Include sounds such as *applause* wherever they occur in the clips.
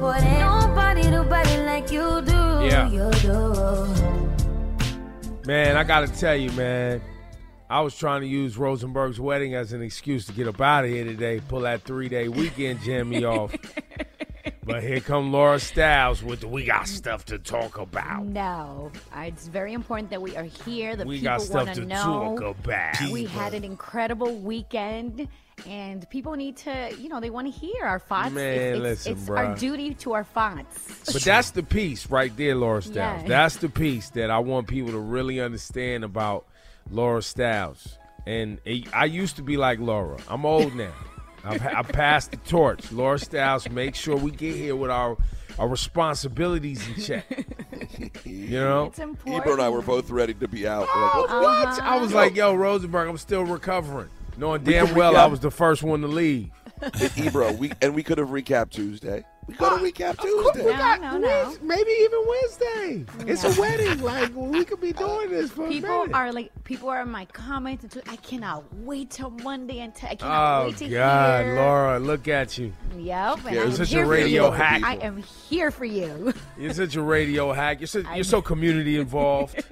important. Nobody do better like you do. Yeah. You do. Man, I gotta tell you, man. I was trying to use Rosenberg's wedding as an excuse to get up out of here today, pull that three day weekend jammy *laughs* off. But here come Laura Styles with We Got Stuff to Talk About. No, Uh, it's very important that we are here. The We people got stuff to know. talk about. We had an incredible weekend, and people need to, you know, they want to hear our thoughts. Man, it's it's, listen, it's bruh. our duty to our thoughts. But that's the piece right there, Laura Styles. Yeah. That's the piece that I want people to really understand about Laura Styles. And it- I used to be like Laura. I'm old now. *laughs* I've, I passed the torch. Laura Styles, make sure we get here with our our responsibilities in check. You know? It's important. Ebro and I were both ready to be out. We're like, oh, "Let's go." What? I was uh-huh. like, yo, Rosenberg, I'm still recovering. Knowing damn well I was the first one to leave. *laughs* Ebro, we and we could have recapped Tuesday. We could have recapped Tuesday. No, no, no. Maybe even Wednesday. It's a wedding. Like, we could be *laughs* doing this for a People are like, people are in my comments. and I cannot wait till Monday and t- I cannot Oh wait to God, hear. Laura, look at you! Yep, and You're I'm such a here for radio hack. I am here for you. You're such a radio hack. You're so, *laughs* you're so community involved.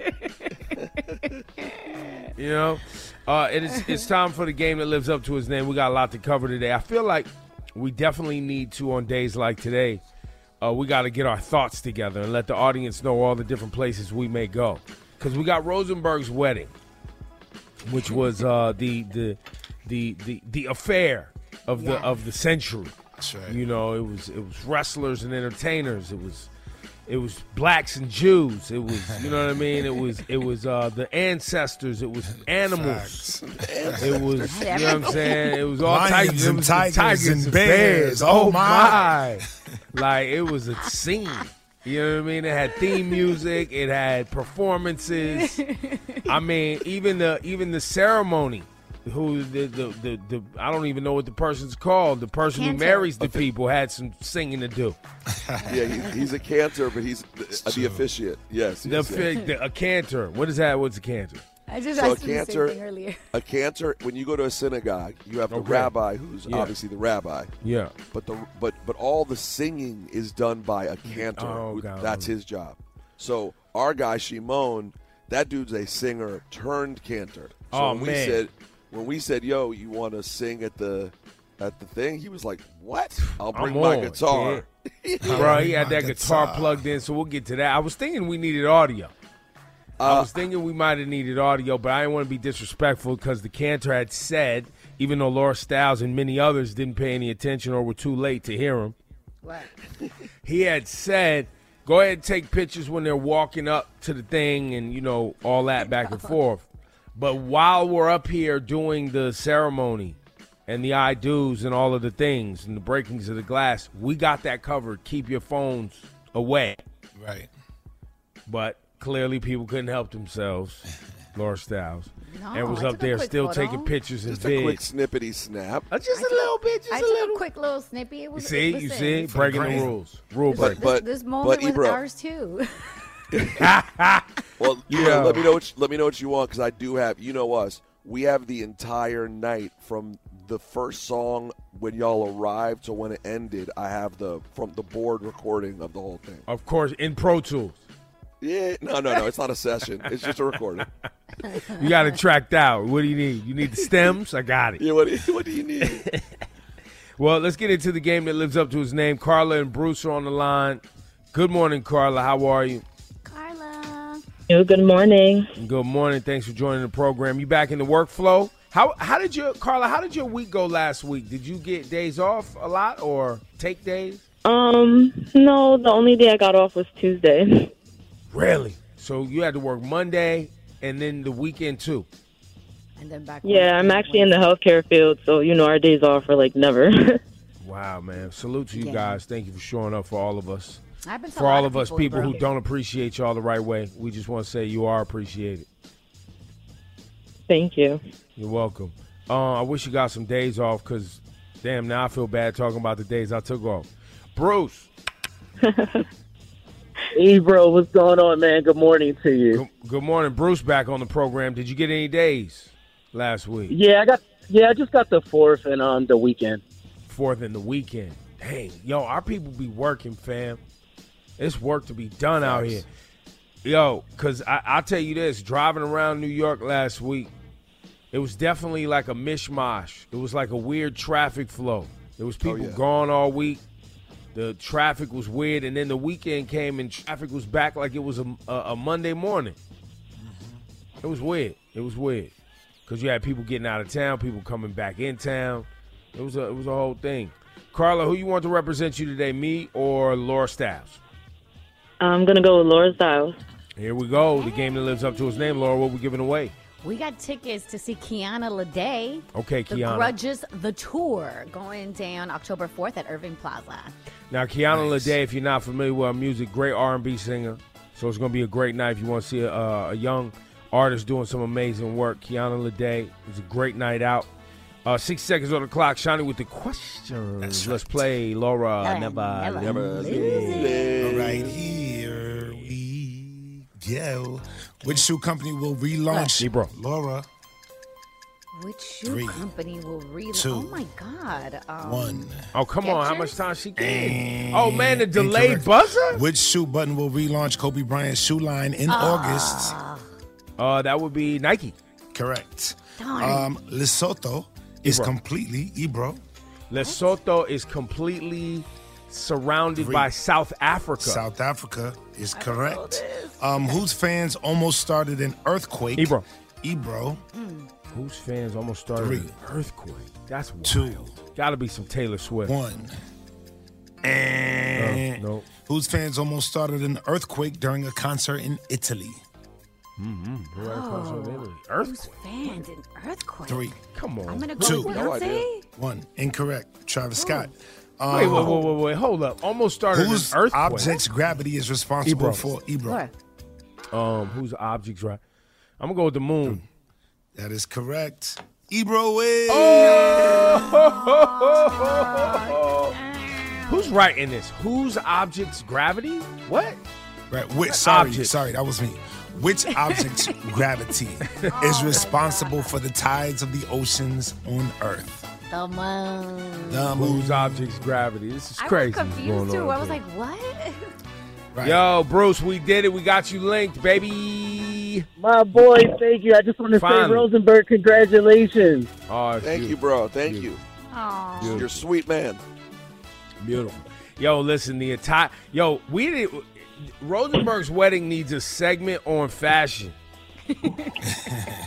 *laughs* you know, uh, it is it's time for the game that lives up to its name. We got a lot to cover today. I feel like we definitely need to on days like today. Uh, we got to get our thoughts together and let the audience know all the different places we may go. Because we got Rosenberg's wedding, which was uh, the, the the the the affair of the of the century. That's right. You know, it was it was wrestlers and entertainers. It was it was blacks and Jews. It was you know what I mean. It was it was uh, the ancestors. It was animals. It was you know what I'm saying. It was all Lions types. And was tigers and bears. Oh Oh, my. my! like it was a scene. You know what I mean? It had theme music. It had performances. I mean, even the even the ceremony. Who the, the the the I don't even know what the person's called. The person who marries the people had some singing to do. *laughs* Yeah, he, he's a cantor, but he's the, the officiate. Yes, The, yes, yes. the a cantor. What is that? What's a cantor? I just So a asked him the same thing earlier. *laughs* a cantor. When you go to a synagogue, you have the Okay. rabbi, who's Yeah. obviously the rabbi, Yeah. but the but but all the singing is done by a cantor. Oh, who- God. That's his job. So our guy Shimon, that dude's a singer turned cantor. So Oh, when we man. said when we said, "Yo, you want to sing at the at the thing?" He was like, "What? I'll I'm bring my on, guitar." *laughs* Bro, he had that guitar guitar. plugged in, so we'll get to that. I was thinking we needed audio. I Uh, was thinking we might have needed audio, but I didn't want to be disrespectful because the cantor had said, even though Laura Styles and many others didn't pay any attention or were too late to hear him, What? he had said, go ahead and take pictures when they're walking up to the thing and, you know, all that back and forth. But while we're up here doing the ceremony and the I do's and all of the things and the breakings of the glass, we got that covered. Keep your phones away. Right. But clearly people couldn't help themselves. *laughs* Laura Styles. No, and was I up there still photo. taking pictures and Just a quick vids. snippety snap. Uh, just I a took- little bit, just I a took little. a quick little snippy. It was, You see, you see, breaking the rules, rule But- breaking. but- this moment was Ebro- ours too. *laughs* *laughs* Well, you know, let me know what you, let me know what you want because I do have. You know us. We have the entire night from the first song when y'all arrived to when it ended. I have the from the board recording of the whole thing. of course, in Pro Tools, Yeah, no, no, no. It's not a session. It's just a recording. *laughs* you got it tracked out. What do you need? You need the stems. I got it. Yeah, what, do you- what do you need? *laughs* Well, let's get into the game that lives up to his name. Carla and Bruce are on the line. Good morning, Carla. How are you? Carla. Yo, good morning. Good morning. Thanks for joining the program. You back in the workflow? How how did your Carla? How did your week go last week? Did you get days off a lot or take days? Um, no, the only day I got off was Tuesday. Really? So you had to work Monday and then the weekend too. And then back. Yeah, I'm actually in the healthcare field, so you know our days off are like never. *laughs* Wow, man. Salute to you Yeah. guys. Thank you for showing up for all of us. I've been For all of us people who don't appreciate y'all the right way, we just want to say you are appreciated. Thank you. You're welcome. Uh, I wish you got some days off because, damn, now I feel bad talking about the days I took off. Bruce, *laughs* Hey, bro, what's going on, man? Good morning to you. good, good morning. Bruce back on the program. Did you get any days last week? Yeah, I got. Yeah, I just got the fourth and on the weekend. Fourth and the weekend. Dang, yo, our people be working, fam. It's work to be done out here. Yo, cause I, I'll tell you this: driving around New York last week, it was definitely like a mishmash. It was like a weird traffic flow. There was oh, people yeah. gone all week. The traffic was weird, and then the weekend came and traffic was back like it was a, a, a Monday morning. Mm-hmm. It was weird. It was weird because you had people getting out of town, people coming back in town. It was a it was a whole thing. Carla, who you want to represent you today, me or Laura Styles? I'm gonna go with Laura Styles. Here we go. The game that lives up to its name. Laura, what we giving away? We got tickets to see Kiana Lede. Okay, The Kiana. Grudges, the tour, going down October 4th at Irving Plaza. Now, Kiana Nice. Lede, if you're not familiar with her music, great R&B singer. So it's going to be a great night if you want to see a, uh, a young artist doing some amazing work. Kiana Lede is a great night out. Uh, six seconds on the clock. Shani with the questions. That's Let's right. play Laura. Never, Never, never lose lose it. it. All right, here we go. Which shoe company will relaunch? Ebro. Laura. Which shoe Three, company will relaunch? two, Oh my God! Um, One. Oh, come on. How much time she get? And Oh, man, the delayed incorrect. buzzer? Which shoe button will relaunch Kobe Bryant's shoe line in August? Uh, that would be Nike. Correct. Darn. Um, Lesotho is Ebro. completely Ebro. Lesotho is completely surrounded Three. by South Africa. South Africa is correct. Um, whose fans almost started an earthquake? Ebro. Ebro. Whose fans almost started Three. an earthquake? That's wild. Two. Got to be some Taylor Swift. One. And no. whose fans almost started an earthquake during a concert in Italy? Who had a concert in Who's Earthquake. fanned an earthquake? Three. Come on. I'm gonna Two. go with No. Beyonce. One. Incorrect. Travis Scott. Um, Wait, wait, wait, wait, wait. Hold up. Almost started Whose an earthquake. object's gravity is responsible Ebro. for Ebro? What? Um, whose objects right? I'm gonna go with the moon. That is correct. Ebro wins. *laughs* Who's writing this? Whose object's gravity? What? Right. Which? Sorry, object? sorry, that was me. Which object's gravity is responsible for the tides of the oceans on Earth? The moon. The moon. Whose object's gravity? This is I crazy. I was confused too. I was here. like, what? Right. Yo, Bruce, we did it. We got you linked, baby. My boy, thank you. I just want to Finally. say, Rosenberg, congratulations. Oh, Thank you, beautiful. bro. Thank you. Oh, You're a sweet man. Beautiful. Yo, listen, the entire yo, we did Rosenberg's wedding needs a segment on fashion.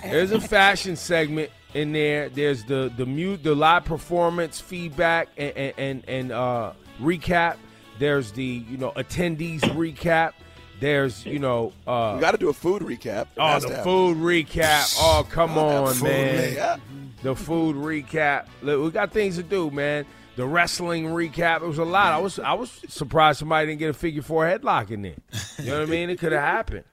There's a fashion segment in there. There's the the mute the live performance feedback and and and, and uh, recap. There's the you know attendees recap. There's you know uh, We got to do a food recap. It oh the food recap. Oh come on, food man the food recap. Look, we got things to do, man. The wrestling recap. It was a lot. I was I was surprised somebody didn't get a figure four headlock in there. You know what I mean? It could have happened.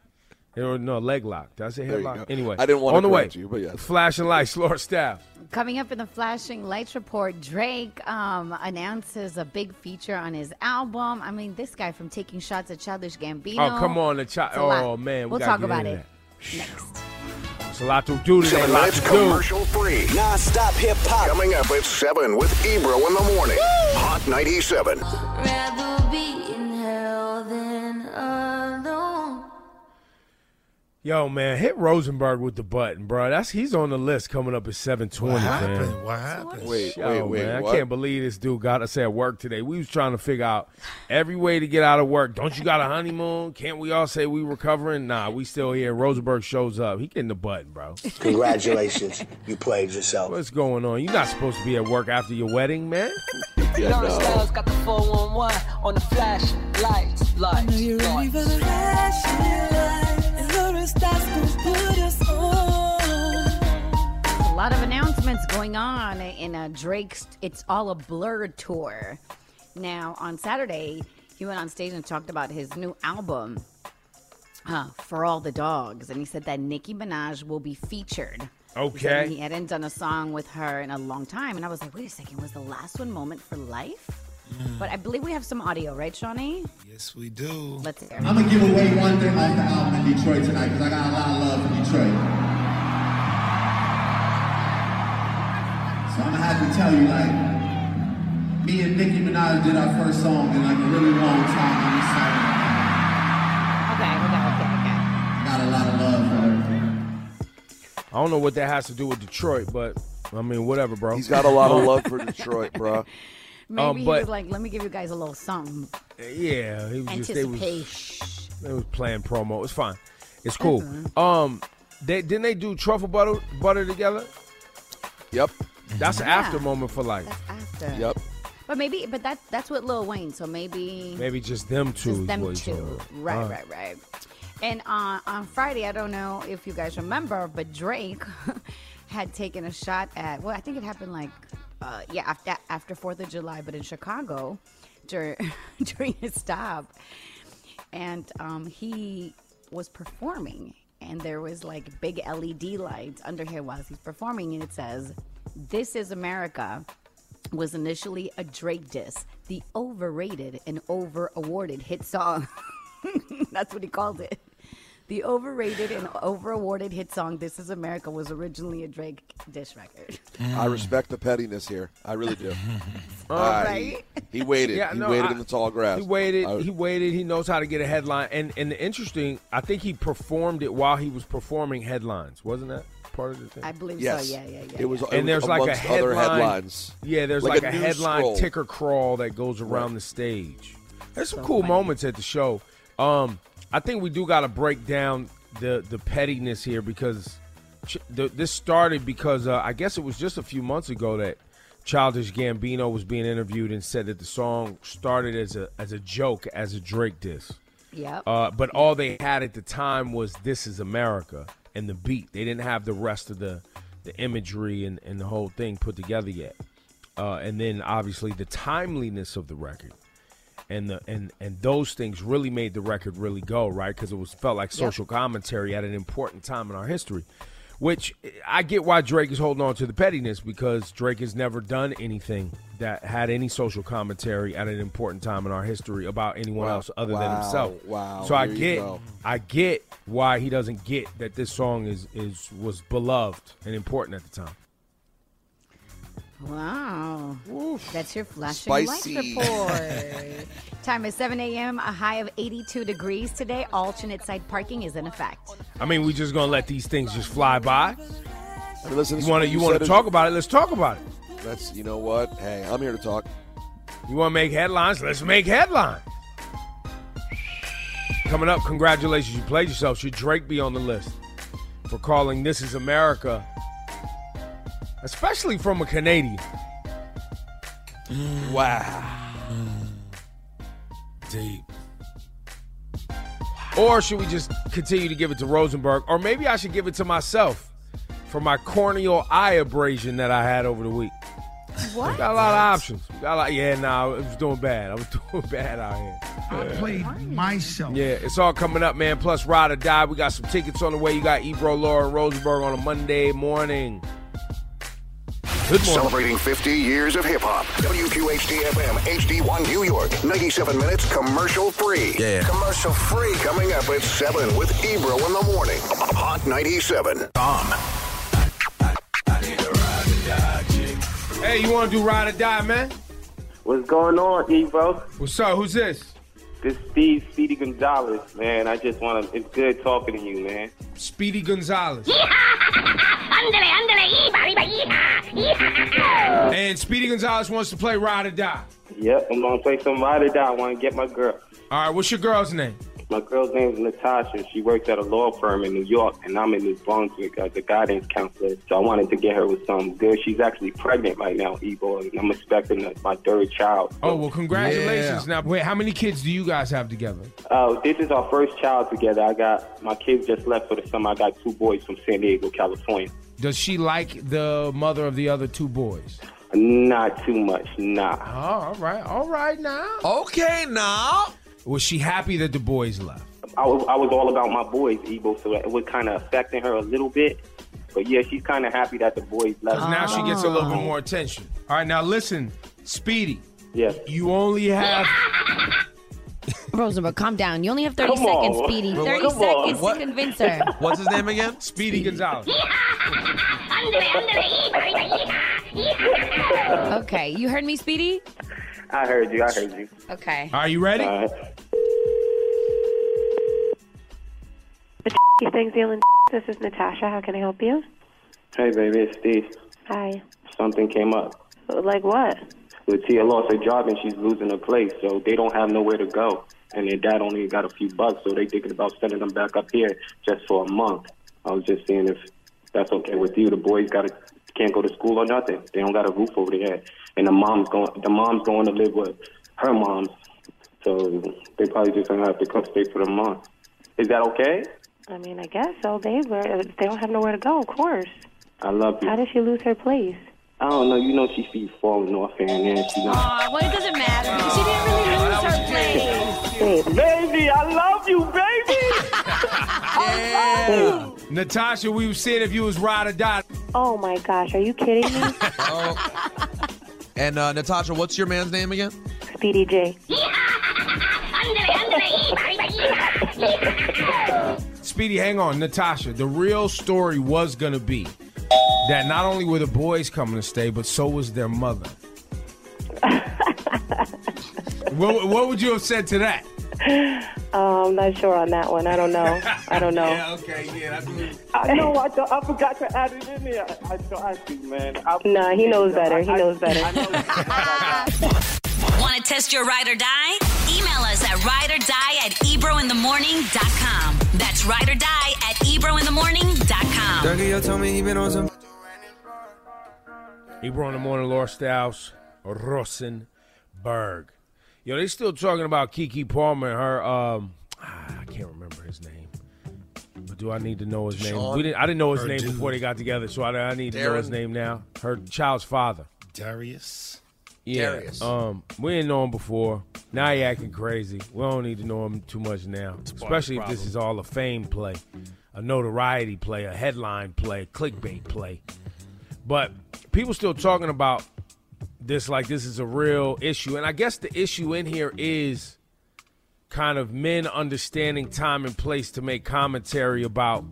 There was no leg lock. Did I say headlock? Anyway, I didn't wanna on the way. you, but yeah. Flashing lights, Laura Styles. Coming up in the flashing lights report, Drake um, announces a big feature on his album. I mean, this guy from Taking Shots at Childish Gambino. Oh come on, the child. It's a lot. Oh man, we we'll talk about it that. Next. It's a lot to do today. A Seven lot minutes to do. commercial free. Non-stop hip hop. Coming up at 7 with Ebro in the morning. Hot 97. Yo, man, hit Rosenberg with the button, bro. That's he's on the list coming up at seven twenty. What man. happened? What happened? Wait, Yo, wait, wait. man, what? I can't believe this dude got us at work today. We was trying to figure out every way to get out of work. Don't you got a honeymoon? Can't we all say we recovering? Nah, we still here. Rosenberg shows up. He getting the button, bro. Congratulations, you played yourself. What's going on? You're not supposed to be at work after your wedding, man. Yeah, Young no. Styles got the 411 on the flash. Lights, lights, lights. A lot of announcements going on in uh, Drake's It's All a Blur tour. Now, on Saturday, he went on stage and talked about his new album, uh, For All the Dogs. And he said that Nicki Minaj will be featured. He Okay. He hadn't done a song with her in a long time. And I was like, wait a second, was the last one Moment for Life? Mm. But I believe we have some audio, right, Shani? Yes, we do. Let's hear. I'm gonna give away one thing off the album in Detroit tonight because I got a lot of love for Detroit. So I'm gonna have to tell you, like, me and Nicki Minaj did our first song in like a really long time. I'm excited. Okay, okay, okay, okay. Got a lot of love for her. I don't know what that has to do with Detroit, but I mean, whatever, bro. He's got a lot of *laughs* love for Detroit, bro. *laughs* Maybe Um, he was like, let me give you guys a little something. Yeah, he was just they was, Anticipation. they was playing promo. It's fine. It's cool. Um, they didn't they do truffle butter butter together? Yep. That's an Yeah. after moment for life. After. Yep. But maybe, but that that's with Lil Wayne. So maybe Maybe just them two. just them what he's talking two. about. Right, All right, right. And uh, on Friday, I don't know if you guys remember, but Drake *laughs* had taken a shot at. Well, I think it happened like, uh, yeah, after after Fourth of July, but in Chicago, during *laughs* during his stop, and um, he was performing, and there was like big LED lights under him while he's performing, and it says, "This is America." Was initially a Drake diss, the overrated and over awarded hit song. *laughs* That's what he called it. The overrated and over awarded hit song "This Is America" was originally a Drake dish record. I respect the pettiness here. I really do. *laughs* Uh, Uh, right? he, he waited. Yeah, he no, waited I- in the tall grass. He waited. I- he waited. He knows how to get a headline. And and the interesting, I think he performed it while he was performing headlines. Wasn't that part of the thing? I believe yes. so. Yeah, yeah, yeah. It was. yeah. and was there's like a amongst other headline. headlines. Yeah, there's Like like, a a, headline scroll. ticker crawl that goes around Right. the stage. There's some So cool funny. moments at the show. Um, I think we do got to break down the the pettiness here because ch- the, this started because uh, I guess it was just a few months ago that Childish Gambino was being interviewed and said that the song started as a as a joke as a Drake diss. Yeah. Uh, but all they had at the time was "This Is America" and the beat. They didn't have the rest of the the imagery and, and the whole thing put together yet. Uh, and then obviously the timeliness of the record and the and and those things really made the record really go right because it was felt like social commentary at an important time in our history. Which I get why Drake is holding on to the pettiness because Drake has never done anything that had any social commentary at an important time in our history about anyone Wow. else other than himself. Wow. So I Here you get. I get why he doesn't get that this song is is was beloved and important at the time. Wow. That's your flashing Spicy. lights report. *laughs* Time is 7 a.m., a high of 82 degrees today. Alternate side parking is in effect. I mean, we just gonna let these things just fly by. I mean, listen, You want to you want to talk about it? Let's talk about it. That's you know what? Hey, I'm here to talk. You want to make headlines? Let's make headlines. Coming up, congratulations, you played yourself. Should Drake be on the list for calling "This Is America"? Especially from a Canadian. Mm. Wow. Mm. Deep. Or should we just continue to give it to Rosenberg? Or maybe I should give it to myself for my corneal eye abrasion that I had over the week. What? Got a lot of options. Got a lot, yeah, nah, I was doing bad. I was *laughs* doing bad out here. I played myself. Yeah, it's all coming up, man. Plus, Ride or Die. We got some tickets on the way. You got Ebro, Laura, and Rosenberg on a Monday morning. Good. Celebrating 50 years of hip hop. WQHD FM HD1 New York. 97 minutes commercial free. Yeah. Commercial free. Coming up at 7 with Ebro in the morning. Hot 97. Tom. Hey, you want to do Ride or Die, man? What's going on, Ebro? What's up? Who's this? This Steve Speedy Gonzalez, man. I just want to. It's good talking to you, man. Speedy Gonzalez. *laughs* And Speedy Gonzalez wants to play Ride or Die. Yep, I'm gonna play some ride or die. I want to get my girl. All right, what's your girl's name? My girl's name is Natasha. She works at a law firm in New York, and I'm in New Brunswick as a guidance counselor. So I wanted to get her with some good. She's actually pregnant right now, Ebro, and I'm expecting a- my third child. Oh, well, congratulations. Now, wait, how many kids do you guys have together? Oh, this is our first child together. I got my kids just left for the summer. I got two boys from San Diego, California. Does she like the mother of the other two boys? Not too much, nah. Oh, all right, all right now. Okay, now. Was she happy that the boys left? I was, I was all about my boys, Ebro, so it was kind of affecting her a little bit. But yeah, she's kind of happy that the boys left. Because now she gets a little bit more attention. All right, now listen, Speedy. Yes. You only have. *laughs* Rosenberg, calm down. You only have 30 Come on. seconds, Speedy. Come 30 on. seconds What? to convince her. *laughs* What's his name again? Speedy Gonzalez. *laughs* Okay, you heard me, Speedy? I heard you. I heard you. Okay. Are you ready? All right. Thanks, Zealand. This is Natasha. How can I help you? Hey, baby, it's Steve. Hi. Something came up. Like what? Lucia lost her job and she's losing her place, so they don't have nowhere to go. And their dad only got a few bucks, so they thinking about sending them back up here just for a month. I was just seeing if that's okay with you. The boys got to can't go to school or nothing. They don't got a roof over their head, and the mom's going. The mom's going to live with her mom, so they probably just gonna have to come stay for the month. Is that okay? I mean, I guess so, They Where they don't have nowhere to go, of course. I love you. How did she lose her place? I don't know. You know she keeps falling off here and there. She not. Aw, well, it doesn't matter because she didn't really lose her place. Babe, Baby, I love you, baby. *laughs* Natasha, we were seeing if you was ride or die. oh my gosh, are you kidding me? *laughs* Oh. And uh, Natasha, what's your man's name again? Speedy J. Speedy, hang on. Natasha, the real story was going to be that not only were the boys coming to stay, but so was their mother. *laughs* what, what would you have said to that? Uh, I'm not sure on that one. I don't know. I don't know. *laughs* Yeah, okay, yeah, that's I know. I, th- I forgot to add it in there. I, I don't man. I, Nah, he knows better. He knows better. *laughs* Want to test your ride or die? Email us at ride or die at ebrointhemorning.com. That's ride or die at ebrointhemorning.com. Dougie told me he been on some. Ebro in the morning, Laura Styles, Rosenberg. Yo, they still talking about Keke Palmer and her. Um, ah, I can't remember his name. But do I need to know his name? We didn't. I didn't know his name dude. before they got together, so I, I need to know his name now. Her child's father. Darius. Yeah. Darius. Um, we didn't know him before. Now he acting crazy. We don't need to know him too much now, part of the especially if this is all a fame play, a notoriety play, a headline play, a clickbait play. But people still talking about this like this is a real issue, and I guess the issue in here is kind of men understanding time and place to make commentary about,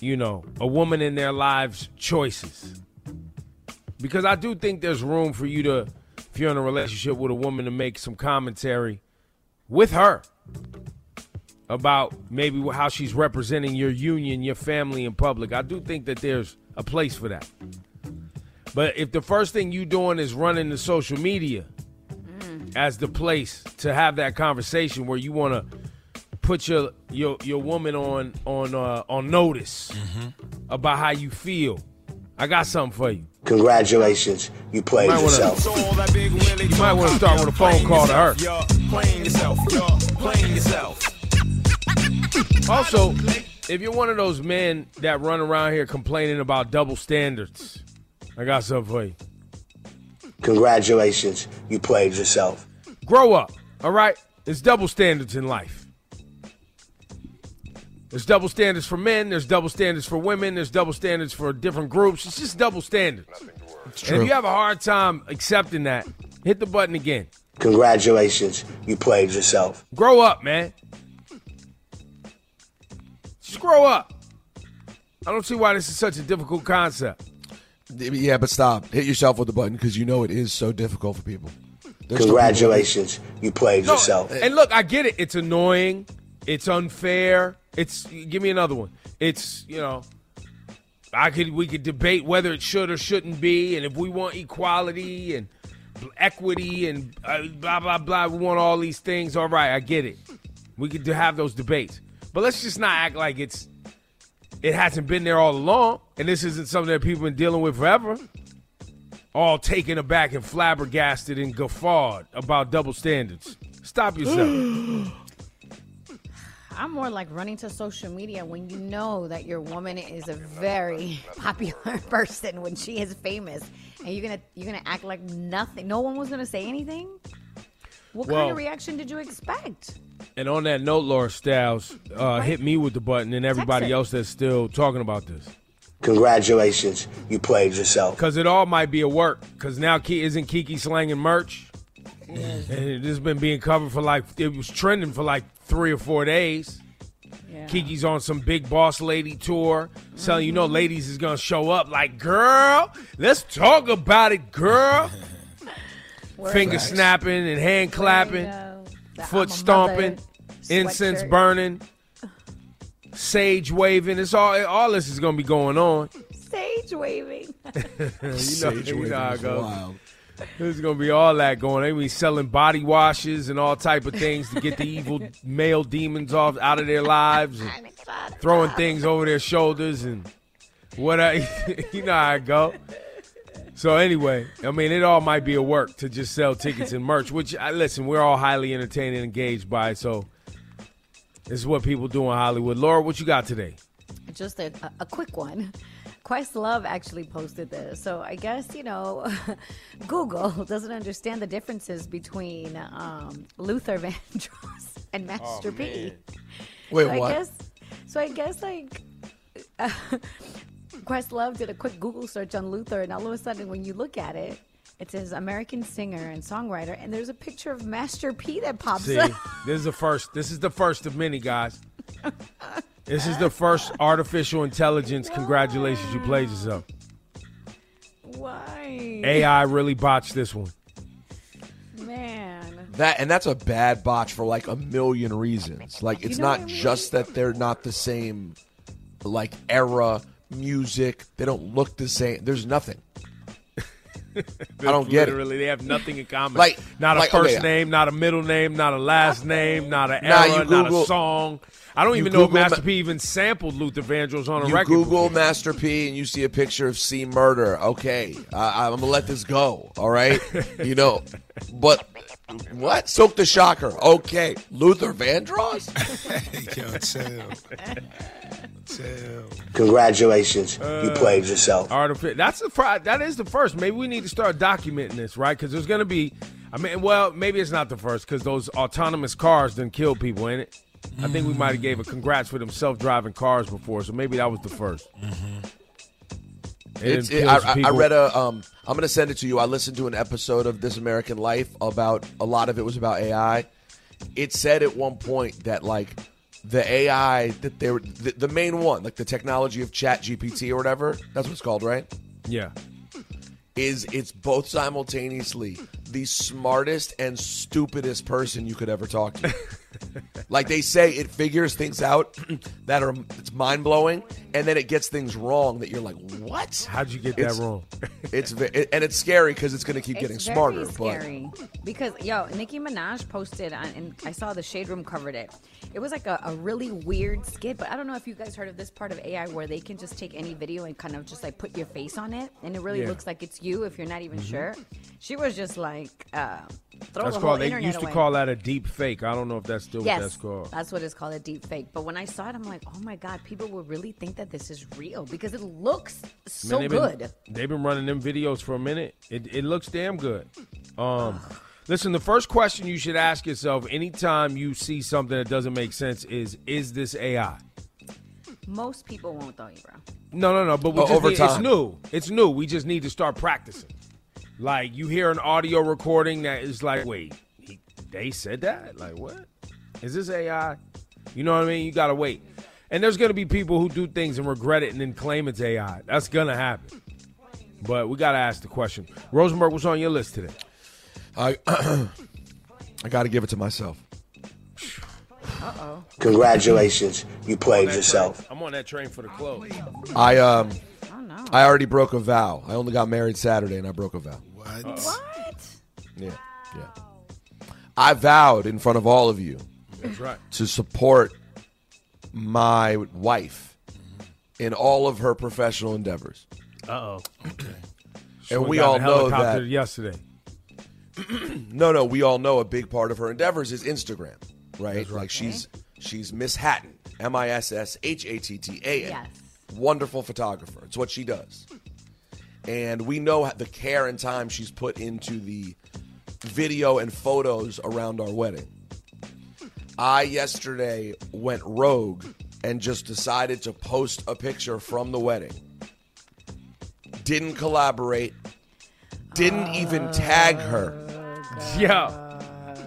you know, a woman in their lives' choices because I do think there's room for you to, if you're in a relationship with a woman, to make some commentary with her about maybe how she's representing your union, your family in public. I do think that there's a place for that. But if the first thing you doing is running the social media as the place to have that conversation where you want to put your your your woman on on uh, on notice about how you feel, I got something for you. Congratulations, you played Might wanna- yourself. You might want to start with a phone call to her. Playing yourself, you're playing yourself. Also, if you're one of those men that run around here complaining about double standards, I got something for you. Congratulations, you played yourself. Grow up, all right? There's double standards in life. There's double standards for men, there's double standards for women, there's double standards for different groups. It's just double standards. And true. if you have a hard time accepting that, hit the button again. Congratulations, you played yourself. Grow up, man. Just grow up. I don't see why this is such a difficult concept. Yeah, but stop. Hit yourself with the button because you know it is so difficult for people. There's still people- Congratulations, you played No, yourself. And look, I get it. It's annoying. It's unfair. It's give me another one. It's you know, I could we could debate whether it should or shouldn't be, and if we want equality and equity and uh, blah blah blah, we want all these things. All right, I get it. We could have those debates, but let's just not act like it's it hasn't been there all along, and this isn't something that people have been dealing with forever. All taken aback and flabbergasted and guffawed about double standards. Stop yourself. *gasps* I'm more like running to social media when you know that your woman is a very *laughs* popular person when she is famous, and you're gonna you're gonna act like nothing. No one was gonna say anything. What kind of reaction did you expect? And on that note, Laura Styles, uh, hit me with the button and everybody else that's still talking about this. Congratulations, you played yourself. Because it all might be a work. Because now Ki- isn't Keke slanging merch? And it has been being covered for like, it was trending for like three or four days. Keke's on some big boss lady tour, telling you know ladies is gonna show up like, girl, let's talk about it, girl. *laughs* finger Facts. snapping and hand clapping, foot stomping, mother incense burning, sage waving. It's all all this is gonna be going on. Sage waving. *laughs* you know, Sage you waving know how it is goes. wild. There's gonna be all that going. They be selling body washes and all type of things to get the *laughs* evil male demons off out of their lives, and throwing things over their shoulders and what I, *laughs* you know how it go. So anyway, I mean, it all might be a work to just sell tickets and merch. Which I listen, we're all highly entertained and engaged by. So this is what people do in Hollywood. Laura, what you got today? Just a, a, a quick one. *laughs* Questlove actually posted this. So I guess, you know, *laughs* Google *laughs* doesn't understand the differences between um, Luther Vandross and Master P. Wait, so what? I guess, so I guess, like, uh, Questlove did a quick Google search on Luther, and all of a sudden, when you look at it, it says American singer and songwriter, and there's a picture of Master P that pops See, up. this is the first. This is the first of many, guys. *laughs* This is the first artificial intelligence. Congratulations, you played yourself. Why? AI really botched this one. Man. That and that's a bad botch for like a million reasons. Like it's know not I mean? just that they're not the same like era music. They don't look the same. There's nothing. I don't get it. Literally, they have nothing in common. Like- not a like, first okay. name, not a middle name, not a last name, not an Nah, era, you not a song. I don't you even know if Master Ma- P even sampled Luther Vandross on a You record. You Google Master P and you see a picture of C Murder. Okay, I, I'm gonna let this go. All right, *laughs* you know, but what? Soak the shocker. Okay, Luther Vandross. *laughs* Yo, chill. chill. Congratulations, Uh, you played yourself. Artific- That's the fir- that is the first. Maybe we need to start documenting this, right? Because there's going to be. I mean, well, maybe it's not the first because those autonomous cars done kill people, ain't it? I think we might have gave a congrats for them self-driving cars before, so maybe that was the 1st They It's, it, I, I- read a. Um, I'm going to send it to you. I listened to an episode of This American Life about a lot of it was about AI. It said at one point that like the AI that they were the, the main one, like the technology of ChatGPT or whatever. That's what it's called, right? Yeah. Is it's both simultaneously the smartest and stupidest person you could ever talk to. *laughs* like they say, it figures things out *clears throat* that are it's mind blowing, and then it gets things wrong that you're like, what? How'd you get It's- that wrong? *laughs* It's it, and it's scary because it's going to keep getting It's smarter. Very But. Because yo, Nicki Minaj posted on, and I saw the Shade Room covered it. It was like a, a really weird skit, but I don't know if you guys heard of this part of AI where they can just take any video and kind of just like put your face on it, and it really Yeah. looks like it's you if you're not even Mhm. sure. She was just like, uh, throw That's the whole called. They used to away. call that a deep fake. I don't know if that's still Yes, what that's called. that's what it's called, a deep fake. But when I saw it, I'm like, oh my god, people will really think that this is real because it looks so Man, they've good. Been, they've been running them videos for a minute. It, it looks damn good. Um, listen, the first question you should ask yourself anytime you see something that doesn't make sense is: Is this AI? Most people won't though, you bro. No, no, no. But we Oh, just over need, it's new. It's new. We just need to start practicing. Like you hear an audio recording that is like, wait, he, they said that? Like what? Is this AI? You know what I mean? You gotta wait. And there's gonna be people who do things and regret it and then claim it's AI. That's gonna happen. But we gotta ask the question. Rosenberg, what's on your list today? I *clears throat* I got to give it to myself. Uh oh. Congratulations, you On played that yourself. train. I'm on that train for the clothes. I um no. I already broke a vow. I only got married Saturday and I broke a vow. What? What? Yeah, yeah. I vowed in front of all of you That's right. to support my wife in all of her professional endeavors. Uh oh. Okay. And we all know that yesterday. *clears throat* no, no, we all know a big part of her endeavors is Instagram, right? Like she's she's Miss Hatton, M I S S H A T T A N. Yes. Wonderful photographer. It's what she does. And we know the care and time she's put into the video and photos around our wedding. I yesterday went rogue and just decided to post a picture from the wedding. Didn't collaborate. Didn't even tag her. Yeah.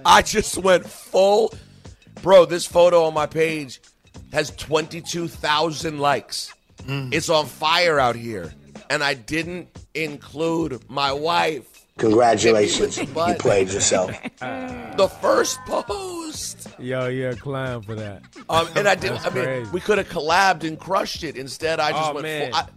I just went full. Bro, this photo on my page has 22,000 likes. Mm. It's on fire out here. And I didn't include my wife. Congratulations. You played yourself. *laughs* the first post. Yo, you're a clown for that. Um, and I did. That's I mean, crazy. we could have collabed and crushed it. Instead, I just Oh, went. man. Full, I,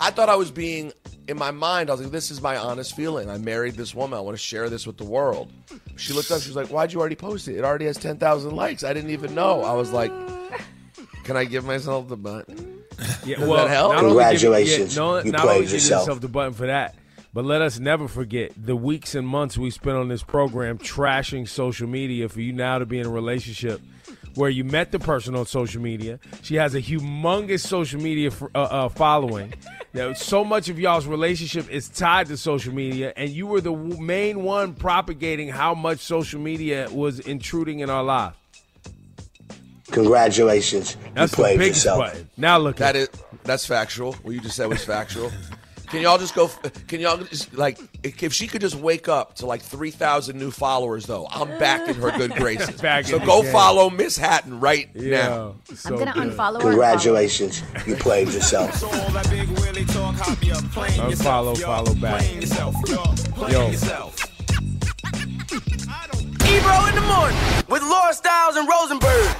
I thought I was being in my mind. I was like, "This is my honest feeling. I married this woman. I want to share this with the world." She looked up. She was like, "Why'd you already post it? It already has ten thousand likes. I didn't even know." I was like, "Can I give myself the button?" Yeah, Does well, that help? not only Congratulations. yeah, no, You not played yourself. yourself the button for that, but let us never forget the weeks and months we spent on this program trashing social media for you now to be in a relationship where you met the person on social media. She has a humongous social media f- uh, uh, following. Now, so much of y'all's relationship is tied to social media, and you were the w- main one propagating how much social media was intruding in our lives. Congratulations. That's you played yourself. button. Now look at That is that's factual. What you just said was factual. *laughs* Can y'all just go? Can y'all just like if she could just wake up to like three thousand new followers though? I'm back in her good graces. *laughs* Back so go game. follow Miss Hatton right Yeah, now. I'm gonna unfollow her. Congratulations. You played yourself. *laughs* Unfollow, follow back. Yo, Ebro in the morning with Laura Styles and Rosenberg.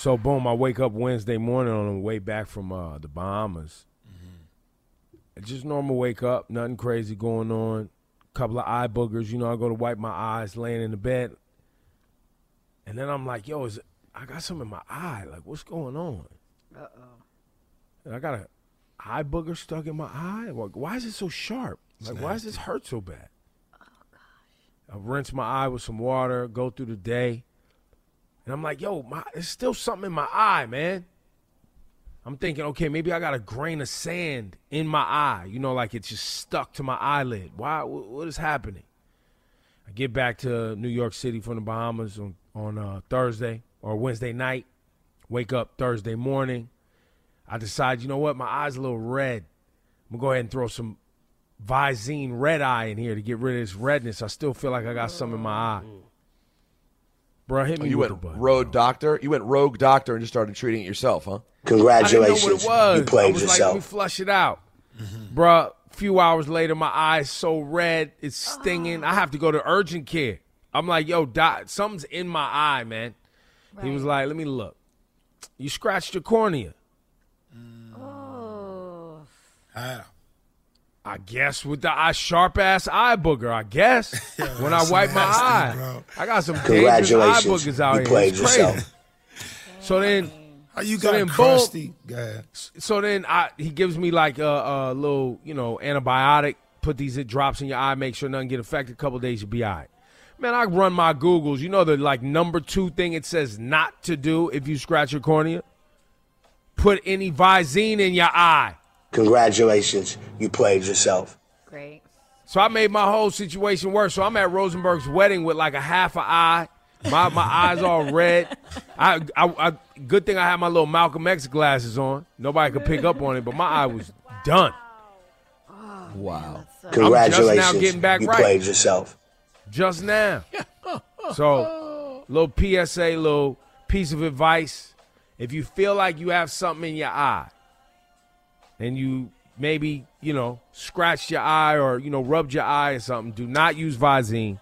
So boom, I wake up Wednesday morning on the way back from uh, the Bahamas. Just normal wake up, nothing crazy going on. Couple of eye boogers, you know. I go to wipe my eyes, laying in the bed, and then I'm like, "Yo, is it, I got something in my eye? Like, what's going on?" Uh oh. I got a eye booger stuck in my eye. Like, why is it so sharp? Like, why does this hurt so bad? Oh gosh. I rinse my eye with some water, go through the day, and I'm like, yo, my, there's still something in my eye, man. I'm thinking, okay, maybe I got a grain of sand in my eye. You know, like it's just stuck to my eyelid. Why? What is happening? I get back to New York City from the Bahamas on on uh, Thursday or Wednesday night. Wake up Thursday morning. I decide, you know what, my eye's a little red. I'm gonna go ahead and throw some Visine red eye in here to get rid of this redness. I still feel like I got some in my eye. Bro, hit Oh, you with went the button. road doctor. You went rogue doctor and just started treating it yourself, huh? Congratulations. I didn't know what it was. You played I was like, let me flush it out. Bruh, a few hours later, my eye's so red, it's stinging. I have to go to urgent care. I'm like, yo, doc, something's in my eye, man. He was like, let me look. You scratched your cornea. Oh. How? I guess with the eye, sharp ass eye booger. I guess *laughs* when I wipe my eye, bro. I got some dangerous eye Congratulations. boogers out You here. played It's crazy. yourself. So then, How you So got then, boom. crusty? Go so then I he gives me like a, a little you know antibiotic. Put these drops in your eye, make sure nothing get affected. A couple days you'll be all right. Man, I run my Googles. You know the like number two thing it says not to do if you scratch your cornea. Put any Visine in your eye. Congratulations. You played yourself. Great. So I made my whole situation worse. So I'm at Rosenberg's wedding with like a half a eye. My my eyes all red. I, I, I good thing I had my little Malcolm X glasses on. Nobody could pick up on it, but my eye was done. Wow. Congratulations. getting back you right. played yourself. Just now. So little PSA, little piece of advice. If you feel like you have something in your eye and you maybe, you know, scratched your eye or, you know, rubbed your eye or something, do not use Visine.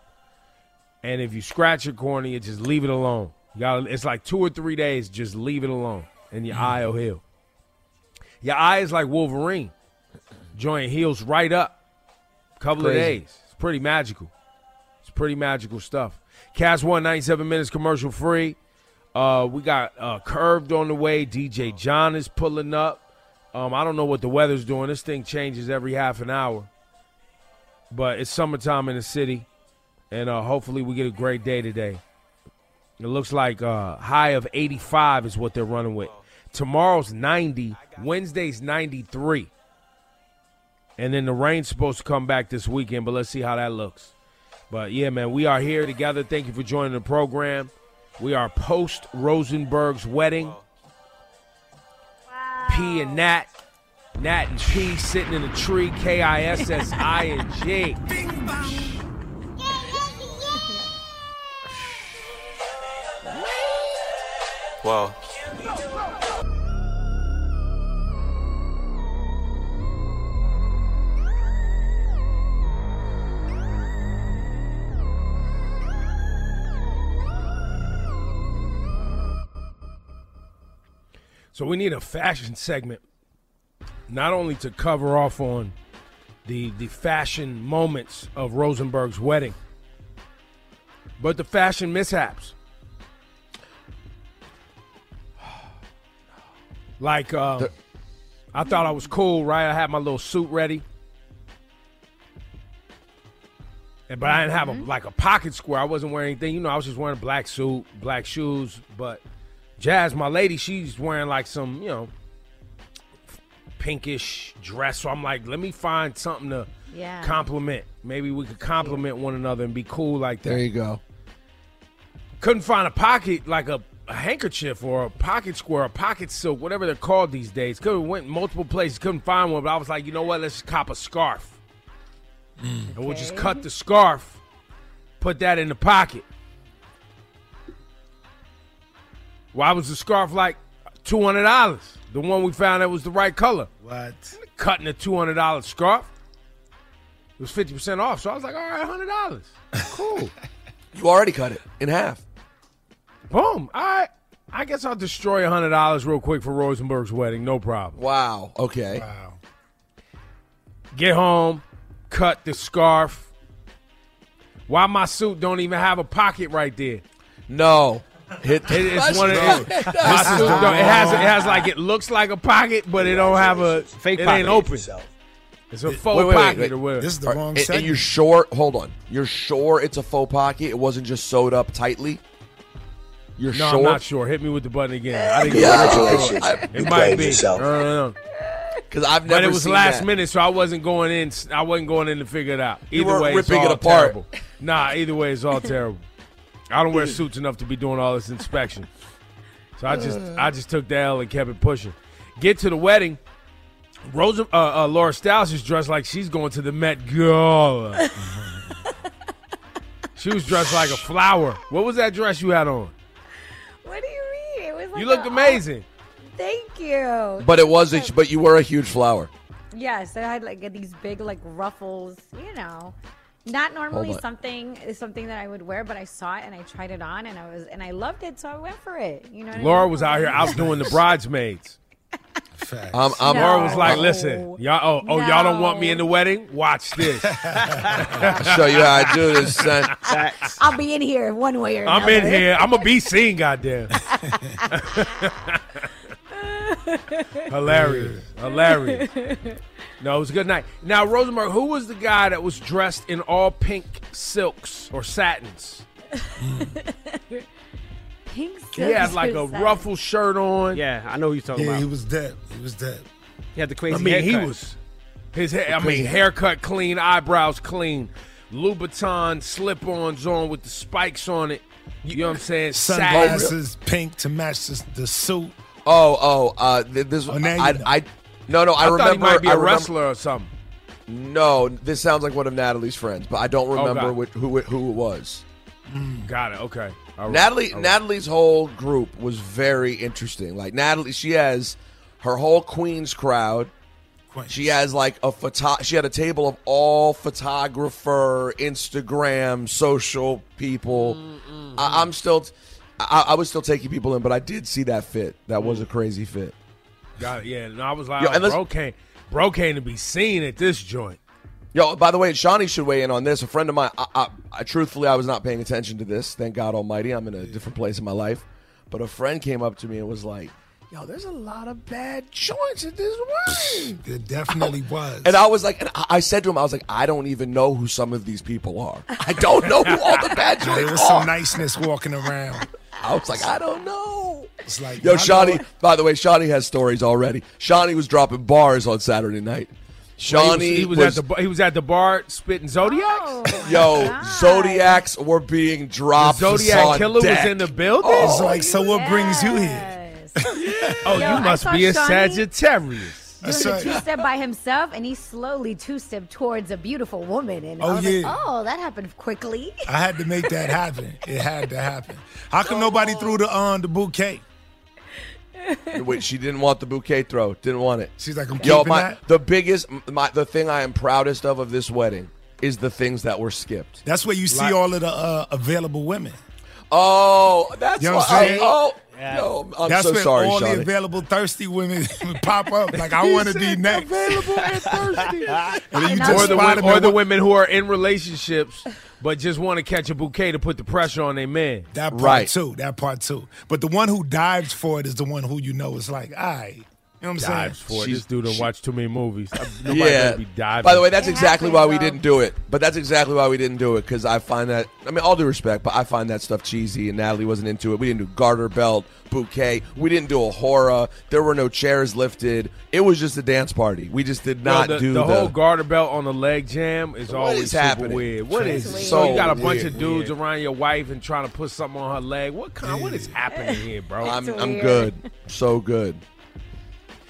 And if you scratch your cornea, just leave it alone. You got it's like two or three days, just leave it alone. And your eye will heal. Your eye is like Wolverine. Joint heals right up. Couple of days. It's pretty magical. It's pretty magical stuff. Kast One ninety seven minutes commercial free. Uh, we got uh, curved on the way. DJ John is pulling up. Um, I don't know what the weather's doing. This thing changes every half an hour, but it's summertime in the city, and uh, hopefully we get a great day today. It looks like uh, high of eighty five is what they're running with. Tomorrow's ninety. Wednesday's ninety three. And then the rain's supposed to come back this weekend, but let's see how that looks. But yeah, man, we are here together. Thank you for joining the program. We are post Rosenberg's wedding. P and Nat. Nat and P sitting in a tree. K I S S I and G. *laughs* Well, So we need a fashion segment, not only to cover off on the the fashion moments of Rosenberg's wedding, but the fashion mishaps. Like, uh, I thought I was cool, right? I had my little suit ready. And, but I didn't have a like a pocket square. I wasn't wearing anything. You know, I was just wearing a black suit, black shoes. But Jazz, my lady, she's wearing like some, you know, pinkish dress. So I'm like, let me find something to Yeah. complement. Maybe we could complement one another and be cool like that. There you go. Couldn't find a pocket like a, a handkerchief or a pocket square, a pocket silk, whatever they're called these days. Could have went multiple places, couldn't find one. But I was like, you know what? Let's just cop a scarf, mm. and we'll just cut the scarf, put that in the pocket. Why was the scarf like two hundred dollars? The one we found that was the right color. What? Cutting a two hundred dollar scarf. It was fifty percent off, so I was like, all right, hundred dollars. Cool. *laughs* You already cut it in half. Boom. All right. I guess I'll destroy a hundred dollars real quick for Rosenberg's wedding. No problem. Wow. Okay. Wow. Get home, cut the scarf. Why my suit don't even have a pocket right there? No. Hit It is one of the, *laughs* my suit it has it has like it looks like a pocket, but it don't have a Fake It pocket. ain't open. It's a faux Wait, wait, wait, pocket wait. or whatever. This is the wrong and, and you're sure? Hold on. You're sure it's a faux pocket? It wasn't just sewed up tightly. You're no, sure? I'm not sure. Hit me with the button again. I didn't Yeah. Congratulations. It You might played be. yourself. No, no, no. Because I've never. But it was seen last that. minute, so I wasn't going in. I wasn't going in to figure it out. Either You weren't way, it's ripping it all apart. terrible. Nah, either way, it's all terrible. I don't wear suits enough to be doing all this inspection, so I just I just took the L and kept it pushing. Get to the wedding. Rosa, uh, uh, Laura Styles is dressed like she's going to the Met Gala. *laughs* she was dressed like a flower. What was that dress you had on? What do you mean? It was like You looked a- amazing. Thank you. But it was. A, but you were a huge flower. Yes, I had like these big like ruffles, you know. Not normally Hold something is something that I would wear, but I saw it and I tried it on and I was and I loved it, so I went for it. You know. What Laura I mean? was out here outdoing the *laughs* bridesmaids. Facts. I'm. I'm No. Laura was like, "Listen, y'all. Oh, oh, y'all don't want me in the wedding? Watch this. I'll show you how I do this, son. I'll be in here one way or another. I'm in here. I'm gonna be seen. Goddamn. *laughs* Hilarious. Hilarious. *laughs* No, it was a good night. Now, Rosenberg, who was the guy that was dressed in all pink silks or satins? *laughs* Pink He had like a something. ruffle shirt on. Yeah, I know who you're talking Yeah, about. he was dead. He was dead. He had the crazy I mean, he was his hair. I mean, haircut clean, eyebrows clean, Louboutin slip-ons on with the spikes on it. You know what I'm saying? Satin. Sunglasses, pink to match the, the suit. Oh, oh. Uh, th- this. Oh, now you I, know. I. No, no. I, I, remember. thought he might be a remember- wrestler or something. No, this sounds like one of Natalie's friends, but I don't oh, remember God. which, who it, who it was. Mm, got it. Okay. Right. Natalie, right. Natalie's whole group was very interesting. Like Natalie, she has her whole Queens crowd. Queens. She has like a photo. She had a table of all photographer, Instagram, social people. I, I'm still, I, I was still taking people in, but I did see that fit. That was a crazy fit. Got it. Yeah. And I was like, Yo, oh, bro came, bro came to be seen at this joint. Yo, by the way, Shani should weigh in on this. A friend of mine, I, I, I truthfully, I was not paying attention to this. Thank God Almighty, I'm in a different place in my life. But a friend came up to me and was like, "Yo, there's a lot of bad joints at this wedding." *laughs* There definitely was. And I was like, and I I said to him, I was like, I don't even know who some of these people are. I don't know who all the bad *laughs* joints are. there was some niceness walking around. I was like, I don't know. It's like Yo, Shani. By the way, Shani has stories already. Shani was dropping bars on Saturday night. Shani he was, was, at the bar- he was at the bar spitting zodiacs. Oh, *laughs* Yo, God. Zodiacs were being dropped. The Zodiac on killer deck. was in the building. Oh. It's like, so what brings you here? *laughs* Oh, Yo, you must be a Shani- Sagittarius. That's doing a two step by himself, and he slowly two step towards a beautiful woman. And Oh, I was like, yeah. oh, that happened quickly. I had to make that happen. It had to happen. How come nobody threw the um the bouquet? Wait, she didn't want the bouquet throw. Didn't want it. She's like, I'm Yo, keeping my that. the biggest, my the thing I am proudest of of this wedding is the things that were skipped. That's where you see Like- all of the uh, available women. Oh, that's You know what why- I'm saying? oh, Yo, I'm That's so when sorry, all Shani. the available thirsty women *laughs* pop up. Like I want to be next. Available and thirsty. *laughs* And then you And just or the, spot or the women who are in relationships but just want to catch a bouquet to put the pressure on their man. That part Right. too. That part too. But the one who dives for it is the one who you know is like, I. You know what I'm Dives saying? for it. She's- This dude don't watch too many movies. *laughs* Nobody yeah. be diving. By the way, that's It exactly happens, why we though. didn't do it. But that's exactly why we didn't do it because I find that. I mean, all due respect, but I find that stuff cheesy, and Natalie wasn't into it. We didn't do garter belt, bouquet. We didn't do a hora. There were no chairs lifted. It was just a dance party. We just did Yo, not the, do the the, whole garter belt on the leg jam is What always is super happening? weird. What It's so? You got a So bunch weird, of dudes weird. around your wife and trying to put something on her leg. What kind? What is happening here, bro? I'm, I'm weird. good. So good.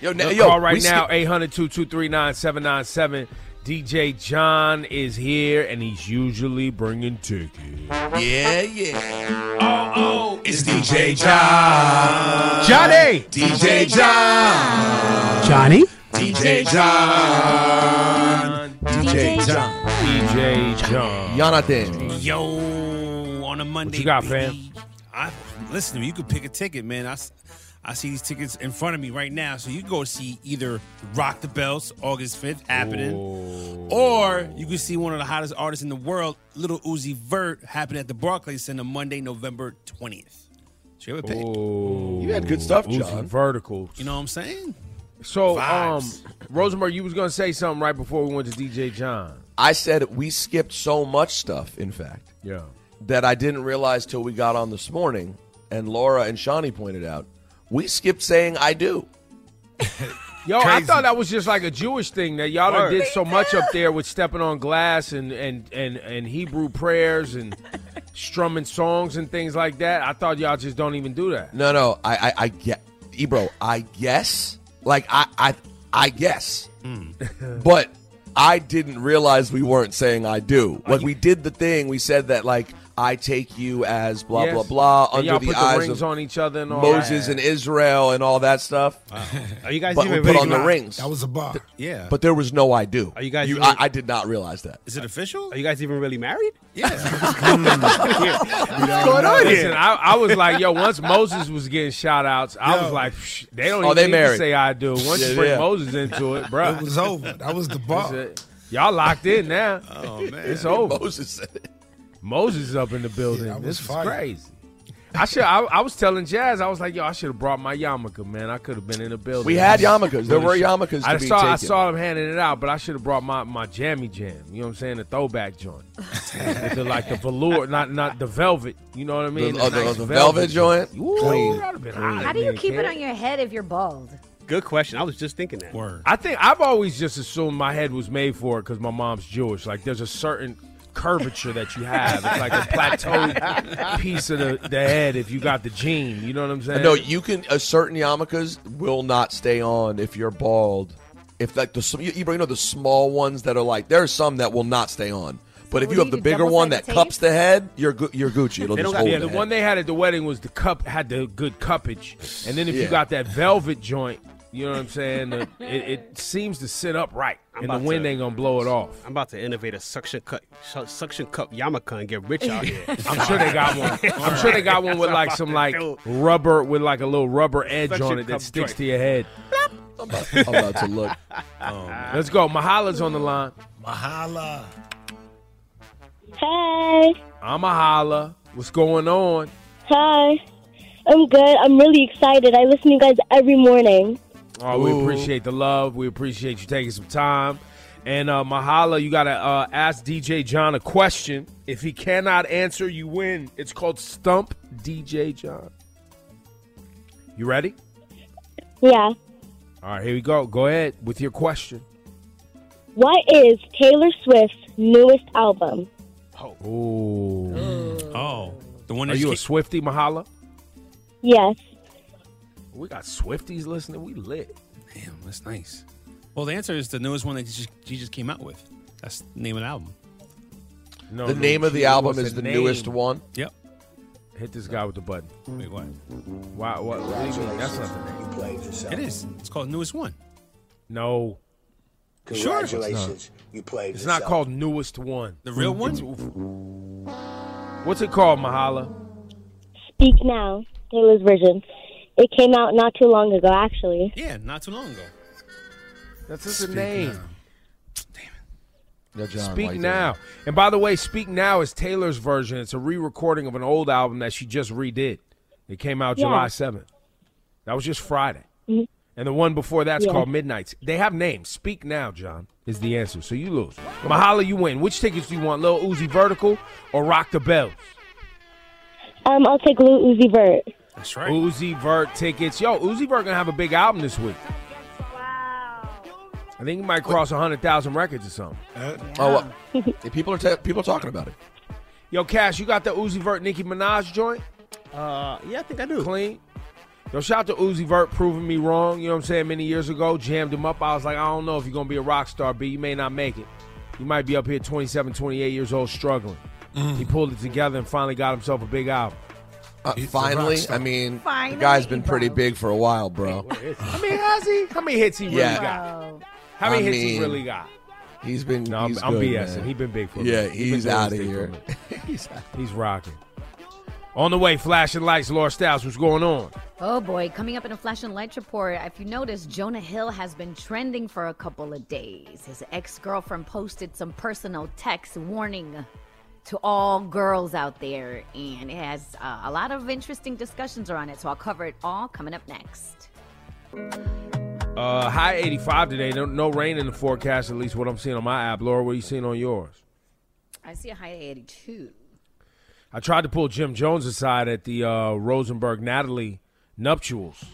Yo, na- Look, yo, call right now skip- 800 239 797. DJ John is here and he's usually bringing tickets. Yeah, yeah. Oh, oh, it's DJ John. Johnny! DJ John. Johnny? DJ John. DJ John. DJ John. Jonathan. Yo, on a Monday. What you got, baby. I, listen to me. You could pick a ticket, man. I, s- I see these tickets in front of me right now. So you can go see either Rock the Bells, August 5th, happening. Or you can see one of the hottest artists in the world, Little Uzi Vert, happening at the Barclays Center Monday, November 20th. So you have a pick. You had good stuff, Uzi John. Verticals. You know what I'm saying? So, um, Vibes. Rosenberg, you was gonna say something right before we went to DJ John. I said we skipped so much stuff, in fact, Yeah. that I didn't realize till we got on this morning, and Laura and Shani pointed out, we skipped saying I do. Yo, I thought that was just like a Jewish thing that y'all done Word. did so much up there with stepping on glass and and and and Hebrew prayers and strumming songs and things like that. I thought y'all just don't even do that. No, no, I, I, I get, Ebro, I guess, like I, I, I guess, Hmm. but I didn't realize we weren't saying I do. Like we did the thing, we said that like I take you as blah Yes. blah blah And under y'all the eyes the rings of on each other and all Moses that. and Israel and all that stuff. Are you guys But we even put on the rings. That was a bar. Yeah. But there was no I do. Are you guys even- I, I did not realize that. Is it official? Are you guys even really married? Yeah. *laughs* *laughs* What's going on Listen, here? I, I was like, yo, once Moses was getting shout outs, I was like, they don't Oh, even they need to say I do. Once Yeah, you bring yeah. Moses into it, bro. It was over. That was the bar. Y'all locked in now. Oh, *laughs* man. It's over. Moses said it. Moses is up in the building. Yeah, this was is fire. crazy. I should. I, I was telling Jazz. I was like, "Yo, I should have brought my yarmulke, man. I could have been in the building." We had yarmulkes. There were yarmulkes to I be saw. I saw them handing it out, but I should have brought my, my jammy jam. You know what I'm saying? The throwback joint, *laughs* With the, like the velour, not not the velvet. You know what I mean? The- oh, the- nice the velvet joint? Ooh, Clean. that'd been How do you keep it on your head if you're bald? Good question. I was just thinking that. Word. I think I've always just assumed my head was made for it because my mom's Jewish. Like there's a certain curvature that you have. It's like a plateaued piece of the, the head if you got the gene. You know what I'm saying? No, you can. Uh, certain yarmulkes will not stay on if you're bald. If like the sm- you, you know the small ones that are like there are some that will not stay on. But if you have the bigger one sided that cups the head, you're gu- you're Gucci. It'll They just got- hold yeah, the the head. one they had at the wedding was the cup had the good cuppage, and then if you got that velvet joint, you know what I'm saying? the- it, it seems to sit upright, I'm and the wind to- ain't gonna blow it off. I'm about to innovate a suction cup, su- suction cup yarmulke and get rich out here. *laughs* I'm sure they got one. I'm sure they got one with like some like rubber with like a little rubber edge Suction on it that sticks joint. to your head. I'm about, I'm about to look. Oh, *laughs* Let's go. Mahala's on the line. Mahala. Hi. I'm a holla. What's going on? Hi. I'm good. I'm really excited. I listen to you guys every morning. Oh, we appreciate the love. We appreciate you taking some time. And uh, Mahala, you got to uh, ask DJ John a question. If he cannot answer, you win. It's called Stump DJ John. You ready? Yeah. All right, here we go. Go ahead with your question. What is Taylor Swift's newest album? Ooh. Oh, the one Are that you a just Swifty, Mahala? Yes. We got Swifties listening. We lit. damn, that's nice. Well, the answer is the newest one that she just, she just came out with. That's the name of the album. No, The no, name of the album is the name. newest one. Yep. Hit this guy with the button. Wait, what? Why? What? what do you mean? That's not the name. You played yourself. It is. It's called newest one. No, Congratulations. You played it's yourself. not called newest one. The real one? What's it called, Mahala? Speak Now. Taylor's version. It came out not too long ago, actually. Yeah, not too long ago. That's just a name. Yo, John, Speak you Now. And by the way, Speak Now is Taylor's version. It's a re-recording of an old album that she just redid. It came out Yeah. July 7th. That was just Friday. Mhm. And the one before that's Yeah. called Midnights. They have names. Speak Now, John, is the answer. So you lose. Mahala, you win. Which tickets do you want? Lil Uzi Vertical or Rock the Bells? Um, I'll take Lil Uzi Vert. That's right. Uzi Vert tickets. Yo, Uzi Vert gonna have a big album this week. Wow. I think he might cross 100,000 records or something. Oh, uh, yeah, *laughs* people are ta- people are talking about it. Yo, Kast, you got the Uzi Vert Nicki Minaj joint? Uh, yeah, I think I do. Clean. Yo, shout out to Uzi Vert proving me wrong. You know what I'm saying? Many years ago, jammed him up. I was like, I don't know if you're going to be a rock star, B. You may not make it. You might be up here 27, 28 years old struggling. He pulled it together and finally got himself a big album. Uh, finally. I mean, Finally, the guy's been bro. pretty big for a while, bro. I mean, has he? How many hits he really Yeah. got? How many I hits he really got? He's been. No, I'm, he's I'm good, BSing. man. He been big for a Yeah, minute. He he's out of thing for a here. *laughs* he's out. He's rocking. On the way, flashing lights, Laura Styles. What's going on? Oh boy, coming up in a flashing and light report, if you notice, Jonah Hill has been trending for a couple of days. His ex girlfriend posted some personal text warning to all girls out there, and it has uh, a lot of interesting discussions around it. So I'll cover it all coming up next. Uh, high 85 today. No, no rain in the forecast, at least what I'm seeing on my app. Laura, what are you seeing on yours? I see a high 82. I tried to pull Jim Jones aside at the uh, Rosenberg Natalie nuptials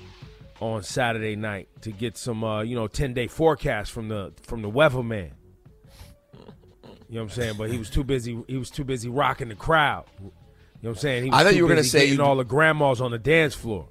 on Saturday night to get some, uh, you know, 10 day forecast from the from the weatherman. You know what I'm saying? But he was too busy. He was too busy rocking the crowd. You know what I'm saying? He was I thought you were gonna say getting you- all the grandmas on the dance floor.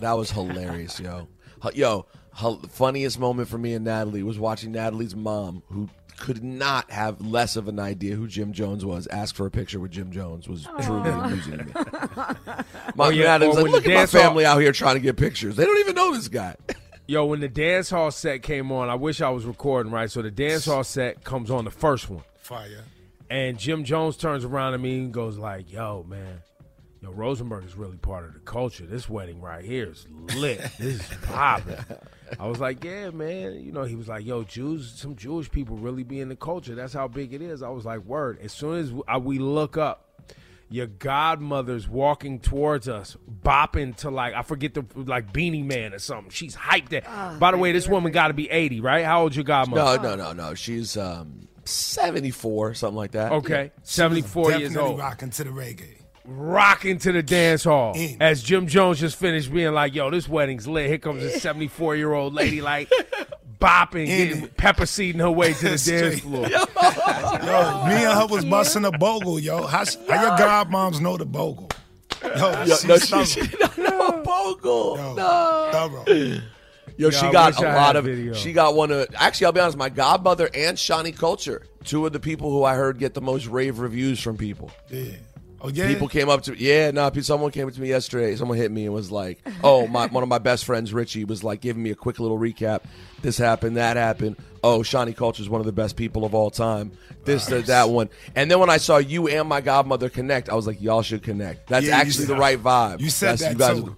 That was hilarious, yo. Yo, the funniest moment for me and Natalie was watching Natalie's mom, who could not have less of an idea who Jim Jones was, ask for a picture with Jim Jones was truly amusing to me. *laughs* My Oh, yeah, Natalie's or like, when look at my dance hall- family out here trying to get pictures. They don't even know this guy. *laughs* Yo, when the dance hall set came on, I wish I was recording, right? So the dance hall set comes on the first one. Fire. And Jim Jones turns around to me and goes like, "Yo, man, yo, Rosenberg is really part of the culture. This wedding right here is lit. *laughs* This is popping." I was like, "Yeah, man." You know, he was like, "Yo, Jews, some Jewish people really be in the culture. That's how big it is." I was like, "Word." As soon as I, we look up, your godmother's walking towards us, bopping to like I forget the like Beenie Man or something. She's hyped. There. By the way, this woman got to be eighty, right? How old's your godmother? No, no, no, no. She's um, 74, something like that. Okay, seventy four years Definitely old. rocking to the reggae. rocking to the dance hall In. as Jim Jones just finished being like, "Yo, this wedding's lit." Here comes a *laughs* seventy-four-year-old lady like bopping, getting pepper seeding her way to the *laughs* dance floor. Yo, me and her was busting a bogle, yo. How, she- how your godmoms know the bogle? Yo, Yo, she's no, thorough. she, *laughs* she don't know Bogle. Yo, no. thorough. Yo, Yeah, she I got wish a I lot of. video. She got one of. Actually, I'll be honest. My godmother and Shani Culture, two of the people who I heard get the most rave reviews from people. Yeah. Oh yeah. People came up to me. yeah, no. someone came up to me yesterday. Someone hit me and was like, "Oh, my one of my best friends, Richie, was like giving me a quick little recap. This happened, that happened. Oh, Shani Culture is one of the best people of all time. This, that, that one. And then when I saw you and my godmother connect, I was like, y'all should connect. That's Yeah, actually the right vibe. You said That's- that you guys too.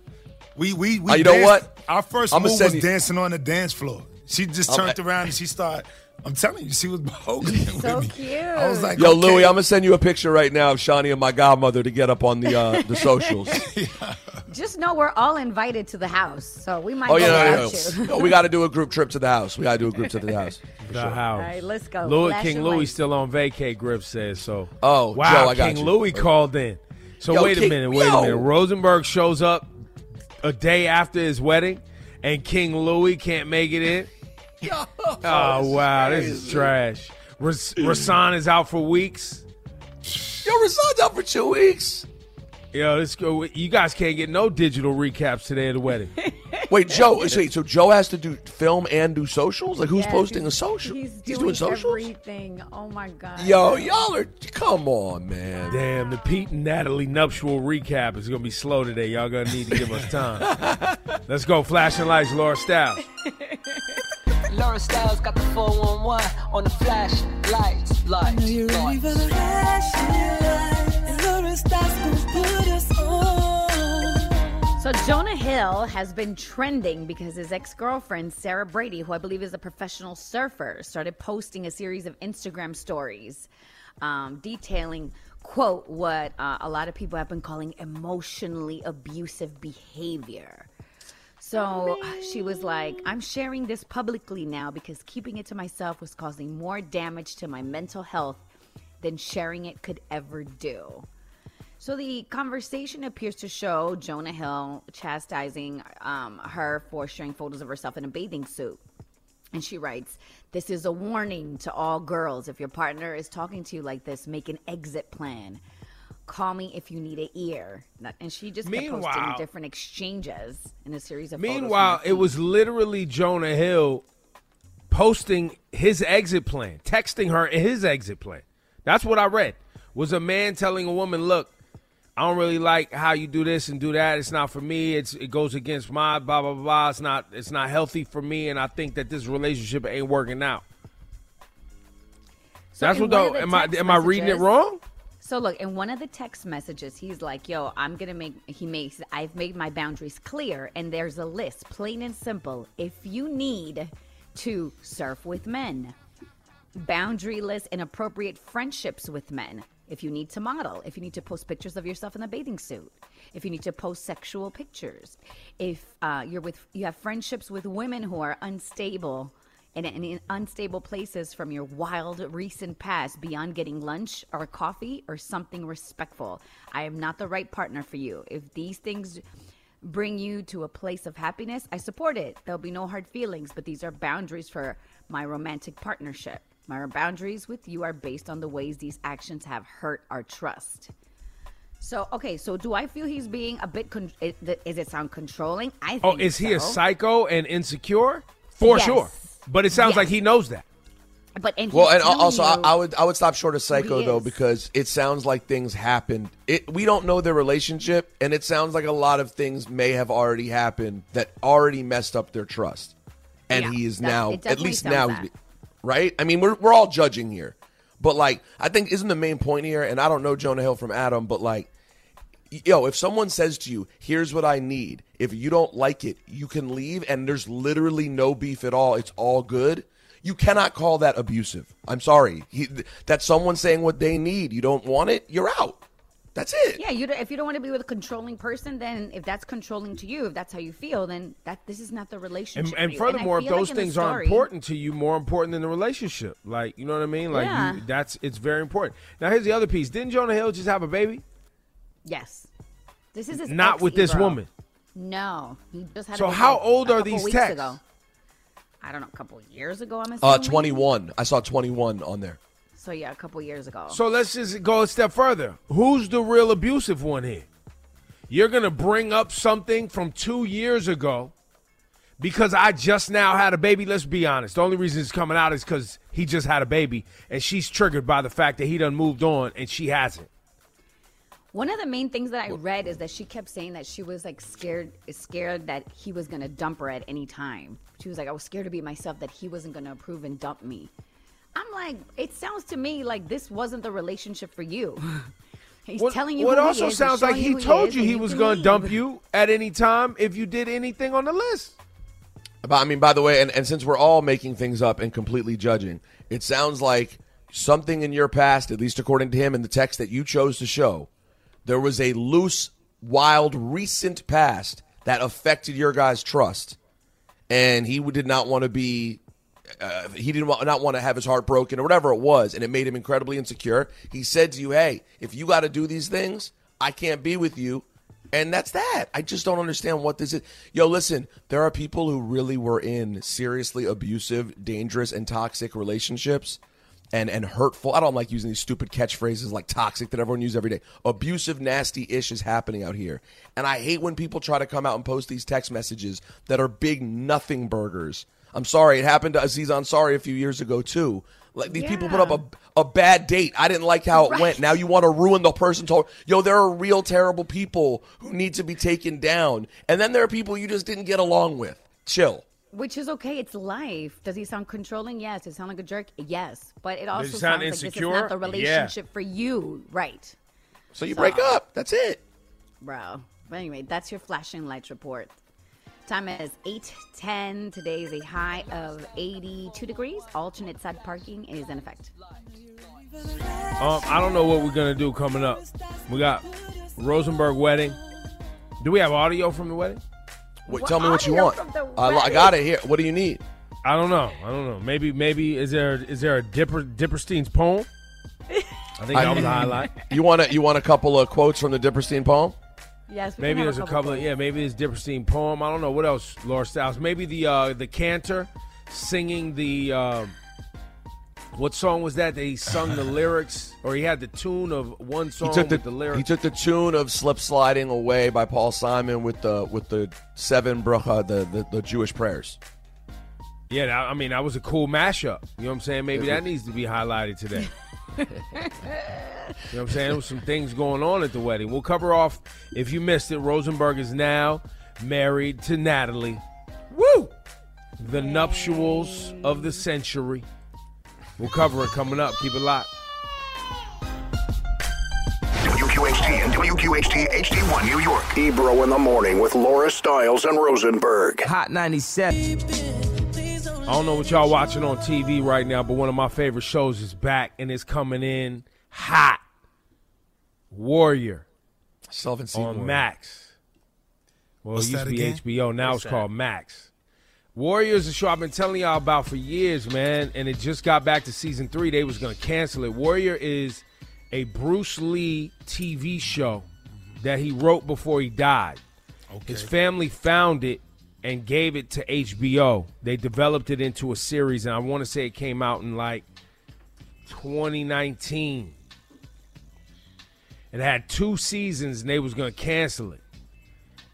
We we we. Uh, you know what? Our 1st I'ma move was you- dancing on the dance floor. She just I'm- turned around and she started. I'm telling you, she was bogling So with me. cute. I was like, Yo, okay. Louie, I'm gonna send you a picture right now of Shani and my godmother to get up on the uh, *laughs* the socials. *laughs* Just know we're all invited to the house, so we might oh go yeah, no, no, no. No, we got to do a group trip to the house. We got to do a group trip to the house. *laughs* The house. All right, let's go. Louis Flash King Louis still on vacay. Griff says so. Oh, wow, Joe, I got King you. Louis called in. So Yo, wait a minute, wait yo. a minute. Rosenberg shows up a day after his wedding, and King Louis can't make it in. *laughs* Oh wow, this is trash. Ras- Rahsaan is out for weeks. Yo, Rahsaan's out for two weeks. Yo, this go. You guys can't get no digital recaps today of the wedding. *laughs* Wait, Joe. Wait, so Joe has to do film and do socials? Like who's Yes, posting a he's- social? He's doing, doing socials. everything. Oh my god. Yo, y'all are. Come on, man. Damn, the Pete and Natalie nuptial recap is gonna be slow today. Y'all gonna need to give us time. *laughs* Let's go, flashing lights, Laura Styles. Laura Styles got the 411 on the flash lights, lights, lights. So So Jonah Hill has been trending because his ex-girlfriend Sarah Brady, who I believe is a professional surfer, started posting a series of Instagram stories um, detailing, quote, what uh, a lot of people have been calling emotionally abusive behavior. So *sighs* she was like, I'm sharing this publicly now because keeping it to myself was causing more damage to my mental health than sharing it could ever do. So the conversation appears to show Jonah Hill chastising um, her for sharing photos of herself in a bathing suit. And she writes, This is a warning to all girls. If your partner is talking to you like this, make an exit plan. Call me if you need an ear. And she just kept posting different exchanges in a series of Meanwhile, it was literally Jonah Hill posting his exit plan, texting her his exit plan. That's what I read. Was a man telling a woman, "Look, I don't really like how you do this and do that. It's not for me. It's it goes against my blah blah blah. It's not it's not healthy for me, and I think that this relationship ain't working out." So That's what though. Am I am I reading it wrong? So look, in one of the text messages, he's like, "Yo, I'm gonna make." He makes. I've made my boundaries clear, and there's a list, plain and simple. If you need to surf with men, boundaryless, inappropriate friendships with men. If you need to model, if you need to post pictures of yourself in a bathing suit, if you need to post sexual pictures, if uh, you're with you have friendships with women who are unstable and in, unstable places from your wild recent past beyond getting lunch or coffee or something respectful. I am not the right partner for you. If these things bring you to a place of happiness, I support it. There'll be no hard feelings, but these are boundaries for my romantic partnership. My boundaries with you are based on the ways these actions have hurt our trust. So, okay, so do I feel he's being a bit, con- is it sound controlling? I oh, think Oh, is he a psycho and insecure? For Yes. sure. But it sounds Yes. like he knows that. But and Well, and also, I, I would I would stop short of psycho though because it sounds like things happened. It we don't know their relationship, and it sounds like a lot of things may have already happened that already messed up their trust. And Yeah, he is that- now at least now, that. right? I mean, we're we're all judging here, but like I think isn't the main point here. And I don't know Jonah Hill from Adam, but like yo, if someone says to you, "Here's what I need," if you don't like it, you can leave, and there's literally no beef at all. It's all good. You cannot call that abusive. I'm sorry. He, that's someone saying what they need. You don't want it, you're out. That's it. Yeah, you don't, if you don't want to be with a controlling person, then if that's controlling to you, if that's how you feel, then that this is not the relationship. And, and for you. I furthermore, if feel like those in the things are important to you, more important than the relationship. Like, you know what I mean? Like, Yeah. you, that's it's very important. Now, here's the other piece. Didn't Jonah Hill just have a baby? Yes, this is his Not ex, with this Ebro. woman. No, he just had. a So baby how like old a are these texts? Ago. I don't know, a couple years ago. I'm assuming. Uh, 21. I saw 21 on there. So yeah, a couple years ago. So let's just go a step further. Who's the real abusive one here? You're going to bring up something from two years ago because I just now had a baby. Let's be honest. The only reason it's coming out is because he just had a baby and she's triggered by the fact that he done moved on and she hasn't. One of the main things that I read is that she kept saying that she was like scared, scared that he was gonna dump her at any time. She was like, I was scared to be myself that he wasn't gonna approve and dump me. I'm like, it sounds to me like this wasn't the relationship for you. *laughs* He's What, telling you. what who he also is sounds like he who told is, you and he was going to leave. dump you at any time if you did anything on the list. But I mean, by the way, and, and since we're all making things up and completely judging, it sounds like something in your past, at least according to him in the text that you chose to show, there was a loose, wild, recent past that affected your guys' trust, and he did not want to be. Uh, he did not not want to have his heart broken or whatever it was, and it made him incredibly insecure. He said to you, "Hey, if you got to do these things, I can't be with you." And that's that. I just don't understand what this is. Yo, listen, there are people who really were in seriously abusive, dangerous, and toxic relationships and, and hurtful. I don't like using these stupid catchphrases like toxic that everyone uses every day. Abusive, nasty ish is happening out here. And I hate when people try to come out and post these text messages that are big nothing burgers. I'm sorry, it happened to Aziz Ansari a few years ago too. Like these people put up a, a bad date. I didn't like how it went. Now you want to ruin the person. Told yo, there are real terrible people who need to be taken down, and then there are people you just didn't get along with. Chill. Which is okay. It's life. Does he sound controlling? Yes. Does he sound like a jerk? Yes. But it also he sounds sound like this is not the Yeah. relationship for you, right? So you break up. That's it. Bro. But anyway, that's your flashing lights report. Time is 8:10. Today is a high of 82 degrees. Alternate side parking is in effect. Um, I don't know what we're gonna do coming up. We got Rosenberg wedding. Do we have audio from the wedding? Wait, tell me what you want. I, I got it here. What do you need? I don't know. I don't know. Maybe maybe is there is there a Dipper Dipperstein's poem? I think that was a highlight. You want a, you want a couple of quotes from the Dipperstein poem? Yes, we Maybe there's a couple. Of, yeah, maybe there's Dipperstein poem. I don't know what else. Laura Styles. Maybe the uh, the cantor singing the um, what song was that? That he sung the lyrics, or he had the tune of one song He took the with the lyrics. he took the tune of "Slip Sliding Away" by Paul Simon with the with the seven bracha uh, the, the the Jewish prayers. Yeah, I mean that was a cool mashup. You know what I'm saying? Maybe that needs to be highlighted today. *laughs* you know what I'm saying? There was some things going on at the wedding. We'll cover off if you missed it. Rosenberg is now married to Natalie. Woo! The nuptials of the century. We'll cover it coming up. Keep it locked. WQHT and WQHT HD1 New York. Ebro in the morning with Laura Styles and Rosenberg. Hot 97. I don't know what y'all watching on TV right now, but one of my favorite shows is back and it's coming in hot. Warrior. Still haven't seen on Warrior. Max. Well, What's it used to be again? HBO. Now What's it's called Max. Warrior is a show I've been telling y'all about for years, man, and it just got back to season three. They was gonna cancel it. Warrior is a Bruce Lee TV show that he wrote before he died. His family found it and gave it to HBO. They developed it into a series, and I want to say it came out in like 2019. It had two seasons, and they was gonna cancel it.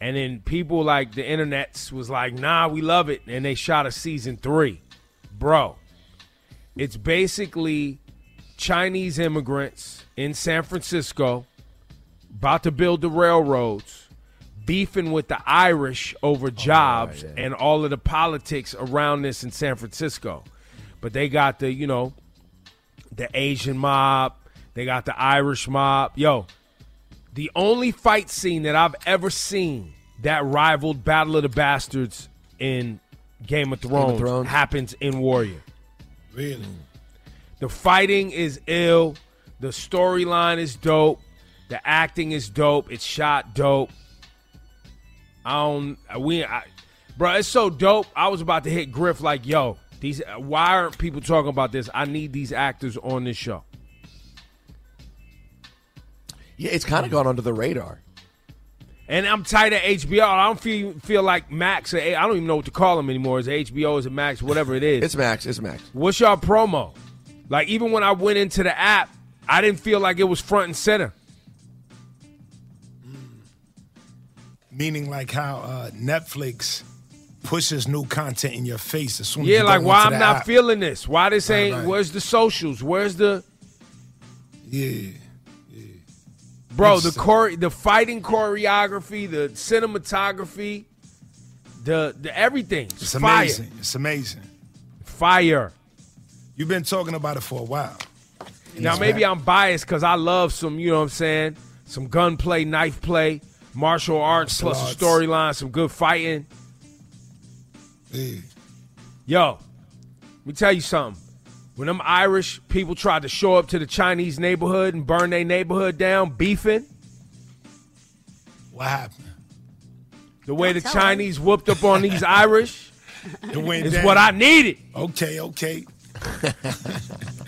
And then people like the internets was like, nah, we love it. And they shot a season three. Bro, it's basically Chinese immigrants in San Francisco about to build the railroads, beefing with the Irish over oh, jobs and all of the politics around this in San Francisco. But they got the, you know, the Asian mob, they got the Irish mob. Yo, the only fight scene that I've ever seen that rivaled Battle of the Bastards in Game of Thrones, Thrones. happens in Warrior. Really? The fighting is ill. The storyline is dope. The acting is dope. It's shot dope. I don't. We, I, bro, it's so dope. I was about to hit Griff like, yo, these. Why aren't people talking about this? I need these actors on this show. Yeah, it's kind of gone under the radar. And I'm tight of HBO. I don't feel feel like Max. Or, I don't even know what to call them anymore. Is it HBO? Is it Max? Whatever it is. It's Max. It's Max. What's y'all promo? Like even when I went into the app, I didn't feel like it was front and center. Meaning like how uh, Netflix pushes new content in your face as soon as Yeah, you go like why into I'm not app. feeling this? Why this Right, ain't? right. Where's the socials? Where's the Yeah. Bro? The chore, the fighting choreography, the cinematography, the the everything. It's amazing. It's amazing. fire. You've been talking about it for a while. Now maybe back. I'm biased because I love some, you know what I'm saying, some gunplay, knife play, martial arts Martial plus a storyline, some good fighting. Yeah. Yo, let me tell you something. When them Irish people tried to show up to the Chinese neighborhood and burn their neighborhood down, beefing, What happened? the way the Chinese whooped up on these Irish *laughs* It went is down. what I needed. Okay, okay.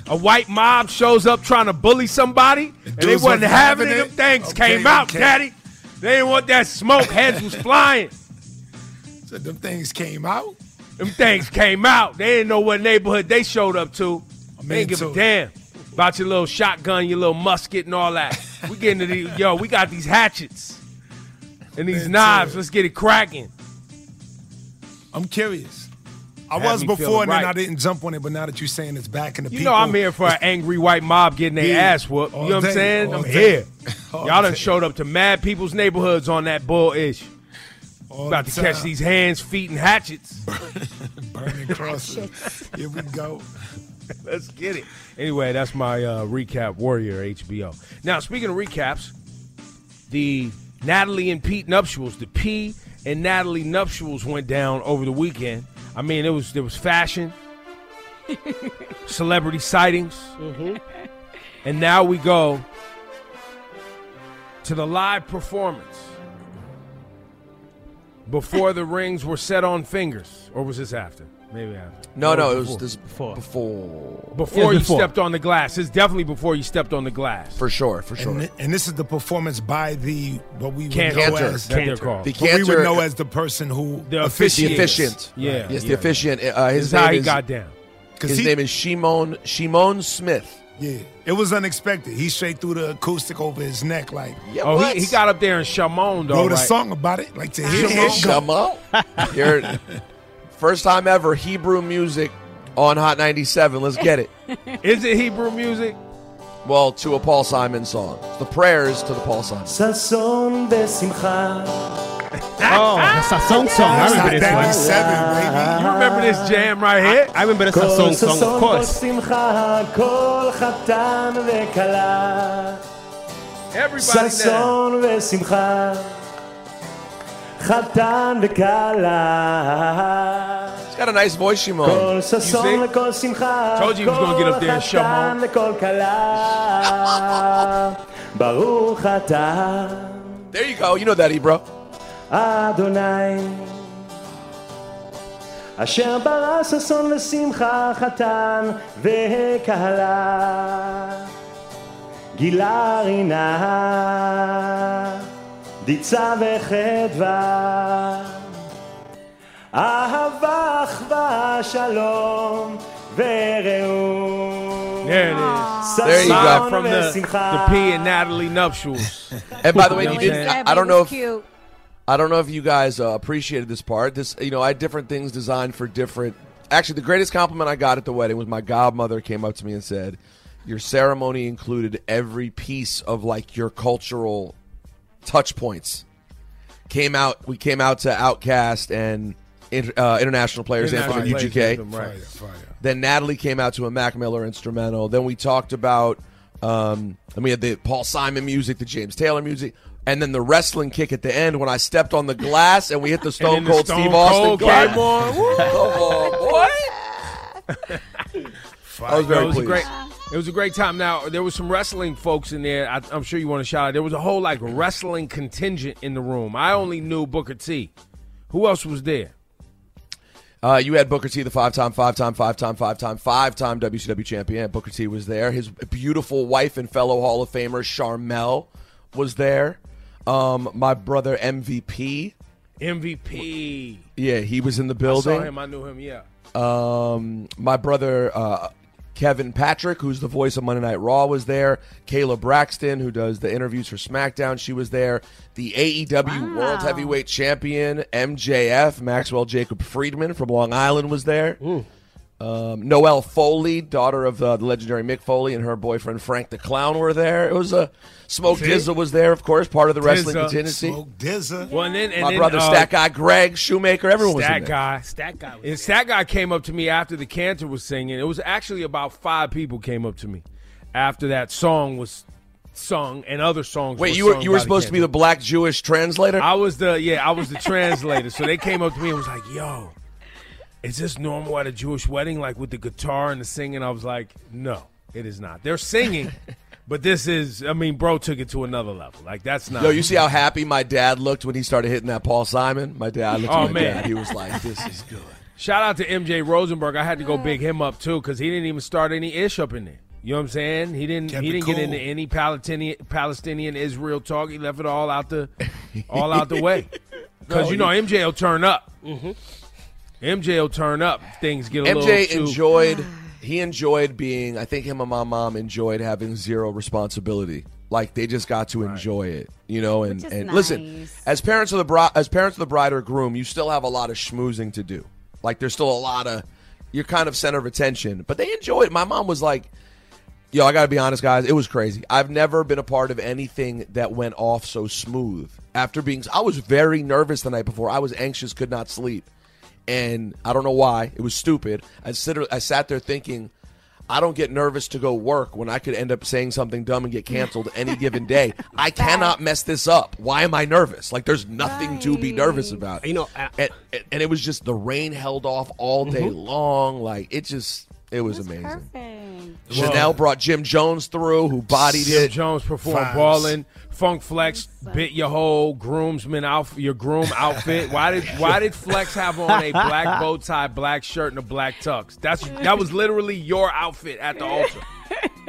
A white mob shows up trying to bully somebody, and they dudes wasn't wasn't having it. Them things Okay, came out, okay. daddy. They didn't want that smoke. Heads was flying. *laughs* So them things came out. Them things came out. They didn't know what neighborhood they showed up to. They didn't give a damn about your little shotgun, your little musket, and all that. We getting to the *laughs* yo. We got these hatchets and these Into knives. it. Let's get it cracking. I'm curious. I Had was before, and then. I didn't jump on it. But now that you're saying it's back in the You people, know I'm here for an angry white mob getting their Yeah. ass whooped. You know what I'm saying? I'm day. here. *laughs* All Y'all done day. showed up to mad people's neighborhoods on that bull ish. All About the to catch these hands, feet, and hatchets. *laughs* burning crosses. Here we go. Let's get it. Anyway, that's my uh, recap Warrior HBO. Now, speaking of recaps, the Natalie and Pete nuptials. The P and Natalie nuptials went down over the weekend. I mean, it was there was fashion, *laughs* celebrity sightings, and now we go to the live performance before the rings were set on fingers, or was this after? Maybe after. No, Or no, it was before? this before. Before. Before Yeah, you before. stepped on the glass. It's definitely before you stepped on the glass. For sure, for sure. And, thi- and this is the performance by the what we would Cantor. know as That they're called. The what we would know as the person who The The officiates. officiant. Yeah, Yes, the yeah. officiant. Uh, This his is how name he is, got down. because His he, name is Shimon Shimon Smith. Yeah, it was unexpected. He straight threw the acoustic over his neck, like Yeah, Oh, he, he got up there and Shamon, though. wrote a song about it, like to hit it. go. Shimon. Here, *laughs* first time ever Hebrew music on Hot 97. Let's get it. *laughs* Is it Hebrew music? Well, to a Paul Simon song. The prayers to the Paul Simon. ששון ושמחה. Oh, that's a song song. I remember this one. 97, baby. You remember this jam right here? I remember this a כל song song, of ששון, כל course. שמחה, כל חתן וכלה. Everybody now. ששון ושמחה, חתן וכלה. He's got a nice voice, Shimon. כל see? ששון וכל שמחה, Told you he was gonna get up there and כל Shimon. חתן וכל כלה. ברוך אתה, *laughs* There you go. You know that, Ebro. אדוני. אשר ברא ששון ושמחה, חתן וכלה. גילה רינה, דיצה וחדווה. אהבה, אחווה, שלום ורעות. There it is. There you go. Live from the, ושמחה. the P and Natalie nuptials. And by the way, You know you what I'm didn't. saying? I, I don't know if cute. I don't know if you guys uh, appreciated this part. This, you know, I had different things designed for different. Actually, the greatest compliment I got at the wedding was my godmother came up to me and said, "Your ceremony included every piece of like your cultural touch points." Came out. We came out to OutKast and inter, uh, international players anthem from UGK. Fire, fire. Then Natalie came out to a Mac Miller instrumental. Then we talked about, um, and we had the Paul Simon music, the James Taylor music, and then the wrestling kick at the end when I stepped on the glass and we hit the *laughs* Stone then the Cold Stone Steve Cold Austin came clap. on. Woo. *laughs* Come on, boy. *laughs* I was very No, it was a pleased. great. It was a great time. Now there was some wrestling folks in there. I, I'm sure you want to shout out. There was a whole like wrestling contingent in the room. I only knew Booker T. Who else was there? Uh, you had Booker T, the five-time, five-time, five-time, five-time, five-time WCW champion. Booker T was there. His beautiful wife and fellow Hall of Famer Sharmell was there. Um, my brother MVP, MVP. yeah, he was in the building. I saw him. I knew him. Yeah. Um, my brother uh, Kevin Patrick, who's the voice of Monday Night Raw, was there. Kayla Braxton, who does the interviews for SmackDown, she was there. The AEW World Heavyweight Champion MJF Maxwell Jacob Friedman from Long Island was there. Um, Noelle Foley, daughter of uh, the legendary Mick Foley, and her boyfriend Frank the Clown were there. It was a Smoke See? Dizza was there, of course, part of the wrestling Dizza. contingency. Smoke DZA. Well, and then, and My then, brother, uh, Stat Guy Greg Shoemaker, everyone was in Stat there. guy. Stat guy. Was And Stat guy came up to me after the cantor was singing. It was actually about five people came up to me after that song was sung and other songs. Wait, were you were sung you were supposed to be the black Jewish translator? I was the yeah, I was the *laughs* translator. So they came up to me and was like, "Yo, is this normal at a Jewish wedding, like with the guitar and the singing?" I was like, "No, it is not. They're singing, *laughs* but this is. I mean, bro took it to another level. Like that's not. Yo, you see how happy my dad looked when he started hitting that Paul Simon? My dad, looked Oh, at my man. dad. He was like, "This is *laughs* good." Shout out to MJ Rosenberg. I had to go big him up too because he didn't even start any ish up in there. You know what I'm saying? He didn't. Kept he didn't get into any Palestinian Palestinian Israel talk. He left it all out the *laughs* all out the way because No, you know MJ will turn up. Mm-hmm. MJ will turn up. if Things get a little MJ too, enjoyed. He enjoyed being. I think him and my mom enjoyed having zero responsibility. Like they just got to enjoy it, you know. And Which is and listen, as parents of the bride, as parents of the bride or groom, you still have a lot of schmoozing to do. Like there's still a lot of. You're kind of center of attention, but they enjoy it. My mom was like, Yo, I gotta be honest, guys. It was crazy. I've never been a part of anything that went off so smooth. After being, I was very nervous the night before. I was anxious, could not sleep, and I don't know why. It was stupid. I sit, I sat there thinking, I don't get nervous to go work when I could end up saying something dumb and get canceled any given day. *laughs* I cannot mess this up. Why am I nervous? Like there's nothing to be nervous about. You know, and, and, and it was just the rain held off all day Mhm. long. Like it just it was amazing. Perfect. Chanel brought Jim Jones through, who bodied Jim it. Jones performed Vibes. balling. Funk Flex bit your whole groomsman outfit, your groom outfit. Why did *laughs* Why did Flex have on a black bow tie, black shirt, and a black tux? That's that was literally your outfit at the altar.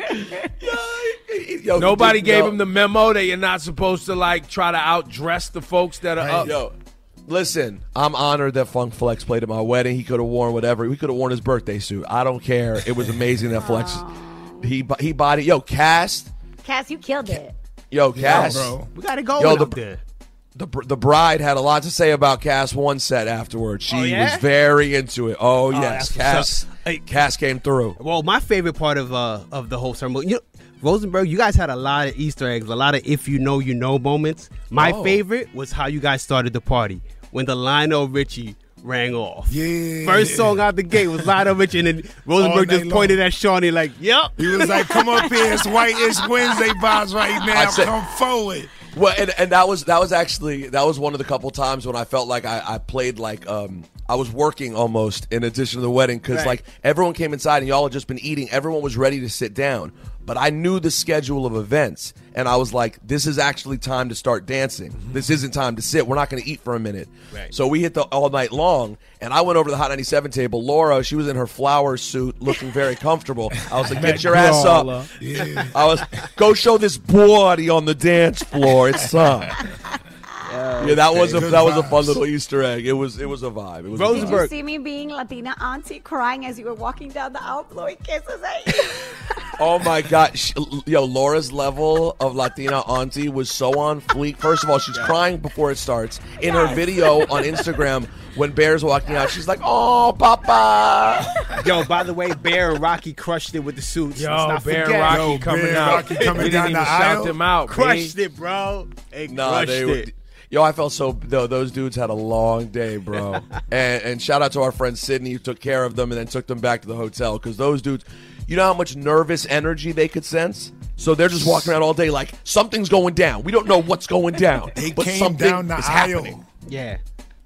*laughs* Yo, Nobody dude, gave yo. him the memo that you're not supposed to like try to outdress the folks that are up. Yo, listen, I'm honored that Funk Flex played at my wedding. He could have worn whatever. He could have worn his birthday suit. I don't care. It was amazing that Flex. He he bodied. Yo, Kast. Kast, you killed it. Yo, Kast. bro. We gotta go Yo, the, there. The, the bride had a lot to say about Kast one set afterwards. She Oh, yeah? was very into it. Oh, yes, Kast. up. Kast came through. Well, my favorite part of uh of the whole ceremony, you know, Rosenberg, you guys had a lot of Easter eggs, a lot of if you know you know moments. My Oh. favorite was how you guys started the party when the Lionel Richie rang off. Yeah. First song out the gate was Lionel Richie, and then Rosenberg just night pointed at Shani like, "Yep." He was like, "Come up here, it's White-ish Wednesday vibes right now. I said- Come forward." Well, and, and that was that was actually that was one of the couple times when I felt like I, I played like um I was working almost in addition to the wedding because Right. like everyone came inside and y'all had just been eating. Everyone was ready to sit down, but I knew the schedule of events and I was like, this is actually time to start dancing. Mm-hmm. This isn't time to sit. We're not going to eat for a minute. Right. So we hit the all night long, and I went over to the Hot 97 table. Laura, she was in her flower suit, looking very *laughs* comfortable. I was like, get your ass up. I was go show this body on the dance floor. It's *laughs* up. Yeah, that was a that was a fun little Easter egg. It was it was a vibe. It was a Did you see me being Latina auntie crying as you were walking down the aisle blowing kisses at you? *laughs* Oh my god, Sh- yo, Laura's level of Latina auntie was so on fleek. First of all, she's crying before it starts. In her video on Instagram, when Bear's walking out, she's like, "Oh, Papa." Yo, by the way, Bear and Rocky crushed it with the suits. Yo, Let's not Bear and forget. Rocky Yo, coming Bear out. Rocky coming we down didn't even the shout aisle. them out. crushed B. it, bro. They Nah, crushed they it. Yo, I felt so. Though those dudes had a long day, bro. *laughs* and, and shout out to our friend Sydney who took care of them and then took them back to the hotel because those dudes, you know how much nervous energy they could sense. So they're just walking around all day like something's going down. We don't know what's going down, They but came something down the is aisle. happening. Yeah.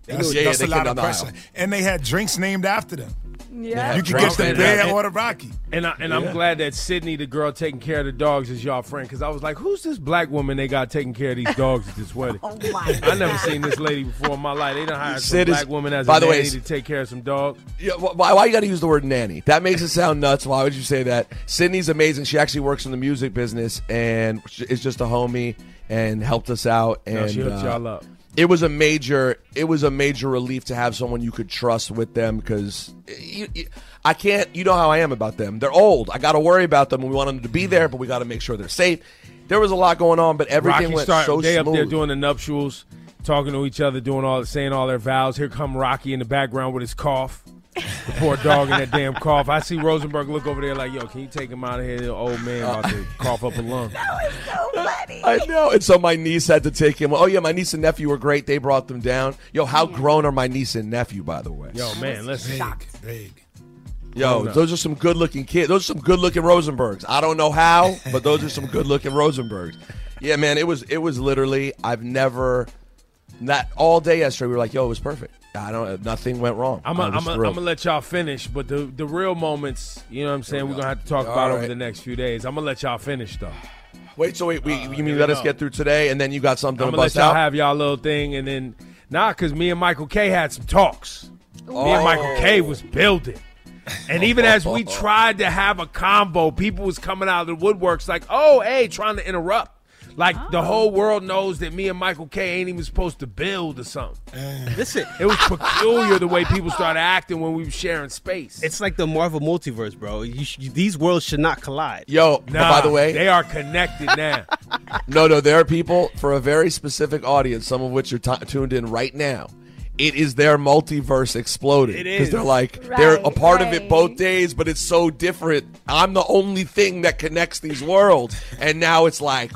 That's, Yeah, yeah, that's they a lot of pressure. aisle. And they had drinks named after them. Yeah. You can drinks get the named bear or the Rocky. And I, and I'm glad that Sydney, the girl taking care of the dogs, is y'all friend. Because I was like, who's this black woman they got taking care of these dogs at this *laughs* wedding? Oh my I never seen this lady before in my life. They done hired some Sid is- black woman as by a the way, nanny it's- to take care of some dogs. Yeah, why, why you got to use the word nanny? That makes it sound nuts. Why would you say that? Sydney's amazing. She actually works in the music business and sh- is just a homie and helped us out. And No, she hooked uh, y'all up. It was a major. It was a major relief to have someone you could trust with them because I can't. You know how I am about them. They're old. I got to worry about them. We want them to be there, but we got to make sure they're safe. There was a lot going on, but everything Rocky went start, so they smooth. up there doing the nuptials, talking to each other, doing all, saying all their vows. Here come Rocky in the background with his cough. The *laughs* poor dog in that damn cough. I see Rosenberg look over there like, yo, can you take him out of here? The old man about to cough up a lung. *laughs* so funny. I know. And so my niece had to take him. Oh yeah, my niece and nephew were great. They brought them down. Yo, how grown are my niece and nephew, by the way? Yo, man, let's Big, big. Yo, those are some good looking kids. Those are some good looking Rosenbergs. I don't know how, but those are some good looking Rosenbergs. Yeah, man, it was it was literally I've never not all day yesterday we were like, yo, it was perfect. I don't nothing went wrong. I'm gonna let y'all finish, but the the real moments, you know what I'm saying, we're gonna have to talk All about over the next few days. I'm gonna let y'all finish though. Wait, so wait, we, uh, you mean let us go. get through today and then you got something I'm to gonna let bust y'all out? have y'all little thing, and then nah, because me and Michael Kay had some talks. Me and Oh. Michael Kay was building. And *laughs* even as we tried to have a combo, people was coming out of the woodworks like, "Oh, hey, trying to interrupt." Like the oh. whole world knows that me and Michael Kay ain't even supposed to build or something. Listen, It was peculiar the way people started acting when we were sharing space. it's like the Marvel multiverse, bro. You sh- these worlds should not collide. Yo, oh, Nah, by the way, they are connected now. *laughs* No, no, there are people for a very specific audience, some of which are t- tuned in right now. It is their multiverse exploding because they're like they're a Right, part of it both days, but it's so different. I'm the only thing that connects these worlds, and now it's like,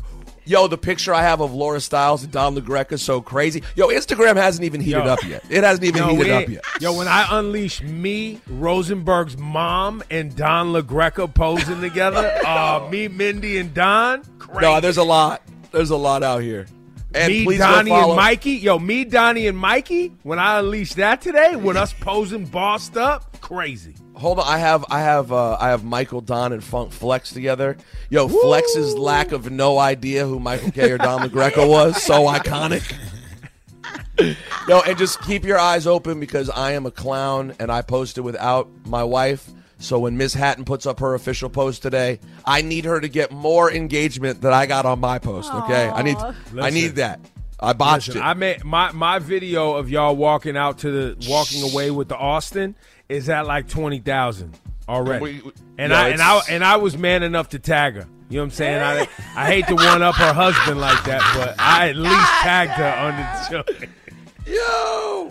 Yo, the picture I have of Laura Styles and Don LaGreca is so crazy. Yo, Instagram hasn't even heated Yo. up yet. It hasn't even Yo, heated up yet. Yo, when I unleash me, Rosenberg's mom, and Don LaGreca posing together, *laughs* uh, me, Mindy, and Don, No, there's a lot. There's a lot out here. And me, Donnie, and Mikey. Yo, me, Donnie, and Mikey. When I unleash that today, when *laughs* us posing bossed up, crazy. Hold on, I have I have uh, I have Michael Don and Funk Flex together. Yo, Flex's lack of no idea who Michael Kay or Don LaGreca was so *laughs* iconic. Yo, and just keep your eyes open because I am a clown and I posted without my wife. So when Miss Hatton puts up her official post today, I need her to get more engagement than I got on my post. Okay, I need I need that. I botched Listen, it. I made my my video of y'all walking out to the walking away with the Austin is at like twenty thousand already, We- we- and yo, I and I and I was man enough to tag her. You know what I'm saying? I I hate to one up her husband like that, but I at *laughs* least tagged her on the *laughs* show. Yo.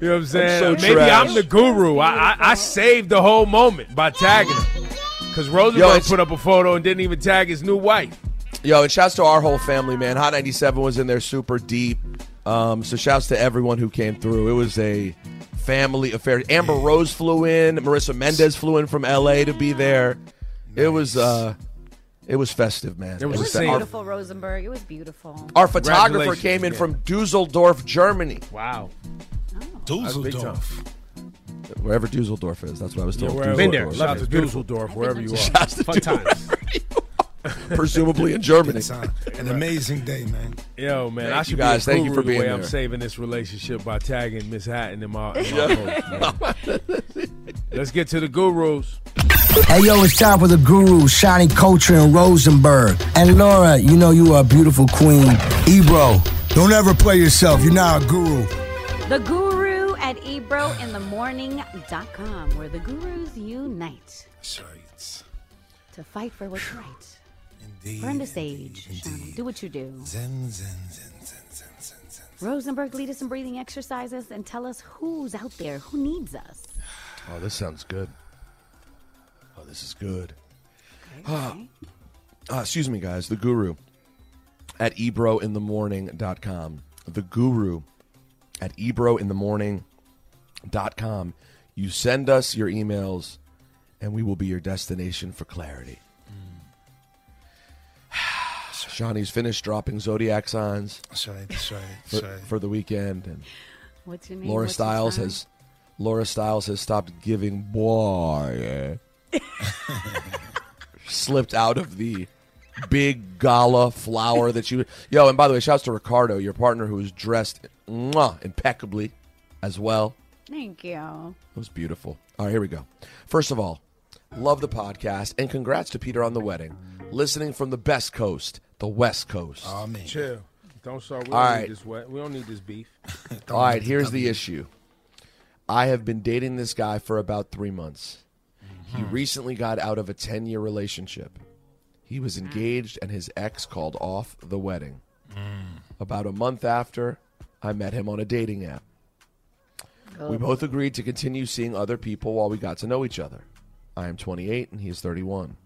You know what I'm saying? so Maybe trash. I'm the guru. I, I I saved the whole moment by tagging her. Because Rosenberg Yo, put up a photo and didn't even tag his new wife. Yo, and shouts to our whole family, man. Hot 97 was in there super deep. Um, so shouts to everyone who came through. It was a family affair. Amber Rose flew in. Marissa Mendez flew in from LA to be there. It was uh it was festive, man. It was It was fe- our, beautiful, Rosenberg. It was beautiful. our photographer came in again. from Dusseldorf, Germany. Wow. Dusseldorf. Wherever Dusseldorf is, that's what I was told. wherever- Been there. Dusseldorf. Shout out to Dusseldorf, wherever you *laughs* are. Shouts to Fun times. *laughs* Presumably in Germany. Uh, an amazing day, man. Yo, man, Thank I you should guys. be a Thank you guru for being the way I'm saving this relationship by tagging Miss Hatton in my, in my *laughs* post, man. Let's get to the gurus. Hey yo, it's time for the guru, Shani Kulture and Rosenberg. And Laura, you know you are a beautiful queen. Ebro, don't ever play yourself. You're not a guru. The Guru at ebrointhemorning.com, where the gurus unite That's right. to fight for what's right. Indeed. Burn the sage, Shani. Do what you do. Zen, zen, zen, zen, zen, zen, zen. Rosenberg, lead us some breathing exercises and tell us who's out there, who needs us. Oh, this sounds good. Oh, this is good. Ah, ah, excuse me, guys. The Guru at ebrointhemorning.com. The Guru at ebrointhemorning.com. You send us your emails, and we will be your destination for clarity. Shani's finished dropping zodiac signs That's right. That's right. for, That's right. for the weekend, and What's your name? Laura What's your Styles has Laura Styles has stopped giving boy eh? *laughs* slipped out of the big gala flower that you yo and by the way shouts to Ricardo your partner who was dressed mwah, impeccably as well Thank you. it was beautiful all right here we go first of all love the podcast and congrats to Peter on the wedding listening from the best coast the west coast Oh, man. Chill. Don't start. We All don't right. need this wet. We don't need this beef. *laughs* All right, here's the issue. I have been dating this guy for about three months. He recently got out of a 10 year relationship. He was engaged, and his ex called off the wedding. About a month after, I met him on a dating app. We both agreed to continue seeing other people while we got to know each other. I am 28 and he is 31.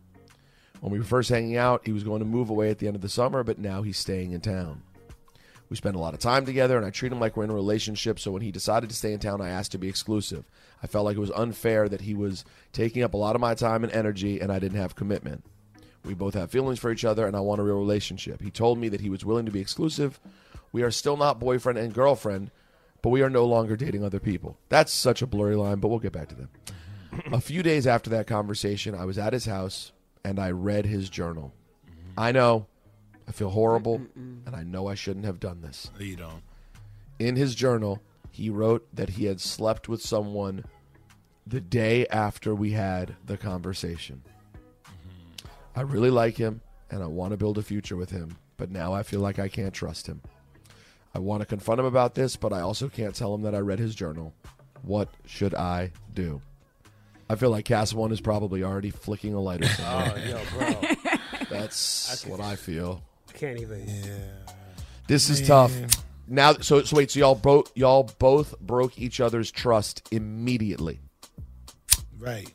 When we were first hanging out, he was going to move away at the end of the summer, but now he's staying in town. We spend a lot of time together, and I treat him like we're in a relationship. So when he decided to stay in town, I asked to be exclusive. I felt like it was unfair that he was taking up a lot of my time and energy, and I didn't have commitment. We both have feelings for each other, and I want a real relationship. He told me that he was willing to be exclusive. We are still not boyfriend and girlfriend, but we are no longer dating other people. That's such a blurry line, but we'll get back to them. a few days after that conversation, I was at his house and I read his journal. I know, I feel horrible, and I know I shouldn't have done this. You don't. In his journal, he wrote that he had slept with someone the day after we had the conversation. Mm-hmm. I really like him and I want to build a future with him, but now I feel like I can't trust him. I want to confront him about this, but I also can't tell him that I read his journal. What should I do? I feel like Kast One is probably already flicking a lighter *laughs* somewhere. Oh, yo, bro. *laughs* That's what I feel. Can't even. Yeah. This is Man. tough. Now, so so wait, so y'all both y'all both broke each other's trust immediately. Right.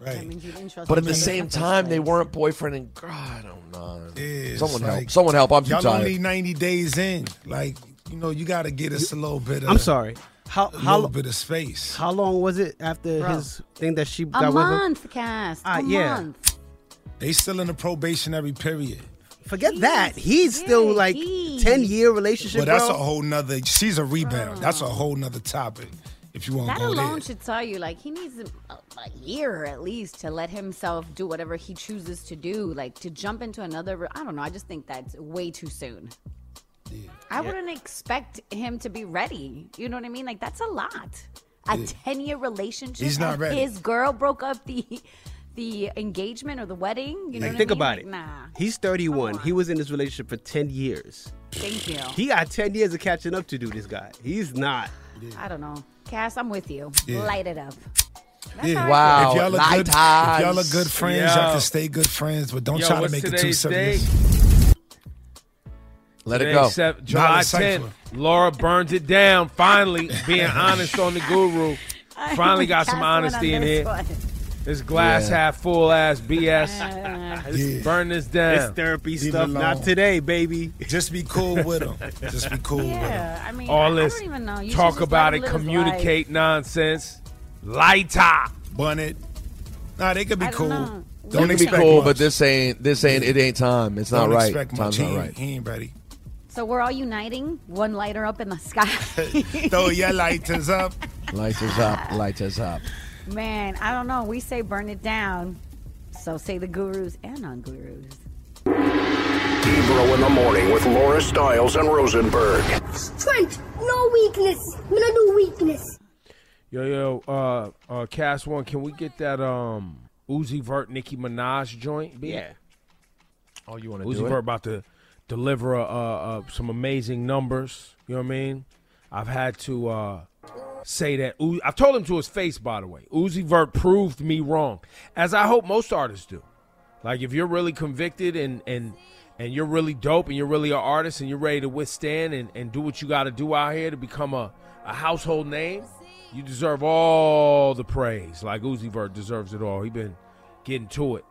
That means you didn't trust But at the same time, they weren't boyfriend and girl. I don't know. It's Someone help! Someone help! I'm too Y'all tired. only 90 days in. Like, you know, you got to get us a little bit of. I'm sorry. How A how little bit of space. How long was it after Bro. his thing that she A got with him? month, Kast. Ah, a yeah. month. They still in the probationary period. Forget that. He's still like ten year relationship. Well, that's bro. a whole nother. She's a rebound. That's a whole nother topic. If you want to That go alone there. should tell you, like, he needs a, a year at least to let himself do whatever he chooses to do. Like, to jump into another, I don't know. I just think that's way too soon. I wouldn't expect him to be ready. You know what I mean? Like, that's a lot. A Yeah. 10 year relationship. He's not ready. His girl broke up the the engagement or the wedding. You know Like, what think I mean? about it. Nah. He's 31. He was in this relationship for 10 years. Thank you. He got 10 years of catching up to do. This guy. He's not. I don't know. Kast, I'm with you. Yeah. Light it up. Yeah. Wow, If y'all are light good, if y'all are good friends, y'all Yo. can stay good friends, but don't Yo, try to make it too serious. date? Let it go. sep- July Not 10th. Laura burns it down. Finally, being *laughs* honest on the guru. Finally got some honesty in here. one. This glass Yeah. half full ass BS. Yeah. Burn this It's down. therapy Leave stuff. Not today, baby. Just be cool with them. Just be cool with them. Yeah, I mean, All I, this I don't even know. You talk about it, him live his communicate nonsense. Lighter. Bun it. Nah, they could be I don't cool. know. Don't It can be cool, much. but this ain't this ain't it ain't time. It's not Don't right. expect much. Time's He not ain't, right. he ain't ready. Life. So we're all uniting, one lighter up in the sky. *laughs* Throw your lighters up. Lights us up. Lights us up. Man, I don't know. We say burn it down. So say the gurus and non-gurus. Ebro in the morning with Laura Styles and Rosenberg. Strength, no weakness. Me no do weakness. Yo, yo, uh, uh, Kast One, can we get that um Uzi Vert Nicki Minaj joint? B? Yeah. Oh, you want to Uzi do Vert it? about to deliver uh, uh, some amazing numbers. You know what I mean? I've had to uh, say that. I've told him to his face, by the way. Uzi Vert proved me wrong, as I hope most artists do. Like if you're really convicted and and and you're really dope and you're really an artist and you're ready to withstand and, and do what you got to do out here to become a, a household name, you deserve all the praise. Like Uzi Vert deserves it all. He been getting to it.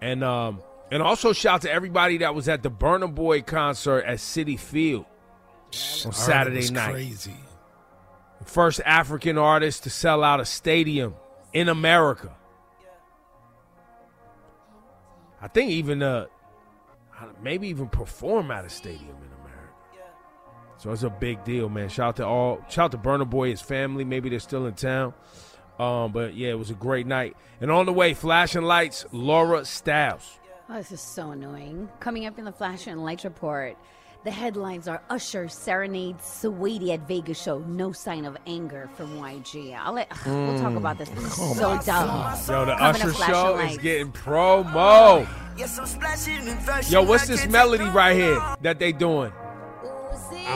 And um and also shout to everybody that was at the Burna Boy concert at Citi Field on Saturday night. Crazy. First African artist to sell out a stadium in America. I think even uh maybe even perform at a stadium in America. So it's a big deal, man. Shout out to all shout out to Burna Boy, his family. Maybe they're still in town. Um, but yeah, it was a great night. And on the way, flashing lights, Laura Styles. Oh, this is so annoying. Coming up in the Flash and Light report, the headlines are Usher serenades Saweetie at Vegas show. No sign of anger from YG. I'll let, We'll talk about this. This is Oh so my dumb. Yo, the Coming Usher show is getting promo. Yo, what's this melody right here that they doing?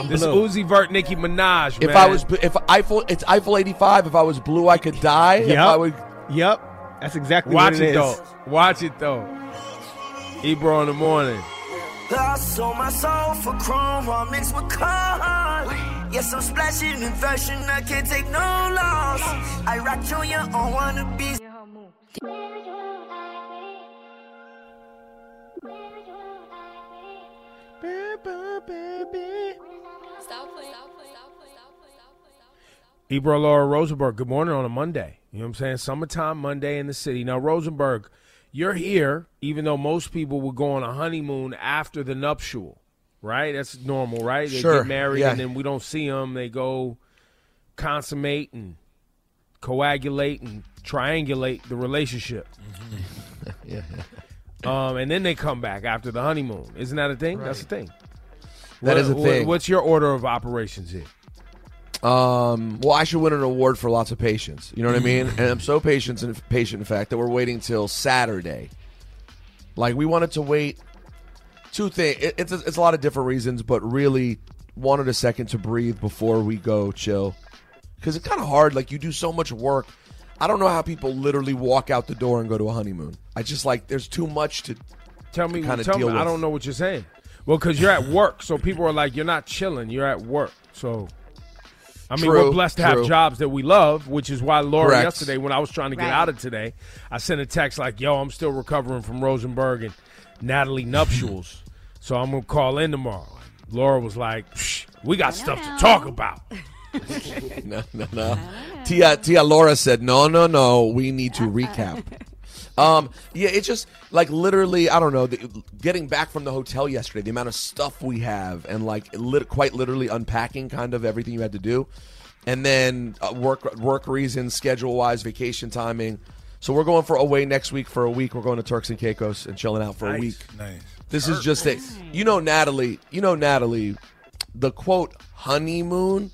this blue. Uzi Vert, Nicki Minaj. If man. I was if Eiffel it's Eiffel 85. If I was blue, I could die. If Yep. I would, Yep. That's exactly watch what it, it is. though. Watch it though. Ebro in the morning. I sold my soul for chrome while mixed with corn. Yes, I'm splashing in fashion, I can't take no loss. I rock you, you don't wanna be. Ebro Laura Rosenberg, good morning on a Monday. You know what I'm saying? Summertime Monday in the city. Now, Rosenberg, you're here, even though most people would go on a honeymoon after the nuptial, right? That's normal, right? They Sure, get married yeah. and then we don't see them. They go consummate and coagulate and triangulate the relationship. *laughs* yeah. Um, and then they come back after the honeymoon. Isn't that a thing? That's a thing. That What- is a thing. What's your order of operations here? Um, well, I should win an award for lots of patience. You know what I mean? And I'm so patient and patient, in fact, that we're waiting till Saturday. Like we wanted to wait. Two things. It, it's a, it's a lot of different reasons, but really wanted a second to breathe before we go chill. Because it's kind of hard. Like you do so much work. I don't know how people literally walk out the door and go to a honeymoon. I just like there's too much to Tell me, kind of tell deal me. with. I don't know what you're saying. Well, because you're at work, so people are like, you're not chilling. You're at work, so I mean, True, we're blessed to true. have jobs that we love, which is why Laura Correct. yesterday, when I was trying to get Right. out of today, I sent a text like, "Yo, I'm still recovering from Rosenberg and Natalie nuptials, *laughs* so I'm gonna call in tomorrow." Laura was like, Psh, "We got stuff to talk about." *laughs* *laughs* no, no, no. Tia, Tia Laura said, no, no, no. We need to recap. Um, yeah, it's just like literally, I don't know. The, getting back from the hotel yesterday, the amount of stuff we have, and like lit, quite literally unpacking kind of everything you had to do, and then uh, work work reasons, schedule wise, vacation timing. So we're going for away next week for a week. We're going to Turks and Caicos and chilling out for a week. nice. This is just it. You know, Natalie. You know, Natalie. The quote honeymoon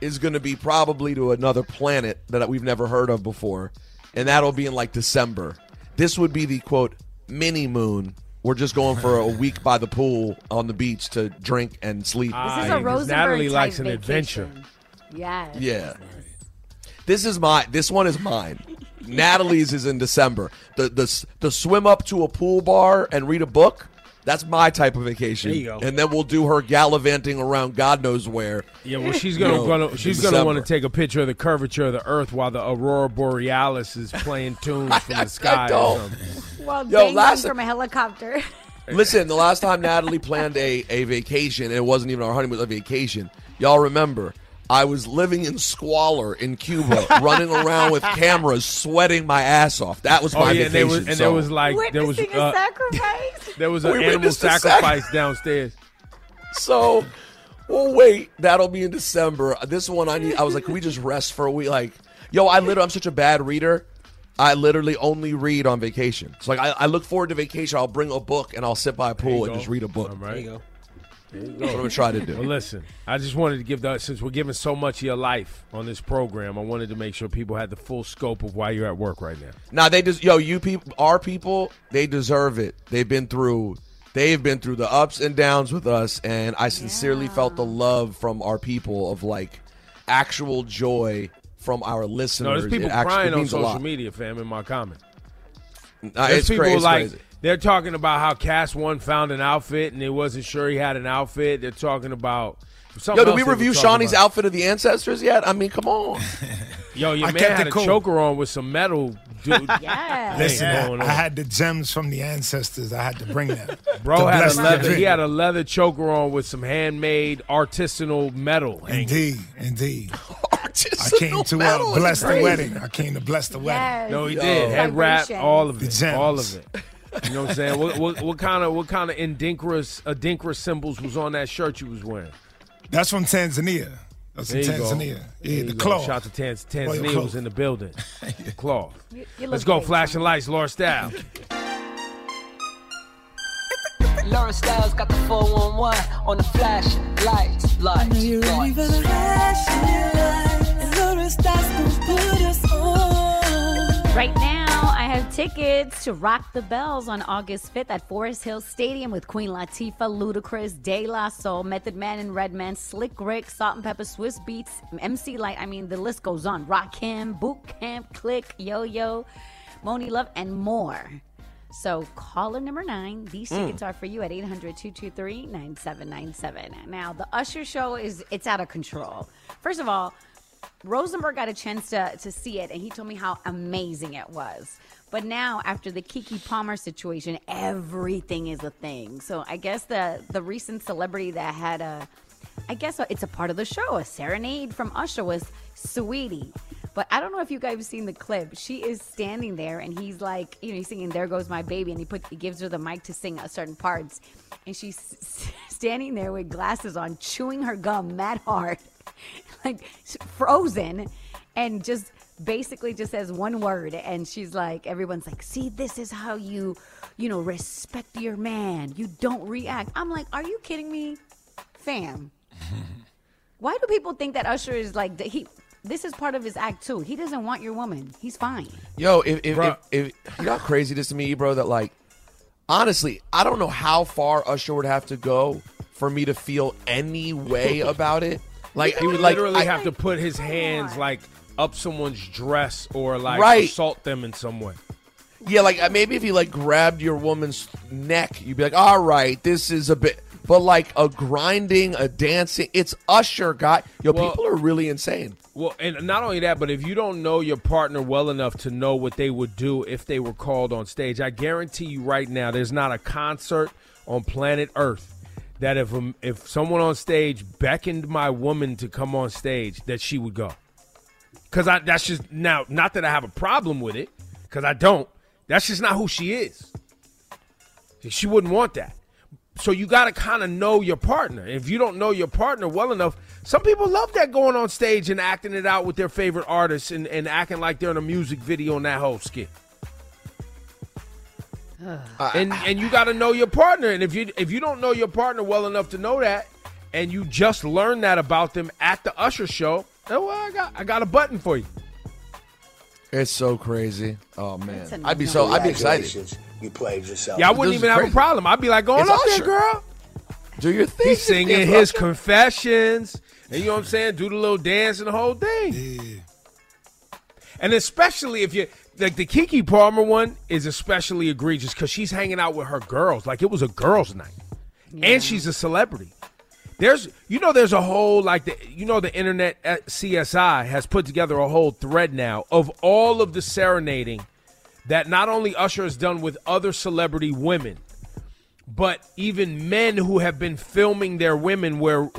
is going to be probably to another planet that we've never heard of before, and that'll be in like December. This would be the quote mini moon. We're just going for a week by the pool on the beach to drink and sleep. This is a yeah, 'cause Rosenberg Natalie type likes an vacation. adventure. Yes. Yeah. This is my. This one is mine. Natalie's is in December. The the the swim up to a pool bar and read a book. That's my type of vacation. There you go. And then we'll do her gallivanting around God knows where. Yeah, well, she's gonna, know, gonna she's gonna want to take a picture of the curvature of the Earth while the aurora borealis is playing *laughs* tunes from the sky. or don't. something. Well, Yo, last- from a helicopter. *laughs* Listen, the last time Natalie planned a, a vacation, and it wasn't even our honeymoon, a vacation. Y'all remember, I was living in squalor in Cuba, *laughs* running around with cameras, sweating my ass off. That was my Oh yeah, and there vacation. was and so- there was like there was Witnessing a uh, sacrifice. *laughs* there was an We animal witnessed a sac- sacrifice downstairs. So, well, wait, that'll be in December. This one, I need. I was like, can we just rest for a week? Like, yo, I literally, I'm such a bad reader. I literally only read on vacation. So, like, I, I look forward to vacation. I'll bring a book and I'll sit by a pool and go. just read a book. All right. There you go. That's what I'm gonna try to do. Well, listen, I just wanted to give the since we're giving so much of your life on this program, I wanted to make sure people had the full scope of why you're at work right now. Now they just yo, you people, our people, they deserve it. They've been through, they've been through the ups and downs with us, and I sincerely felt the love from our people of like actual joy from our listeners. No, there's people It actually crying on social media, fam. In my comment, Uh, there's it's people crazy. like crazy. They're talking about how Kast One found an outfit and they wasn't sure he had an outfit. They're talking about. something Yo, did we review Shani's about. outfit of the ancestors yet? I mean, come on. *laughs* Yo, your I man kept had a cool. choker on with some metal, dude. *laughs* Yeah. Listen, Hey, I, going I on. had the gems from the ancestors. I had to bring them. *laughs* Bro To had a leather. He had a leather choker on with some handmade artisanal metal. hanging. Indeed, indeed. I came to metal uh, bless the wedding. I came to bless the wedding. Yes. No, he Yo. did. Head wrap, all of The it, gems. all of it. You know what I'm saying? What, what, what kind of what kind of Indinkra uh, Adinkra symbols was on that shirt you was wearing? That's from Tanzania. That's There from you go. Tanzania. There Yeah, you the go. claw. Shout to Tanz- Tanzania was in the building. *laughs* Claw. You- you Let's go. great, Flashing Sean. lights, Laura Style. Laura Styles got the 411 on the flash lights. Lights. lights. Right now, I have tickets to Rock the Bells on August 5th at Forest Hills Stadium with Queen Latifah, Ludacris, De La Soul, Method Man and Redman, Slick Rick, Salt and Pepper, Swizz Beatz, MC Lyte. I mean, the list goes on. Rakim, Boot Camp, Clik, Yo Yo, Monie Love, and more. So caller number nine, these hmm. tickets are for you at 800-223-9797. Now the Usher show is it's out of control. First of all, Rosenberg got a chance to, to see it and he told me how amazing it was. But now after the Keke Palmer situation, everything is a thing. So I guess the the recent celebrity that had a I guess it's a part of the show. A serenade from Usher was Sweetie. But I don't know if you guys have seen the clip. She is standing there and he's like, you know, he's singing "There Goes My Baby," and he put he gives her the mic to sing a certain parts, and she's *laughs* standing there with glasses on, chewing her gum mad hard, *laughs* like frozen, and just basically just says one word, and she's like, everyone's like, see, this is how you, you know, respect your man. You don't react. I'm like, are you kidding me, fam? *laughs* Why do people think that Usher is like he? This is part of his act too. He doesn't want your woman. He's fine. Yo, if if, Bruh. if, if you know how crazy this to me, bro, that like honestly, I don't know how far Usher would have to go for me to feel any way about it. Like He would like literally I- have to put his hands like up someone's dress or like Right. assault them in some way. Yeah, like uh, maybe if he like grabbed your woman's neck, you'd be like, "All right, this is a bit." but like a grinding, a dancing. It's Usher guy. Yo, Well- people are really insane. Well, and not only that, but if you don't know your partner well enough to know what they would do if they were called on stage, I guarantee you right now, there's not a concert on planet Earth that if um, if someone on stage beckoned my woman to come on stage, that she would go. Because I that's just now not that I have a problem with it, because I don't. That's just not who she is. She wouldn't want that. So you got to kind of know your partner. If you don't know your partner well enough, some people love that going on stage and acting it out with their favorite artists and, and acting like they're in a music video in that whole skit. *sighs* Ah. and and you got to know your partner. And if you if you don't know your partner well enough to know that, and you just learn that about them at the Usher show, oh, well, I got I got a button for you. It's so crazy. Oh man, I'd be so I'd be excited. You played yourself. Yeah, I wouldn't This even have a problem. I'd be like, going It's up Usher. there, girl. Do your thing. He's singing It's his Usher. confessions, and you know what I'm saying? Do the little dance and the whole thing. And especially if you like the Keke Palmer one is especially egregious because she's hanging out with her girls, like it was a girls' night, and she's a celebrity. There's, you know, there's a whole like the, you know, the internet uh, at CSI has put together a whole thread now of all of the serenading that not only Usher has done with other celebrity women, but even men who have been filming their women where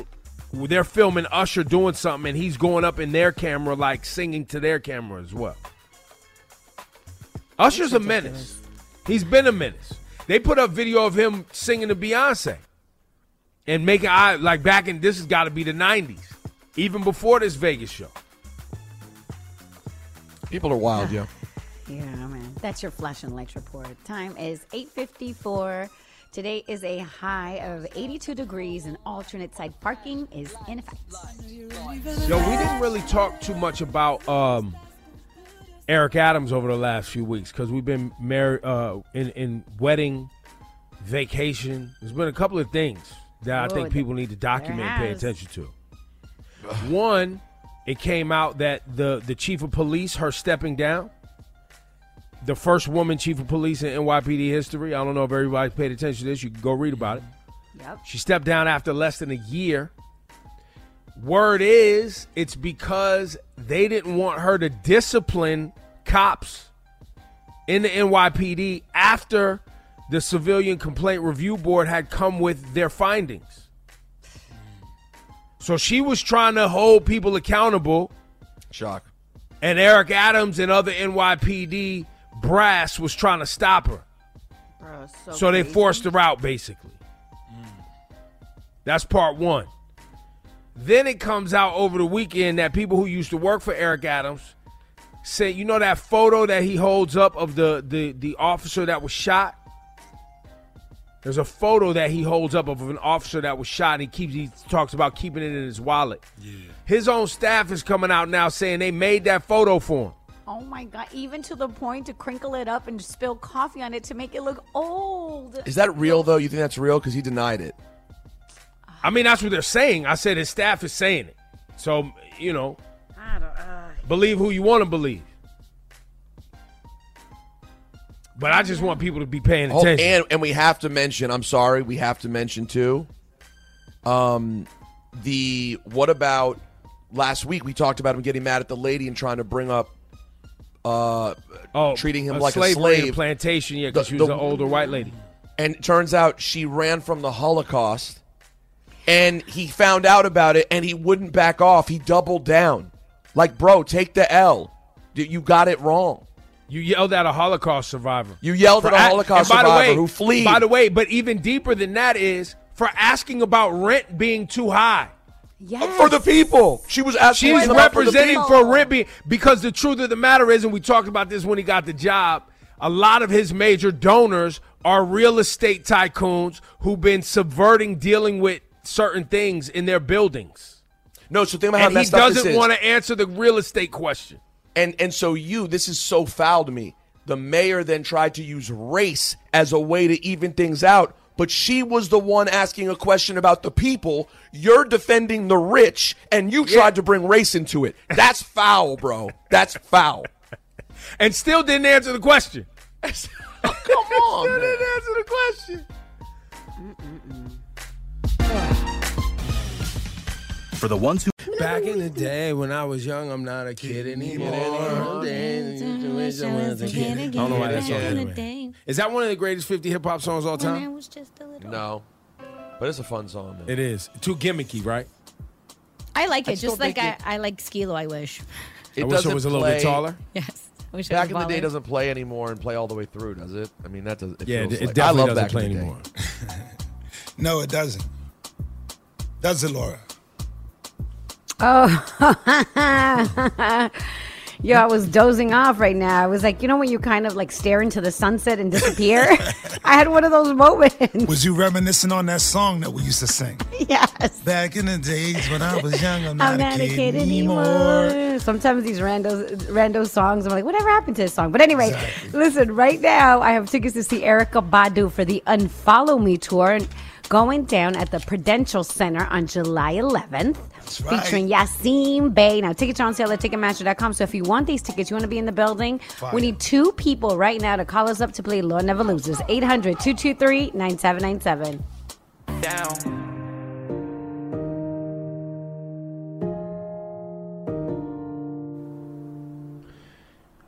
they're filming Usher doing something and he's going up in their camera like singing to their camera as well. Usher's a menace. He's been a menace. They put up video of him singing to Beyonce and making I like back in this has got to be the 90s, even before this Vegas show. People are wild, yo. *sighs* Yeah, man. That's your flash and lights report. Time is 8.54. Today is a high of 82 degrees and alternate side parking is in effect. Yo, we didn't really talk too much about um, Eric Adams over the last few weeks because we've been married uh, in in wedding, vacation. There's been a couple of things that I think people need to document and pay attention to. One, it came out that the the chief of police, her stepping down, the first woman chief of police in NYPD history. I don't know if everybody paid attention to this. You can go read about it. Yep. She stepped down after less than a year. Word is, it's because they didn't want her to discipline cops in the NYPD after the Civilian Complaint Review Board had come with their findings. So she was trying to hold people accountable. Shock. And Eric Adams and other NYPD brass was trying to stop her. Bro, so So they forced her out, basically. That's part one. Then it comes out over the weekend that people who used to work for Eric Adams say, you know that photo that he holds up of the the, the officer that was shot? There's a photo that he holds up of an officer that was shot, and he keeps he talks about keeping it in his wallet. Yeah. His own staff is coming out now saying they made that photo for him. Oh my God. Even to the point to crinkle it up and spill coffee on it to make it look old. Is that real though? You think that's real? Because he denied it. I mean, that's what they're saying. I said his staff is saying it. So, you know, I don't, believe who you want to believe. But I just want people to be paying Oh, attention. and and we have to mention. I'm sorry, we have to mention too. Um, the what about last week? We talked about him getting mad at the lady and trying to bring up, uh, oh, treating him a like a slave. a plantation, yeah, because she was the- an older white lady. And it turns out she ran from the Holocaust, and he found out about it, and he wouldn't back off. He doubled down, like, bro, take the L. You- You got it wrong. You yelled at a Holocaust survivor. You yelled at a a- Holocaust and by the survivor way- who fled. By the way, but even deeper than that is for asking about rent being too high. Yes. For the people, she was asking. She's about for the representing for rent being because the truth of the matter is, and we talked about this when he got the job. A lot of his major donors are real estate tycoons who've been subverting dealing with certain things in their buildings. No, so think about how And he messed up this is. He doesn't want to answer the real estate question. And and so you, this is so foul to me. The mayor then tried to use race as a way to even things out, but she was the one asking a question about the people. You're defending the rich, and you tried to bring race into it. That's foul, bro. That's foul. *laughs* And still didn't answer the question. *laughs* Oh, come *laughs* on, Still man. didn't answer the question. For the ones who Back in the day when I was young, I'm not a kid anymore. I don't know why that song is. Is that one of the greatest 50 hip hop songs all time? No, but it's a fun song. Man. It is. Too gimmicky, right? I like it, just just like think I, I like Skee-Lo. I wish. It I wish it doesn't was a little bit play- taller. Yes. I wish it Back in the day doesn't play anymore and play all the way through, does it? I mean, that does. It Yeah, feels it- it like- definitely I love doesn't play in the day. anymore. *laughs* No, it doesn't. Does it, Laura? Oh, *laughs* yo, I was dozing off right now. I was like, you know, when you kind of like stare into the sunset and disappear. *laughs* I had one of those moments. Was you reminiscing on that song that we used to sing? Yes. Back in the days when I was young, I'm *laughs* I'm not, a kid, anymore. Sometimes these rando rando songs, I'm like, whatever happened to this song? But anyway, listen, right now I have tickets to see Erykah Badu for the Unfollow Me tour going down at the Prudential Center on July 11th. right. Featuring Yasiin Bey. Now, tickets are on sale at Ticketmaster.com. So if you want these tickets, you want to be in the building, we need two people right now to call us up to play Lord Never Loses. 800 223 9797. Down.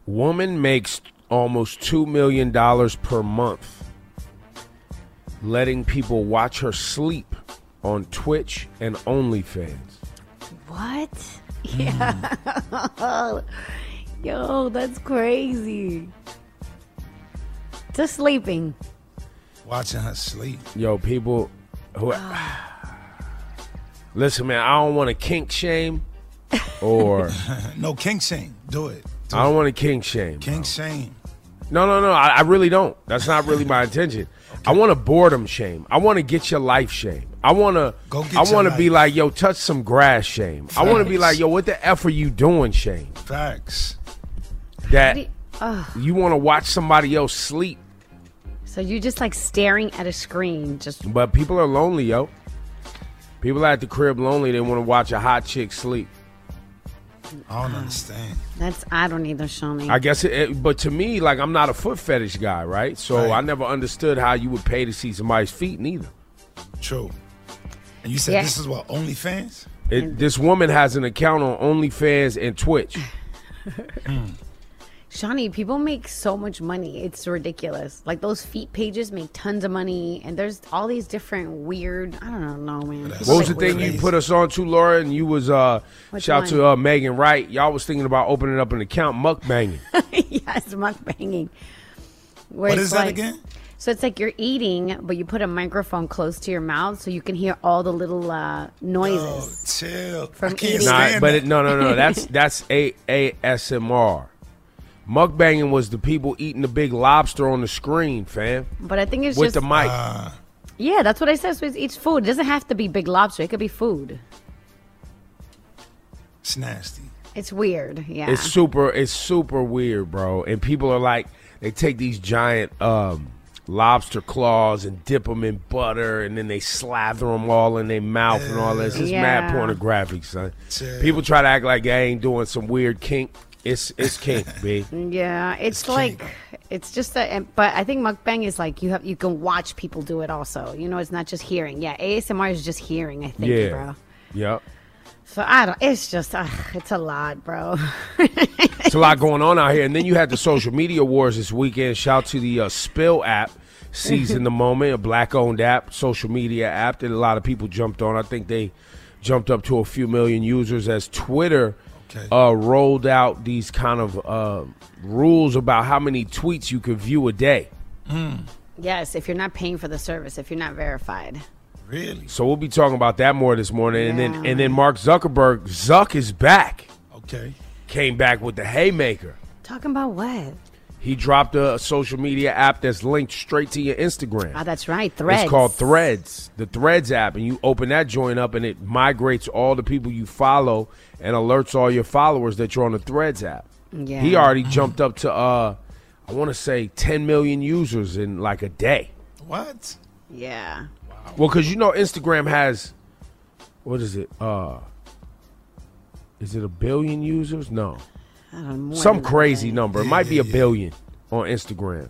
Woman makes almost $2 million per month letting people watch her sleep on Twitch and OnlyFans. What? Yeah. Mm. *laughs* Yo, that's crazy. Just sleeping. Watching her sleep. Yo, people who. *sighs* Listen, man, I don't want to kink shame or. *laughs* no, kink shame. Do it. Do I don't it. want to kink shame. King shame. No, no, no. I, I really don't. That's not really my *laughs* intention. I want to boredom shame. I want to get your life shame. I want to. Go get I want to be like, yo, touch some grass shame. I want to be like, yo, what the f are you doing, shame? Facts. That Ugh. you want to watch somebody else sleep, So you're just like staring at a screen. Just but people are lonely, yo. People are at the crib lonely. They want to watch a hot chick sleep. I don't understand. that's I don't either, Shani. I guess it, it- but to me, like I'm not a foot fetish guy, right? So Right. I never understood how you would pay to see somebody's feet, neither. True. And you said Yeah. this is what OnlyFans? It, this woman has an account on OnlyFans and Twitch. *laughs* Hmm. Shani, people make so much money. It's ridiculous. Like those feet pages make tons of money, and there's all these different weird. I don't know, man. What was the thing you put us on to, Laura? And you was uh Which shout one? to uh, Megan Wright. Y'all was thinking about opening up an account, mukbanging. *laughs* yes, mukbanging. Where What it's that like- again? So it's like you're eating, but you put a microphone close to your mouth so you can hear all the little uh, noises. chill. From I can't eating. Nah, but that. it, no, no, no. That's *laughs* that's a ASMR. Mukbanging was the people eating the big lobster on the screen, fam, But I think it's with just the mic. Ah, yeah, that's what I said. So it's, it's food. It doesn't have to be big lobster. It could be food. it's nasty. It's weird. Yeah. It's super. It's super weird, bro. And people are like, they take these giant um, lobster claws and dip them in butter, and then they slather them all in their mouth and all this. It's mad pornographic, son. Chill. People try to act like they ain't doing some weird kink. It's it's kink, *laughs* b. Yeah, it's, like it's just that. But I think mukbang is like you have you can watch people do it also. You know, it's not just hearing. Yeah, ASMR is just hearing. I think, Yeah. bro. Yep. So I don't. It's just uh, it's a lot, bro. *laughs* It's a lot going on out here. And then you had the social media wars this weekend. Shout to the uh, Spill app, seizing the moment, a black owned app, social media app that a lot of people jumped on. I think they jumped up to a few million users as Twitter uh, rolled out these kind of uh, rules about how many tweets you could view a day. yes, if you're not paying for the service, if you're not verified. Really? So we'll be talking about that more this morning. And then and then Mark Zuckerberg, Zuck is back. Okay. Came back with the haymaker. Talking about what? He dropped a social media app that's linked straight to your Instagram. Oh, that's right. Threads. It's called Threads, the Threads app, and you open that joint up, and it migrates all the people you follow and alerts all your followers that you're on the Threads app. Yeah. He already jumped up to, uh, I want to say, 10 million users in like a day. What? Yeah. Well, because you know Instagram has, what is it? Uh, is it a billion users? No, I don't know. some than that. crazy number. It might be a billion on Instagram,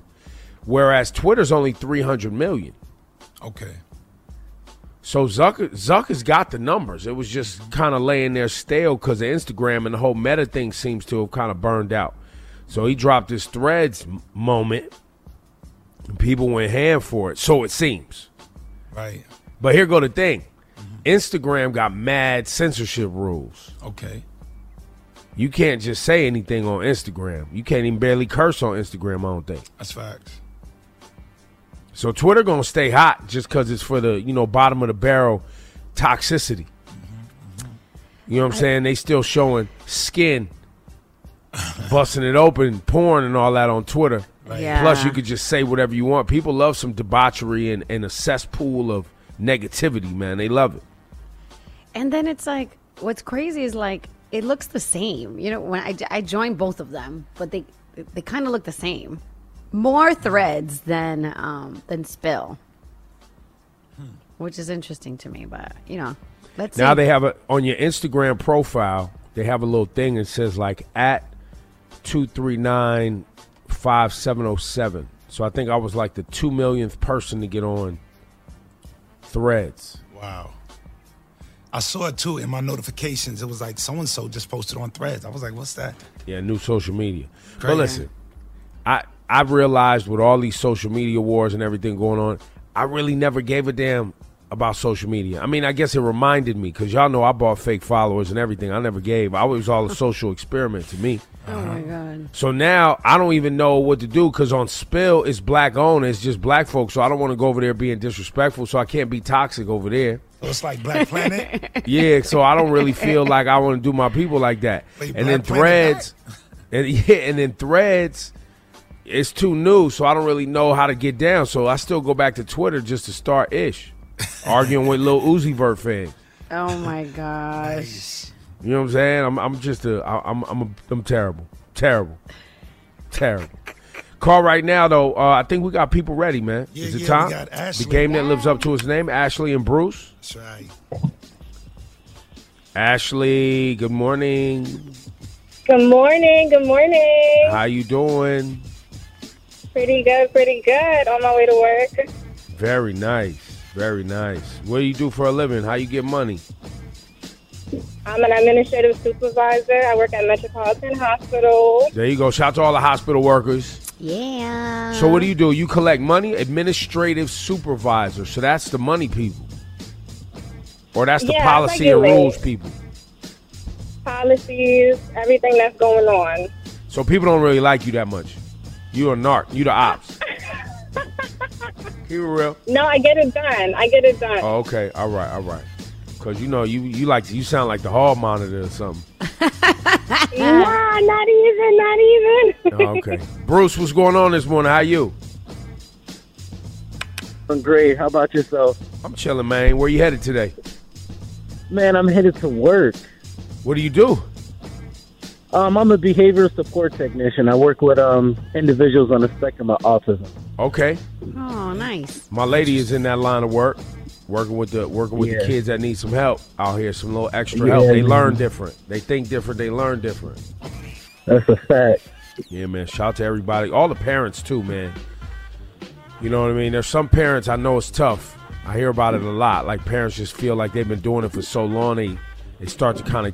whereas Twitter's only 300 million. Okay. So Zucker Zucker's got the numbers. It was just mm-hmm. kind of laying there stale because of Instagram and the whole meta thing seems to have kind of burned out. So he dropped this threads m- moment. And people went ham for it. So it seems. Right. But here go the thing. Mm-hmm. Instagram got mad censorship rules. Okay. You can't just say anything on Instagram. You can't even barely curse on Instagram, I don't think. That's facts. So Twitter gonna stay hot just because it's for the you know bottom of the barrel toxicity. You know what I'm saying? They still showing skin, *laughs* busting it open, porn, and all that on Twitter. Right. Yeah. Plus, you could just say whatever you want. People love some debauchery and, and a cesspool of negativity, man. They love it. And then it's like, what's crazy is like, it looks the same. You know, when I, I joined both of them, but they they kind of look the same. More threads than um, than spill, which is interesting to me. But you know, let's Now see. they have a on your Instagram profile. They have a little thing that says like at two three nine five seven zero seven. So I think I was like the two millionth person to get on Threads. Wow. I saw it too in my notifications. It was like so and so just posted on threads. I was like, what's that? Yeah, new social media. But Crazy. listen, I I realized with all these social media wars and everything going on, I really never gave a damn about social media. I mean, I guess it reminded me because y'all know I bought fake followers and everything. I never gave. I was all a social experiment to me. oh my uh-huh. god. So now I don't even know what to do because on Spill it's black owned. It's just black folks. So I don't want to go over there being disrespectful. So I can't be toxic over there. So it's like Black Planet. *laughs* Yeah, so I don't really feel like I want to do my people like that. Wait, and then Black Planet threads, and *laughs* yeah, and then threads, it's too new, so I don't really know how to get down. So I still go back to Twitter just to start ish, arguing with Lil Uzi Vert fans. Oh my gosh. You know what I'm saying? I'm I'm just a I- I'm I'm a, I'm terrible, terrible, terrible. Call right now though. Uh, I think we got people ready, man. Yeah, Is it yeah, we time? got the game that lives up to its name, Ashley and Bruce. That's right. Ashley, good morning. Good morning. Good morning. How you doing? Pretty good. Pretty good. On my way to work. Very nice. Very nice. What do you do for a living? How you get money? I'm an administrative supervisor. I work at Metropolitan Hospital. There you go. Shout out to all the hospital workers. Yeah. So what do you do? You collect money? Administrative supervisor. So that's the money people. Or that's the Yeah, policy and rules people. Policies, everything that's going on. So people don't really like you that much. You're a narc. You the ops. Keep it real. No, I get it done. I get it done. Oh, okay. All right. All right. Cause you know you you like you sound like the hall monitor or something. *laughs* Nah, not even. Not even. Oh, *laughs* okay. Bruce, what's going on this morning? How you? I'm great. How about yourself? I'm chilling, man. Where you headed today? Man, I'm headed to work. What do you do? Um, I'm a behavioral support technician. I work with um individuals on the spectrum of autism. Okay. Oh, nice. My lady is in that line of work, working with the working with the kids that need some help out here, some little extra Yeah, help. They man. learn different. They think different. They learn different. That's a fact. Yeah, man. Shout out to everybody, all the parents too, man. You know what I mean? There's some parents I know it's tough. I hear about it a lot. Like parents just feel like they've been doing it for so long, they they start to kind of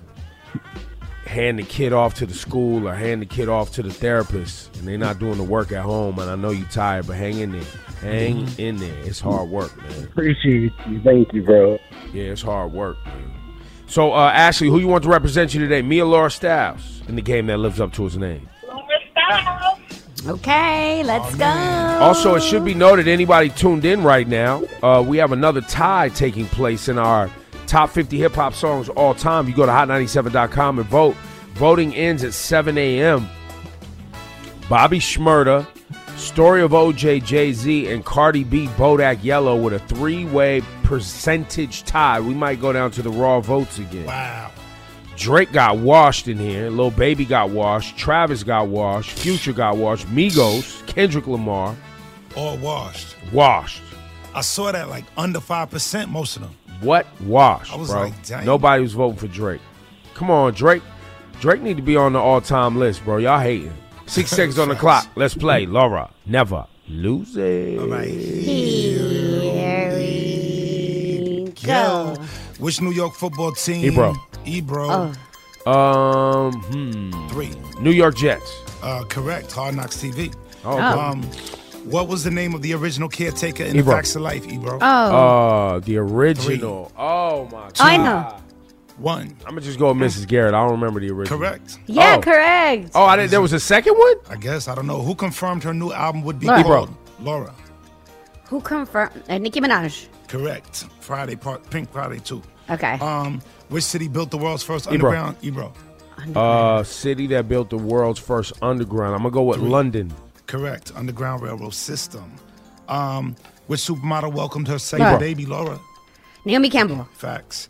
hand the kid off to the school or hand the kid off to the therapist, and they're not doing the work at home. And I know you're tired, but hang in there. Hang in there. It's hard work, man. Appreciate you. Thank you, bro. Yeah, it's hard work, man. So, uh, Ashley, who you want to represent you today? Me or Laura Styles in the game that lives up to his name? Okay, let's go. Also, it should be noted anybody tuned in right now, uh, we have another tie taking place in our top 50 hip hop songs all time. You go to hot97.com and vote. Voting ends at 7 a.m. Bobby Shmurda, Story of OJ, Jay Z, and Cardi B, Bodak Yellow with a three way percentage tie. We might go down to the raw votes again. Wow. Drake got washed in here. Lil Baby got washed. Travis got washed. Future got washed. Migos, Kendrick Lamar, All washed. washed. I saw that like under 5%, most of them. What wash, I was bro? like, dang. Nobody was voting for Drake. Come on, Drake. Drake need to be on the all-time list, bro. Y'all hating. Six seconds on the *laughs* clock. Let's play. Laura, never lose it. All right. Here we go. Which New York football team? Ebro. Ebro. Um, hmm. Three. New York Jets. Uh, correct. Hard Knocks TV. Oh, okay. Um, what was the name of the original caretaker in Ebro. the Facts of Life, Ebro? Uh, the original. Oh my god. I know. One. I'm gonna just go with Mrs. Garrett. I don't remember the original. Correct. Yeah, Oh. correct. Oh, I didn't. There was a second one. I guess I don't know who confirmed her new album would be Laura. called. Laura. Who confirmed? Uh, Nicki Minaj. Correct. Friday, part, Pink Friday too. Okay. Um, which city built the world's first Ebro. underground? Ebro. Uh, city that built the world's first underground. I'm gonna go with London. Correct. Underground railroad system. Um, which supermodel welcomed her second Laura. baby, Laura? Naomi Campbell. Facts.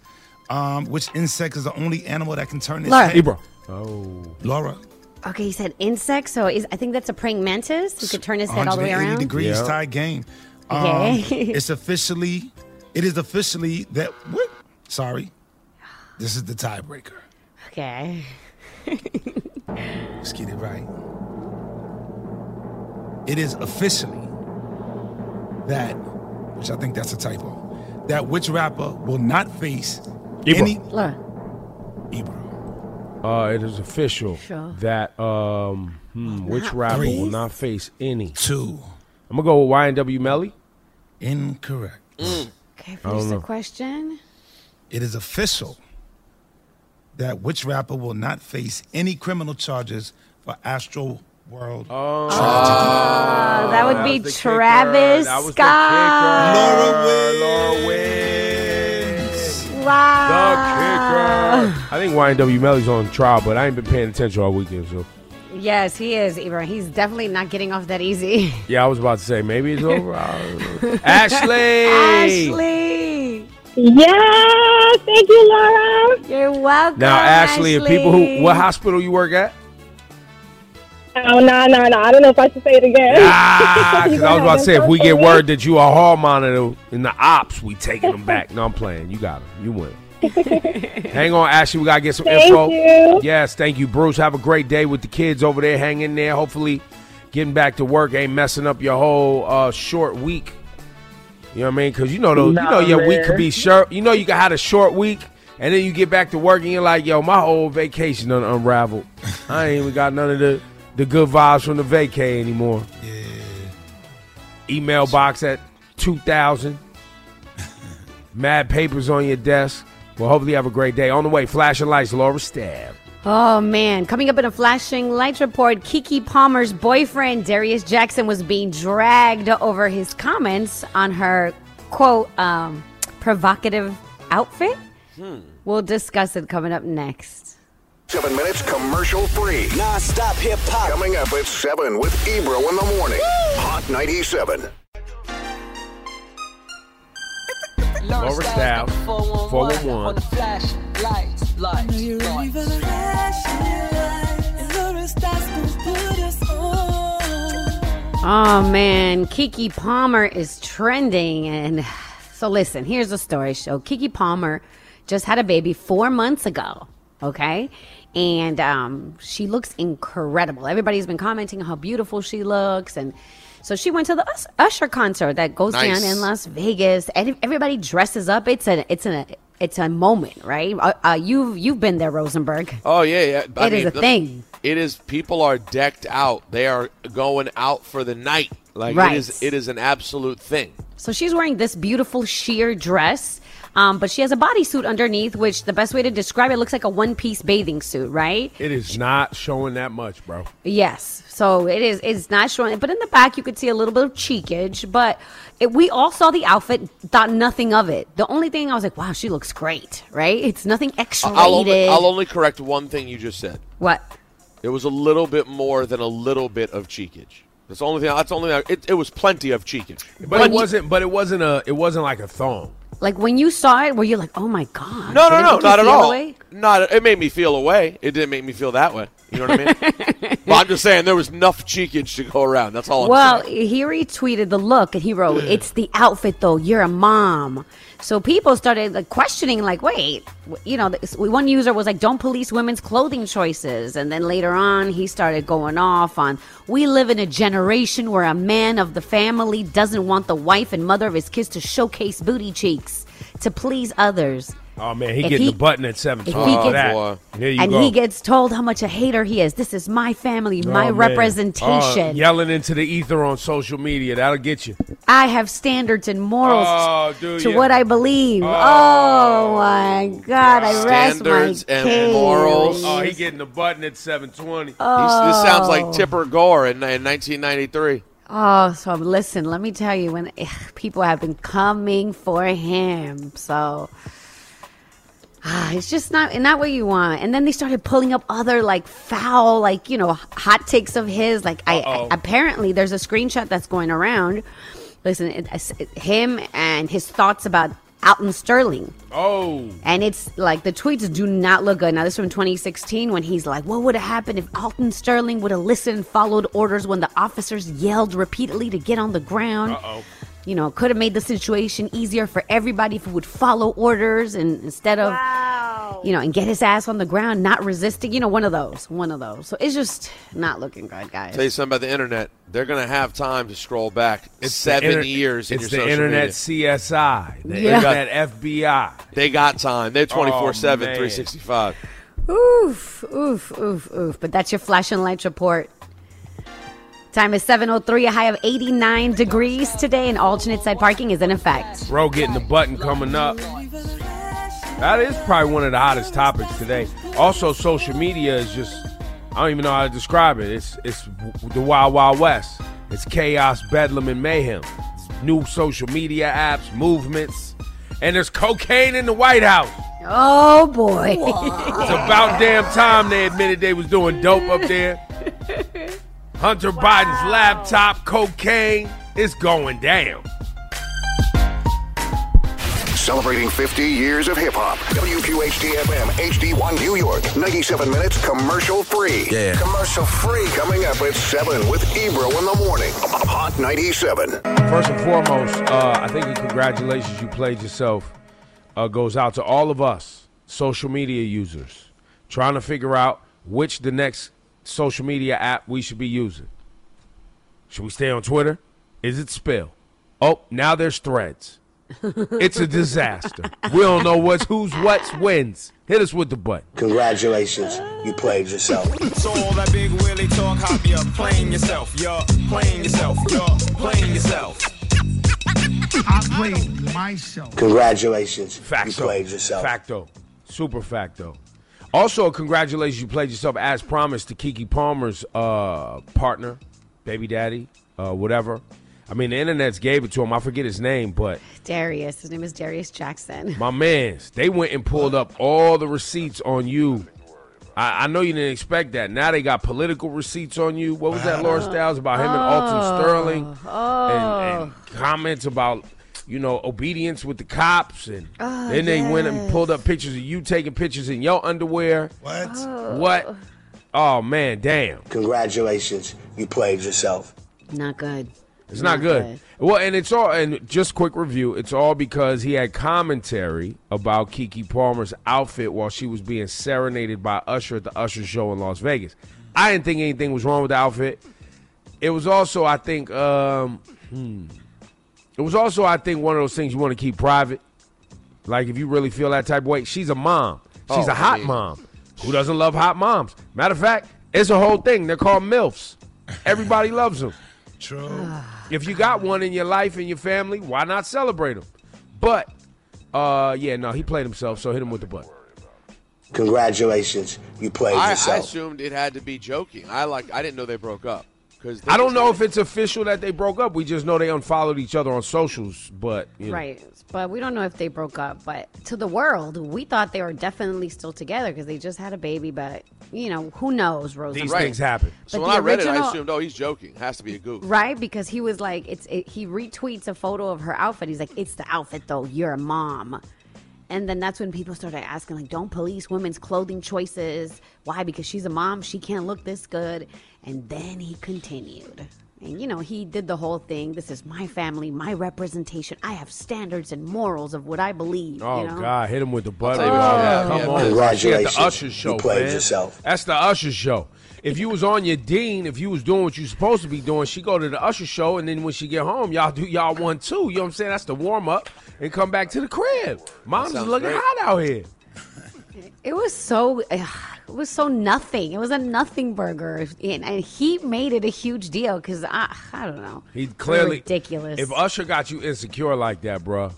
Um, which insect is the only animal that can turn its Laura. head? Ebro. Oh. Laura. Okay, he said insect, so is, I think that's a praying mantis. He could turn his head all the way 180 around. degrees Yeah. tie game. Um, Okay. *laughs* it's officially, it is officially that. What? Sorry, this is the tiebreaker. Okay. *laughs* Let's get it right. It is officially that, which I think that's a typo, that which rapper will not face Ebro. any. Laura. Uh, it is official Sure. that um, hmm, which rapper Three. will not face any. Two. I'm gonna go with YNW Melly. Incorrect. Okay, I finish the know. question. It is official that which rapper will not face any criminal charges for Astro World Oh, Uh, that would be was the. Travis That was Scott. kicker. Laura Laura wins. Wow. The kicker. I think YNW Melly's on trial, but I ain't been paying attention all weekend. So Yes, he is, Ebro. He's definitely not getting off that easy. *laughs* yeah, I was about to say maybe it's over. I don't know. *laughs* Ashley. Ashley. Yeah, thank you, Laura. You're welcome. Now, Ashley, if people who what hospital you work at? Oh, no, no, no. I don't know if I should say it again. Ah, *laughs* You because I was about to say if we get word that you a hall monitor in the ops, we taking them back. No, I'm playing. You got them. You win. *laughs* Hang on, Ashley. We gotta get some Thank info. you. Yes, thank you, Bruce. Have a great day with the kids over there. Hang in there. Hopefully, getting back to work ain't messing up your whole uh, short week. You know what I mean? Because you know, though, you know your week could be short. You know, you can have a short week, and then you get back to work, and you're like, "Yo, my whole vacation done unraveled. I ain't even got none of the the good vibes from the vacay anymore." Yeah. Email box at two thousand. *laughs* Mad papers on your desk. Well, hopefully you have a great day. On the way, flashing lights, Laura Stab. Oh man, coming up in a flashing lights report, Keke Palmer's boyfriend Darius Jackson was being dragged over his comments on her quote um, provocative outfit. We'll discuss it coming up next. Seven minutes commercial free. Non-stop hip hop. Coming up at 7 with Ebro in the morning. Hot 97. Laura Stab, 411. On the flash lights, lights, lights. Oh man, Keke Palmer is trending. And so listen, here's a story. show. Keke Palmer just had a baby four months ago. Okay. And um, she looks incredible. Everybody's been commenting how beautiful she looks. And so she went to the Us- Usher concert that goes Nice. down in Las Vegas. And everybody dresses up. It's a, it's a, it's a moment, right? Uh, uh, you've, you've been there, Rosenberg. Oh yeah, yeah. It is a thing. It is. People are decked out. They are going out for the night. Like Right. it is. It is an absolute thing. So she's wearing this beautiful sheer dress, um, but she has a bodysuit underneath, which the best way to describe it looks like a one piece bathing suit, right? It is not showing that much, bro. Yes. So it is. It's not showing, but in the back you could see a little bit of cheekage. But it, we all saw the outfit, thought nothing of it. The only thing I was like, wow, she looks great, right? It's nothing X I'll only. I'll only correct one thing you just said. What? It was a little bit more than a little bit of cheekage. That's the only thing. That's the only. It, it was plenty of cheekage. But it wasn't. But it wasn't a. It wasn't like a thong. Like when you saw it, were you like, oh my god? No, no, no, not at all. away? Not. It made me feel away. It didn't make me feel that way. You know what I mean? *laughs* well, I'm just saying there was enough cheekage to go around. That's all. I'm Well, saying. he retweeted the look and he wrote, *clears throat* "It's the outfit, though. You're a mom." So people started like questioning, like, "Wait, you know?" One user was like, "Don't police women's clothing choices," and then later on, he started going off on, "We live in a generation where a man of the family doesn't want the wife and mother of his kids to showcase booty cheeks." to please others. Oh man, he If getting he- the button at seven if he for gets- that. boy. There you and go. he gets told how much a hater he is. This is my family, Oh, my man. representation. Oh, yelling into the ether on social media. That'll get you. I have standards and morals Oh, do to ya? what I believe. Oh, my God, I rest Standards my and case. morals. Oh, he getting the button at seven twenty. Oh. This sounds like Tipper Gore in, in 1993. Oh, so listen, let me tell you, when eh, people have been coming for him, so ah, it's just not not what you want. And then they started pulling up other like foul, like you know, hot takes of his. Like I, I apparently there's a screenshot that's going around. Listen, it, it- him and his thoughts about Alton Sterling. Oh, And it's like the tweets do not look good. Now, this is from 2016 when he's like, What would have happened if Alton Sterling would have listened followed orders when the officers yelled repeatedly to get on the ground? Uh-oh. You know, could have made the situation easier for everybody if he would follow orders and instead of, you know, and get his ass on the ground, not resisting. You know, one of those. One of those. So it's just not looking good, guys. Tell you something about the internet. They're going to have time to scroll back It's seven inter- years in It's your the social internet media. CSI, the Yeah. internet FBI. They got time. They're 24 7, 365. Oof, oof, oof, oof. But that's your flashing lights report. Time is 7.03, a high of 89 degrees today, and alternate side parking is in effect. Bro getting the button coming up. That is probably one of the hottest topics today. Also, social media is just I don't even know how to describe it. It's it's the wild wild west. It's chaos, bedlam, and mayhem. New social media apps, movements, and there's cocaine in the White House. Oh, boy. It's about damn time they admitted they was doing dope up there. *laughs* Hunter Biden's laptop, cocaine, it's going down. Celebrating 50 years of hip hop. WQHT FM, HD1 New York. 97 minutes commercial free. Yeah. Commercial free. Coming up at 7 with Ebro in the morning. Hot 97. First and foremost, uh, I think a congratulations you played yourself uh, goes out to all of us social media users trying to figure out which the next social media app we should be using. Should we stay on Twitter? Is it Spill? Oh, now there's Threads. *laughs* It's a disaster. we don't know what's who's what's wins. Hit us with the button. Congratulations, you played yourself. So all that big Willie talk, hop, you're playing yourself, you're playing yourself, you're playing yourself. I played myself. Congratulations, Facto. you played yourself. Facto. Super facto. Also, congratulations, you played yourself as promised to Keke Palmer's uh, partner, baby daddy, uh, whatever. I mean, the internet's gave it to him. I forget his name, but Darius. His name is Darius Jackson. *laughs* my mans, they went and pulled up all the receipts on you. I, I know you didn't expect that. Now they got political receipts on you. What was that, Laura Styles, about him and Alton Sterling? Oh. and, and comments about you know obedience with the cops and Oh, then they went and pulled up pictures of you taking pictures in your underwear. What? what? Oh man damn. Congratulations, you played yourself. Not good. it's not, good. well and it's all and just quick review it's all because he had commentary about keke palmer's outfit while she was being serenaded by usher at the usher show in las vegas. I didn't think anything was wrong with the outfit. It was also i think um hmm, it was also i think one of those things you want to keep private. Like if you really feel that type of way she's a mom. She's Oh, a hot I mean- mom. Who doesn't love hot moms? Matter of fact it's a whole thing. They're called milfs. Everybody loves them True. *sighs* if you got one in your life and your family why not celebrate them but uh yeah no he played himself so hit him with the butt. Congratulations, you played I, I assumed it had to be joking. I like. I didn't know they broke up. Because I don't know if it's official that they broke up. We just know they unfollowed each other on socials. But you know. Right. But we don't know if they broke up. But to the world, we thought they were definitely still together because they just had a baby. But, you know, who knows, Rosa? these things happen. So when I read it, I assumed, oh, he's joking. Has to be a goof. Right, because he was like, it's it, he retweets a photo of her outfit. He's like, it's the outfit though. You're a mom, and then that's when people started asking, like, don't police women's clothing choices. Why? Because she's a mom. She can't look this good. And then he continued, and you know, he did the whole thing. This is my family, my representation. I have standards and morals of what I believe. Oh you know? God, hit him with the butt. tell you what, yeah, come yeah, on, Congratulations, She at the Usher you show, played man. yourself. That's the Usher show. if you was on your dean, if you was doing what you supposed to be doing, she go to the usher show, and then when she get home, y'all do y'all one too. You know what I'm saying? That's the warm up, and come back to the crib. Mom's looking great. hot out here. It was so it was so nothing. It was a nothing burger, and, and he made it a huge deal because I I don't know. He clearly ridiculous. If Usher got you insecure like that, bruh,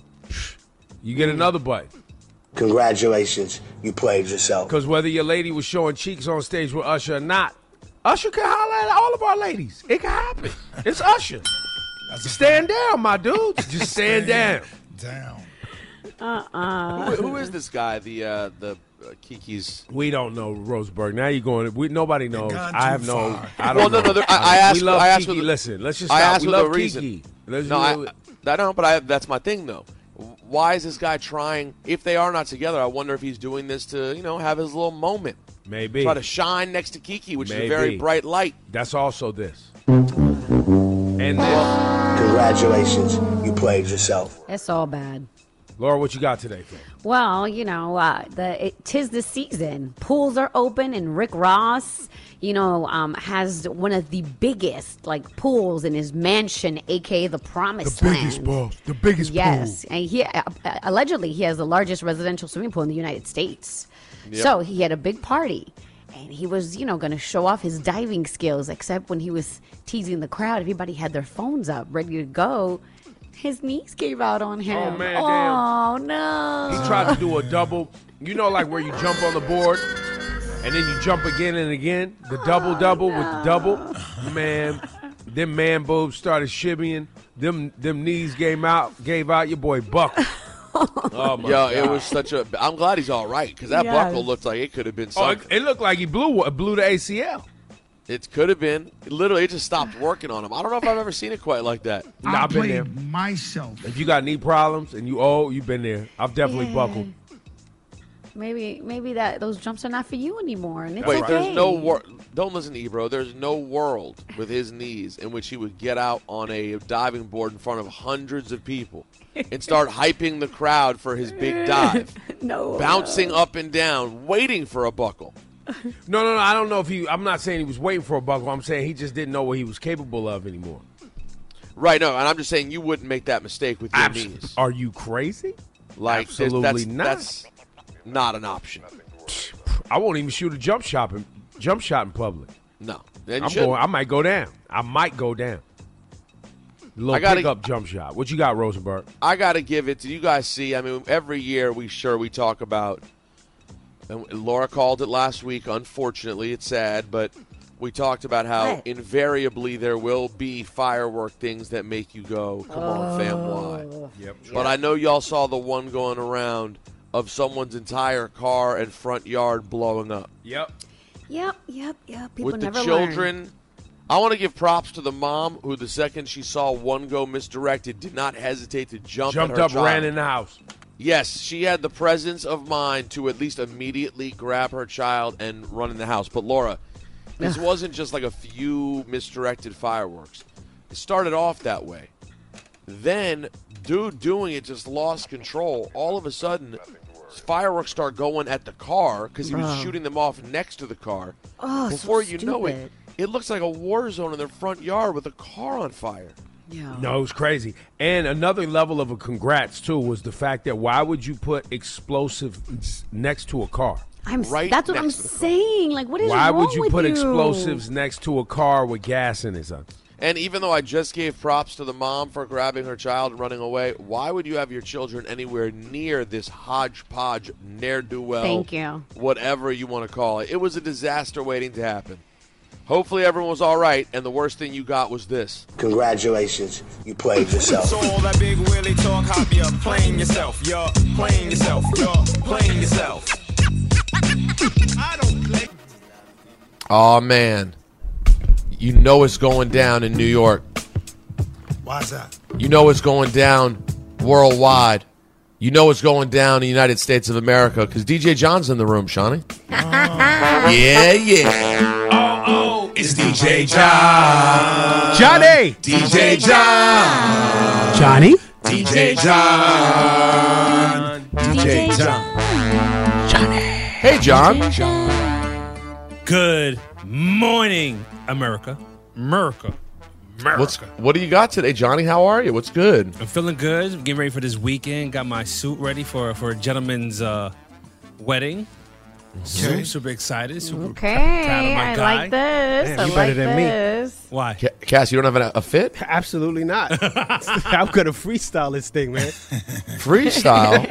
you get another butt. Congratulations, you played yourself. Because whether your lady was showing cheeks on stage with Usher or not, Usher can holler at all of our ladies. It can happen. It's Usher. Stand down, my dude. Just *laughs* stand down. Down. Uh-uh. Who, who is this guy? The uh, the uh, Keke's. We don't know Rosenberg. Now you're going. We, nobody knows. gone I too have no. far. I don't no, know. no, there- I- I asked- We love I asked Keke. for the- Listen, let's just I stop. asked we for the love reason. Keke. Let's no, I, I don't. But I, that's my thing, though. Why is this guy trying? If they are not together, I wonder if he's doing this to you know have his little moment. Maybe try to shine next to Keke, which is a very bright light. That's also this. And this. Congratulations, you played yourself. It's all bad. Laura, what you got today? Well, you know, uh, the it, tis the season. Pools are open, and Rick Ross, you know, um, has one of the biggest like pools in his mansion, aka the Promised Land. The biggest pool, The biggest pool. Yes, and he uh, allegedly he has the largest residential swimming pool in the United States. Yep. So he had a big party, and he was, you know, going to show off his diving skills. Except when he was teasing the crowd, everybody had their phones up, ready to go. His knees gave out on oh, him. Oh, man, Oh no! He tried to do a double. You know, like where you jump on the board and then you jump again and again. The double oh, double with the double. Man, them man boobs started shimmying. Them them knees gave out. Gave out. Your boy buckled. *laughs* oh my Yo, God. it was such a. I'm glad he's all right because that Yes. buckle looked like it could have been Oh, it, it looked like he blew blew the ACL. It could have been. Literally, it just stopped working on him. I don't know if I've ever seen it quite like that. Nah, I've been there. myself. If you got knee problems and you old, you've been there. I've definitely Yeah. buckled. Maybe maybe that those jumps are not for you anymore, and it's Wait, okay. there's no wor- Don't listen to Ebro. There's no world with his knees in which he would get out on a diving board in front of hundreds of people and start *laughs* hyping the crowd for his big dive, *laughs* no, bouncing up and down, waiting for a buckle. *laughs* No, no, no. I don't know if he. I'm not saying he was waiting for a buckle. I'm saying he just didn't know what he was capable of anymore. Right? No, and I'm just saying you wouldn't make that mistake with your Abs- knees. Are you crazy? Like Absolutely that's, not. That's not an option. I won't even shoot a jump shot in jump shot in public. No, then I'm going. I might go down. I might go down. Little I gotta- pickup jump shot. What you got, Rosenberg? I got to give it to you guys. See, I mean, every year we sure we talk about. And Laura called it last week. Unfortunately, it's sad, but we talked about how What? invariably there will be firework things that make you go, "Come on, fam, oh. why?" Yep. But I know y'all saw the one going around of someone's entire car and front yard blowing up Yep. Yep, yep, yep. People with the never children. learn. I want to give props to the mom who, the second she saw one go misdirected, did not hesitate to jump. at Jumped her up, ran in the house. Yes, she had the presence of mind to at least immediately grab her child and run in the house. But Laura, this wasn't just like a few misdirected fireworks. It started off that way. Then, dude doing it just lost control. All of a sudden, fireworks start going at the car because he was Bro. shooting them off next to the car. Oh, so Before you know it, stupid. it looks like a war zone in their front yard with a car on fire. Yeah. No, it was crazy. And another level of a congrats too was the fact that why would you put explosives next to a car? I'm. Right that's what I'm next to the car. saying. Like, what is Why wrong would you with put you? explosives next to a car with gas in it, son? And even though I just gave props to the mom for grabbing her child and running away, why would you have your children anywhere near this hodgepodge, ne'er do well? Thank you. Whatever you want to call it. It was a disaster waiting to happen. Hopefully, everyone was all right, and the worst thing you got was this. Congratulations, you played yourself. So all that big Willie talk, hop, you're playing yourself. You're playing yourself. You're playing yourself. Oh man, you know it's going down in New York. Why's that? You know it's going down worldwide. You know it's going down in the United States of America because DJ John's in the room, Shani. Oh. yeah, yeah. Oh, it's DJ John. Johnny. DJ John. Johnny? DJ John. DJ John. Johnny. Hey, John. Good morning, America. America. America. What's what do you got today, Johnny? How are you? What's good? I'm feeling good. Getting ready for this weekend. Got my suit ready for for a gentleman's uh, wedding. Super, super excited. Super Okay, proud of my I guy. like this. Damn, I you like better than me. this. Why? Ca- Kast, you don't have a, a fit? *laughs* Absolutely not. *laughs* *laughs* I'm gonna freestyle this thing, man. Freestyle?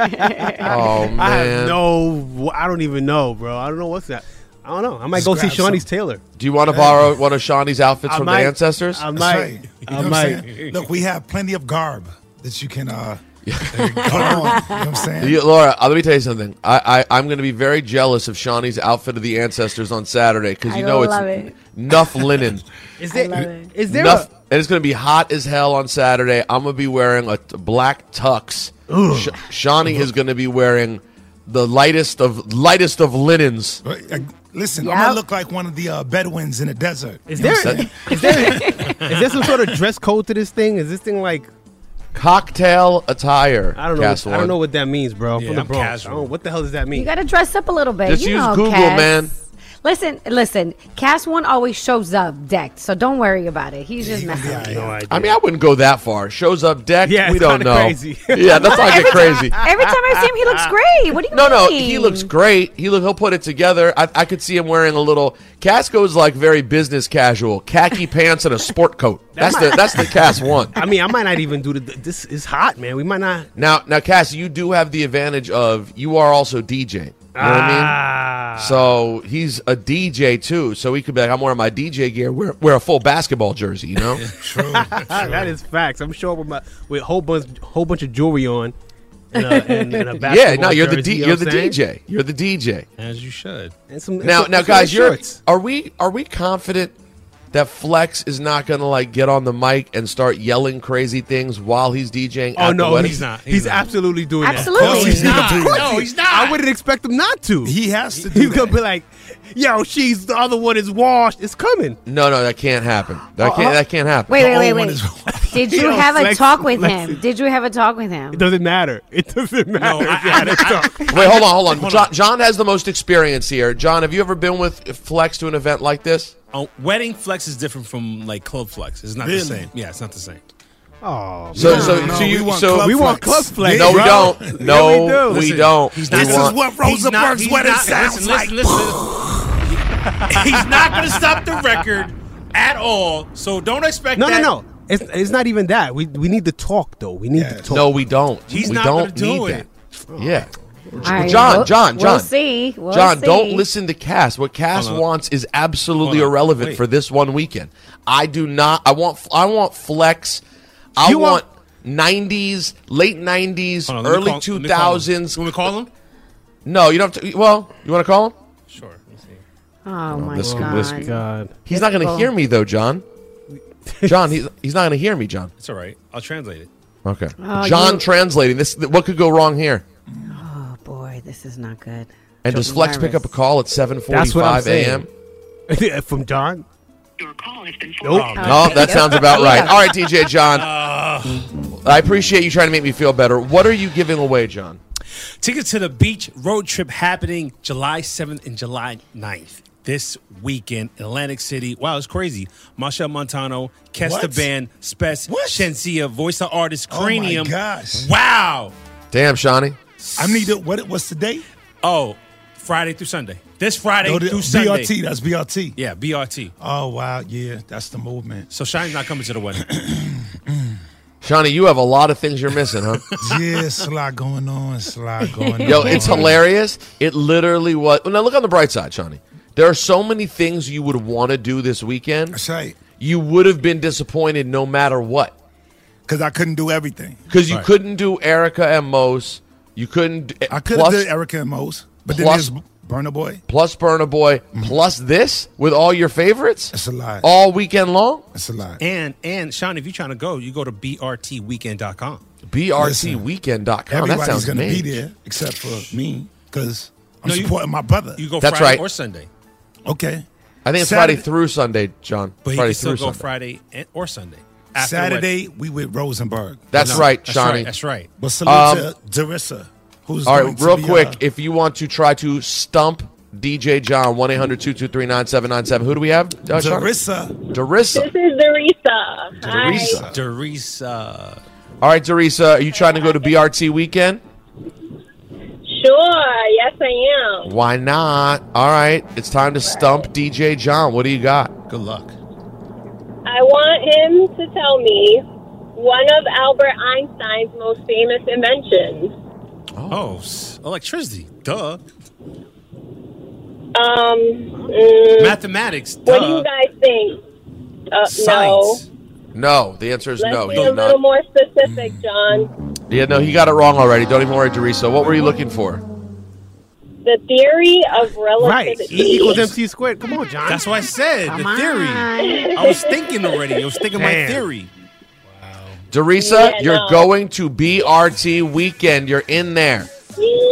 oh man. I have no. I don't even know, bro. I don't know what's that. I don't know. I might Just go see Shani's some. Taylor. Do you want to borrow one of Shani's outfits I from might- the ancestors? I That's might. right. You I know I'm might. Look, we have plenty of garb that you can uh, put on. *laughs* You know what I'm saying? You- Laura, let me tell you something. I, I, I'm going to be very jealous of Shani's outfit of the ancestors on Saturday because you know love it's it. enough linen. *laughs* Is I love it. Is there? Enough, A, and it's going to be hot as hell on Saturday. I'm going to be wearing a t- black tux. Sh- Shani is going to be wearing the lightest of lightest of linens. Uh, Listen, Yep. I'm gonna look like one of the uh, Bedouins in the desert. is You know there? what I'm saying? Is there? *laughs* Is there some sort of dress code to this thing? Is this thing like? Cocktail attire. I don't know. What, I don't know what that means, bro. Yeah, from the I'm Bronx. casual. I don't- what the hell does that mean? You got to dress up a little bit. Just you use know, Google, Kast. man. Listen, listen. Kast one always shows up decked, so don't worry about it. He's just messing with you. no idea. I mean, I wouldn't go that far. Shows up decked. Yeah, we it's don't kinda know. crazy. *laughs* yeah, that's not get crazy. every time I see him, he looks great. What do you No, no, mean? he looks great. He look, he'll put it together. I, I could see him wearing a little. Kast goes like very business casual, khaki *laughs* pants and a sport coat. That's the that's the *laughs* Kast one. I mean, I might not even do the. This is hot, man. We might not. Now, now, Kast, you do have the advantage of you are also DJ. You know what I Ah. mean? So he's a DJ too. So he could be like, I'm wearing my DJ gear. Wear, wear a full basketball jersey. You know? *laughs* True. that is facts. I'm sure with my with a whole bunch whole bunch of jewelry on. And a, and, and a *laughs* yeah. No, you're the jersey, D, you know you're the saying? DJ. You're the DJ. As you should. And some, and Now, some- now, some guys, you're are we are we confident that Flex is not going to like get on the mic and start yelling crazy things while he's DJing? Oh at the no, wedding? he's not. He's, absolutely doing Absolutely. that. No, he's not. Of course No, he's not. I wouldn't expect him not to. He has to He's gonna be like, "Yo, she's the other one is washed. It's coming." No, no, that can't happen. That Oh, can't. That can't happen. Wait, wait, The wait, old wait. is- Did you Yo, have a talk with flex- him? Did you have a talk with him? It doesn't matter. It doesn't matter. if you had a talk. Wait, hold on, hold on. John, John has the most experience here. John, have you ever been with Flex to an event like this? Oh, wedding flex is different from like club flex. It's not Really? the same. Yeah, it's not the same. Oh, So, man. so, No, so you, we want so club we want flex. club flex. no, we don't. No, Yeah, we do. we Listen, don't. he's We This want- is what He's not- Rosenberg's he's wedding not- sounds listen, like. Listen, listen. *laughs* he's not going to stop the record at all. So don't expect No, no, that. no. It's, it's not even that. We we need to talk though. We need Yeah. to talk. No, we don't. He's we not don't gonna do need it. that. Yeah. All right, John, we'll- John, John. We'll see. We'll John, see. don't listen to Kast. What Kast Hold on. wants is absolutely Hold irrelevant Wait. for this one weekend. I do not. I want. I want flex. I You want, want- '90s, late '90s, on, early call- let me call him. 2000s. You want to call him? No, you don't have to. Well, you want to call him? Sure. Let me see. Oh, oh my this- god. this- God. He's not going to hear me though, John. *laughs* John, he's he's not going to hear me, John. It's all right. I'll translate it. Okay. Oh, John you- translating this. What could go wrong here? Oh, Boy, this is not good. And does I'm Flex pick up a call at That's what I'm 7:45 a.m.? saying. *laughs* From John. Nope. Oh, No, that sounds about *laughs* right. All right, DJ John. I appreciate you trying to make me feel better. What are you giving away, John? Tickets to the beach road trip happening July 7th and July 9th. This weekend in Atlantic City. Wow, it's crazy. Machel Montano, Kester What? Band, Spess, Shenseea, voice of artist, Oh my Kranium. gosh. Wow. Damn, Shani. I need to. What? What's the date? Oh, Friday through Sunday. This Friday No, the- through Sunday. BRT. That's BRT. Yeah, BRT. Oh wow, yeah, that's the movement. So Shine's not coming to the wedding. *clears throat* Shani, you have a lot of things you're missing, huh? *laughs* yeah, it's a lot going on. It's a lot going on. Yo, it's hilarious. It literally was. Now, look on the bright side, Shani. There are so many things you would want to do this weekend. That's right. You would have been disappointed no matter what. Because I couldn't do everything. Because you Right. couldn't do Erykah and Mos. You couldn't. Eh, I could have plus- did Erykah and Mos, but plus- then there's Burna Boy. plus Burna Boy, mm-hmm. plus this with all your favorites. It's a lot. All weekend long. It's a lot. and and Sean, if you're trying to go, you go to brtweekend.com. BRTweekend.com. That Everybody's sounds going to be there except for me because I'm No, you- supporting my brother. You go That's Friday right. or Sunday. okay. I think it's Saturday- Friday through Sunday, John. But Friday you can still through go Sunday. Friday and, or Sunday. After the wedding. Saturday we with Rosenberg. That's No, right, that's Shani. right, that's right. But salute Um, to Darissa, who's All going right, to real be, quick, uh, if you want to try to stump DJ John. 1 800 223 9797. Who do we have? Uh, Sean? Darissa. Darissa. This is Darisa. Hi. Darisa. Teresa. All right, Darisa, are you trying to go to BRT weekend? Sure. Yes, I am. Why not? All right, it's time to stump DJ John. What do you got? Good luck. I want him to tell me one of Albert Einstein's most famous inventions. Oh, s- electricity. Duh. Um, mm, Mathematics. Duh. what do you guys think? Uh, Science. No, the answer is no. no. Let's He be a did little not. more specific, John. Yeah, no, he got it wrong already. Don't even worry, Teresa. What were you looking for? The theory of relativity. Right. relativity. E equals MC squared. Come on, John. That's what I said. Come the theory. on. I was thinking already. I was thinking my Damn. theory. Teresa, Yeah, you're no. going to BRT weekend. You're in there. Yay!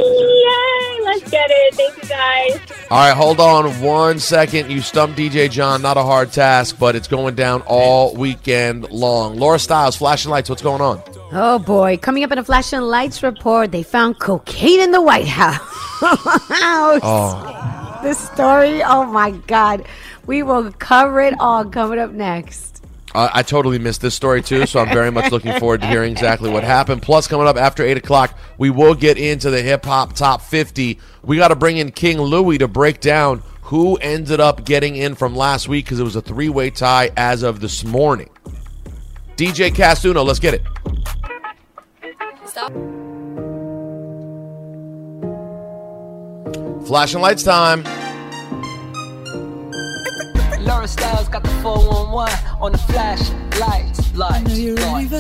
Let's get it. Thank you, guys. All right, hold on one second. You stumped DJ John. Not a hard task, but it's going down all weekend long. Laura Styles, flashing lights. What's going on? Oh boy, coming up in a flashing lights report, they found cocaine in the White House. *laughs* Oh, This story, oh my God. We will cover it all coming up next. I, I totally missed this story too, so I'm very much looking forward to hearing exactly what happened. Plus, coming up after eight o'clock, we will get into the hip hop top 50. We got to bring in King Louie to break down who ended up getting in from last week because it was a three way tie as of this morning. DJ Kast One, let's get it. Stop. Flashing lights time. Laura Styles got the 411 on the flash lights, lights, lights.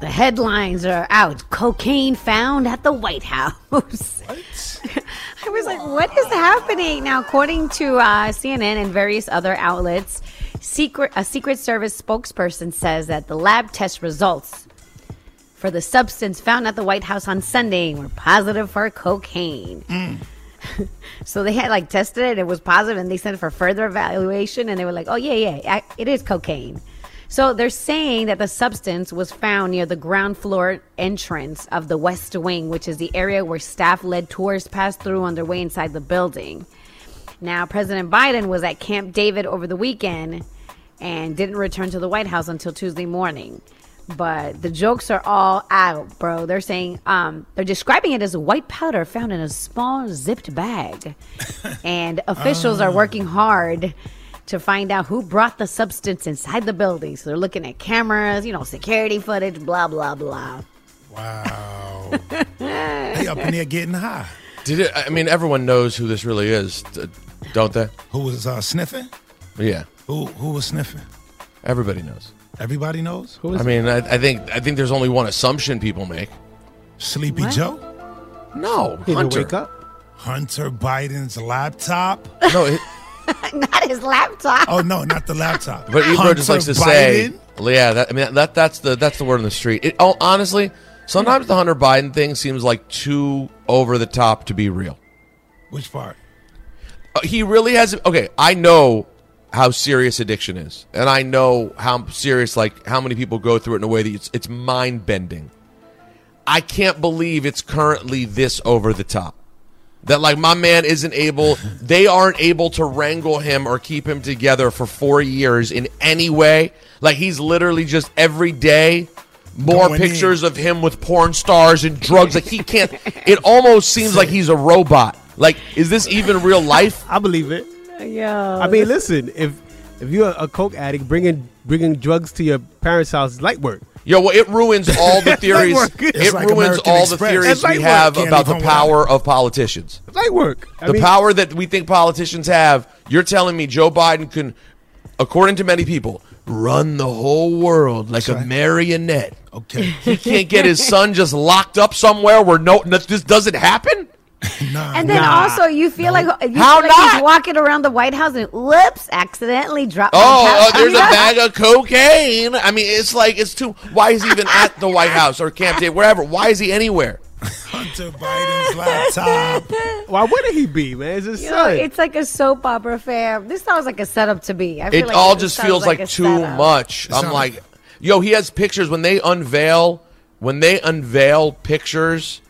The headlines are out. Cocaine found at the White House. *laughs* I was like, what is happening? Now, according to uh, CNN and various other outlets, secret a Secret Service spokesperson says that the lab test results for the substance found at the White House on Sunday were positive for cocaine. Mm. *laughs* so they had like tested it, it was positive, and they sent it for further evaluation, and they were like, "Oh yeah, yeah, I- it is cocaine." So they're saying that the substance was found near the ground floor entrance of the West Wing, which is the area where staff-led tours pass through on their way inside the building. Now, President Biden was at Camp David over the weekend and didn't return to the White House until Tuesday morning. But the jokes are all out, bro. They're saying um, they're describing it as white powder found in a small zipped bag, *laughs* and officials are working hard to find out who brought the substance inside the building. So they're looking at cameras, you know, security footage, blah blah blah. Wow. *laughs* they up in there getting high. Did it? I mean, everyone knows who this really is, don't they? Who was uh, sniffing? Yeah, Who who was sniffing? everybody knows. Everybody knows. Who is I mean, I, I think I think there's only one assumption people make. Sleepy What? Joe? No, He didn't Hunter. wake up. Hunter Biden's laptop? No, it, *laughs* Not his laptop. Oh no, not the laptop. but Ebro Hunter just likes to say, Biden? yeah. That, I mean, that that's the that's the word on the street. It, oh, honestly, sometimes the Hunter Biden thing seems like too over the top to be real. Which part? Uh, he really has. Okay, I know how serious addiction is, and I know how serious like how many people go through it in a way that it's it's mind bending. I can't believe it's currently this over the top. That like my man isn't able, *laughs* they aren't able to wrangle him or keep him together for four years in any way. Like he's literally just every day more Going pictures of him with porn stars and drugs. Like he can't. *laughs* It almost seems like he's a robot. Like is this even real life? I believe it. Yeah. I mean, listen, if if you're a coke addict, bringing bringing drugs to your parents' house is light work. Yo, well, it ruins *laughs* all the theories. it like ruins American all the theories we have Can't about the leave home power of politicians. It's light work. I the mean, power that we think politicians have. You're telling me Joe Biden can, according to many people, run the whole world like a marionette. Okay. He can't get his son just locked up somewhere where no, no this doesn't happen. *laughs* Nah. And then Nah. also, you feel like you How feel like not? he's walking around the White House and whoops, accidentally dropped. my Oh, pa- oh, there's a *laughs* bag of cocaine. I mean, it's like it's too. Why is he even at the White House or Camp David, wherever? Why is he anywhere? *laughs* Hunter Biden's laptop. why wouldn't he be, man? It's his You know, it's like a soap opera fair. This sounds like a setup to me. I feel It like all this just feels like, a too setup. much. I'm sounds- like, yo, he has pictures when they unveil when they unveil pictures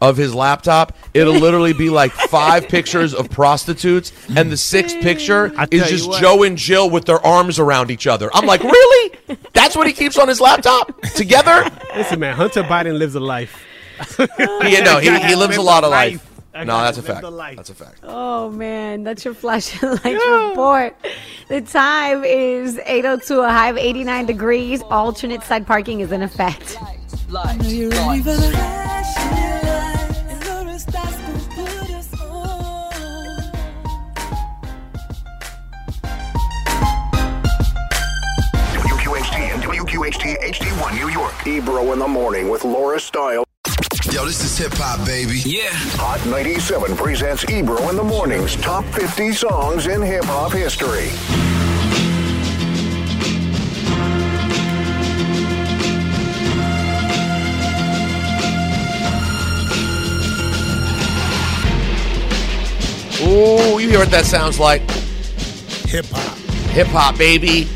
of his laptop, it'll *laughs* literally be like five pictures of prostitutes, and the sixth picture is just what. Joe and Jill with their arms around each other. I'm like, really? That's what he keeps on his laptop together? Listen, man, Hunter Biden lives a life. He, no, he, he lives a lot of life. That No, that's a fact. That's a fact. Oh man, that's your flashing *laughs* lights report. The time is 8:02, a high of 89 degrees. Alternate side parking is in effect. WQHT and WQHT HD1 New York. Ebro in the morning with Laura Style. Yo, this is hip hop, baby. Yeah. Hot 97 presents Ebro in the morning's top 50 songs in hip hop history. Ooh, you hear what that sounds like? Hip hop. Hip hop, baby.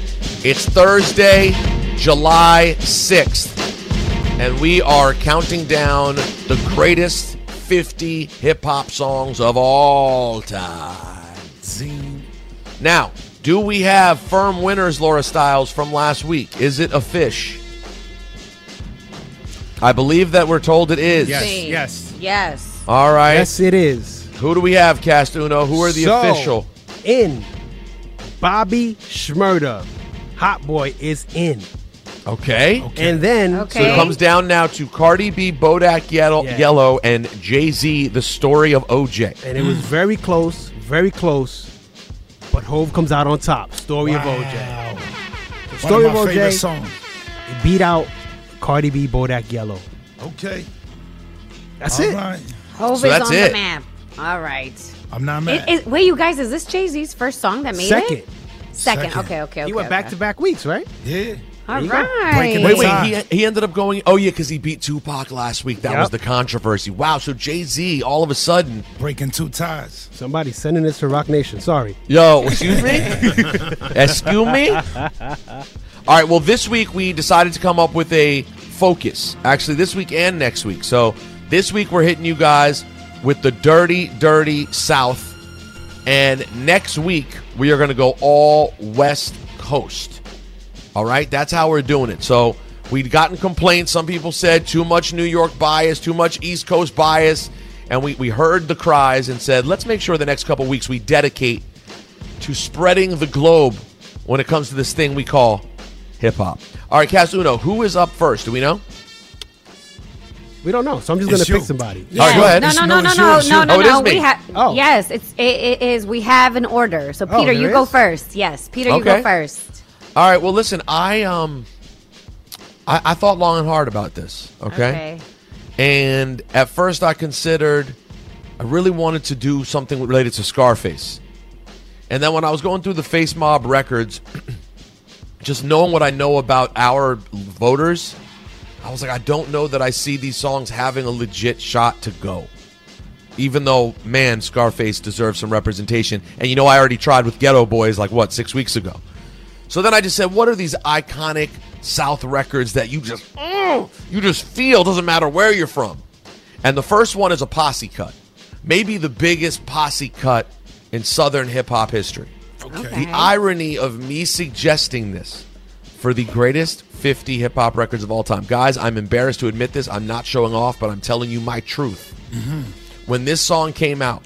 It's Thursday, July 6th, and we are counting down the greatest 50 hip hop songs of all time. Now, do we have firm winners, Laura Styles, from last week? Is it a fish? I believe that we're told it is. Yes, yes. Yes. All right. Yes, it is. Who do we have, Kast Uno? Who are the So, official? In Bobby Shmurda. Hot Boy is in. Okay. And then So it comes down now to Cardi B, Bodak Yellow, Yeah. Yellow and Jay Z, the story of OJ. and it was very close, very close. But Hove comes out on top. Story of OJ. The story One of my of favorite OJ songs. it beat out Cardi B, Bodak Yellow. Okay. That's All it. right. Hove So is that's on it. the map. All right. I'm not It- mad. it- wait, you guys, is this Jay Z's first song that made Second. it? Second. Second. Okay, okay, okay. He went okay. back to back weeks, right? yeah. All you go. right. Breaking Wait, wait, he, he ended up going, oh, yeah, because he beat Tupac last week. That Yep. was the controversy. Wow, so Jay Z, all of a sudden, Breaking two ties. Somebody sending this to Roc Nation. Sorry. yo, excuse me? *laughs* excuse me? *laughs* All right, well, this week we decided to come up with a focus. Actually, this week and next week. So this week we're hitting you guys with the dirty, dirty South. And next week we are going to go all West Coast. All right, that's how we're doing it. So we'd gotten complaints. Some people said too much New York bias, too much East Coast bias. And we, we heard the cries and said, let's make sure the next couple weeks we dedicate to spreading the globe when it comes to this thing we call hip hop. All right, Kast Uno, who is up first? Do we know? We don't know, so I'm just going to pick somebody. All right, go ahead. No, no, It's no, you, no, no, no, no, Oh, it no. me. We have Oh. yes. It's it, it is. We have an order. So Oh, Peter, you there go first. Yes, Peter, you go first. All right, well, listen, I um, I, I thought long and hard about this. Okay? and at first I considered, I really wanted to do something related to Scarface, and then when I was going through the Face Mob records, *clears throat* just knowing what I know about our voters, I was like, I don't know that I see these songs having a legit shot to go. Even though, man, Scarface deserves some representation. And you know, I already tried with Geto Boys like what six weeks ago. So then I just said, what are these iconic South records that you just mm, you just feel doesn't matter where you're from? And the first one is a posse cut, maybe the biggest posse cut in Southern hip hop history. Okay. The irony of me suggesting this for the greatest 50 hip hop records of all time. Guys, I'm embarrassed to admit this. I'm not showing off, but I'm telling you my truth. When this song came out,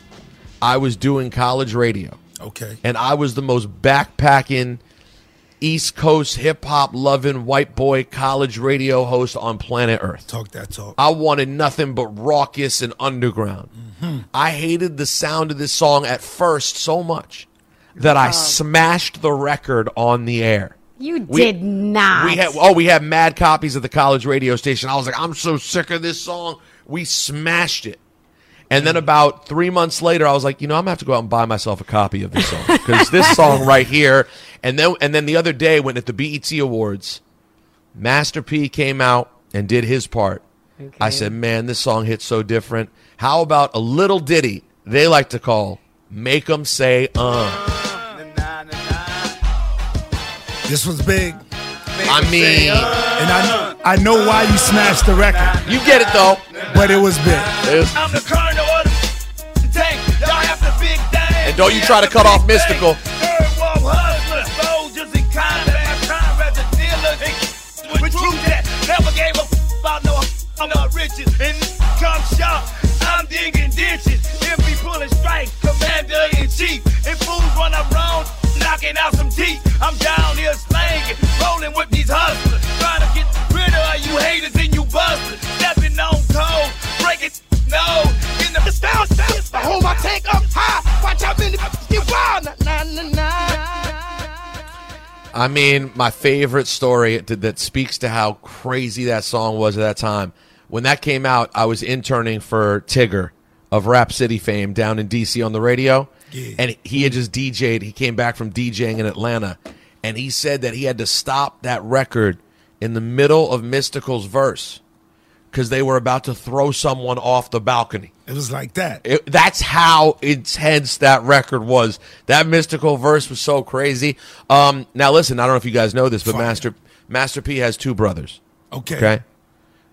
I was doing college radio. Okay. And I was the most backpacking East Coast hip hop loving white boy college radio host on planet Earth. Talk that talk. I wanted nothing but raucous and underground. Mm-hmm. I hated the sound of this song at first so much that I smashed the record on the air. You We- did not. We had oh, we had mad copies of the college radio station. I was like, I'm so sick of this song. We smashed it. And then about three months later, I was like, you know, I'm gonna have to go out and buy myself a copy of this song because this *laughs* song right here. And then and then the other day, when at the BET Awards, Master P came out and did his part. I said, man, this song hits so different. How about a little ditty they like to call "Make 'Em Say Uh"? This was big. I mean, And I know I know why you smashed the record. You get it though. But it was big. I'm the colonel of the tank. Y'all have the big thing. And don't you try to cut off Mystikal. Third world hustlers, soldiers and combat, comrades and dealers. and With truth that never gave a f- about no I'm not riches. And come sharp, I'm digging ditches. MP pulling strike, commander in chief. And fools run around, knocking out some teeth. I'm down here slanging, rolling with these hustlers. Haters and you busters. Stepping on breaking no. In the style, style, I hold my tank up high. Watch you wild. Nah, nah, nah. I mean, my favorite story that, that speaks to how crazy that song was at that time. When that came out, I was interning for Tigger of Rap City fame down in DC on the radio. And he had just DJ'd. He came back from DJing in Atlanta. And he said that he had to stop that record in the middle of Mystikal's verse because they were about to throw someone off the balcony. It was like that. It, that's how intense that record was. That Mystikal verse was so crazy. Um, now listen, I don't know if you guys know this, but Master Master P has two brothers. Okay. Okay.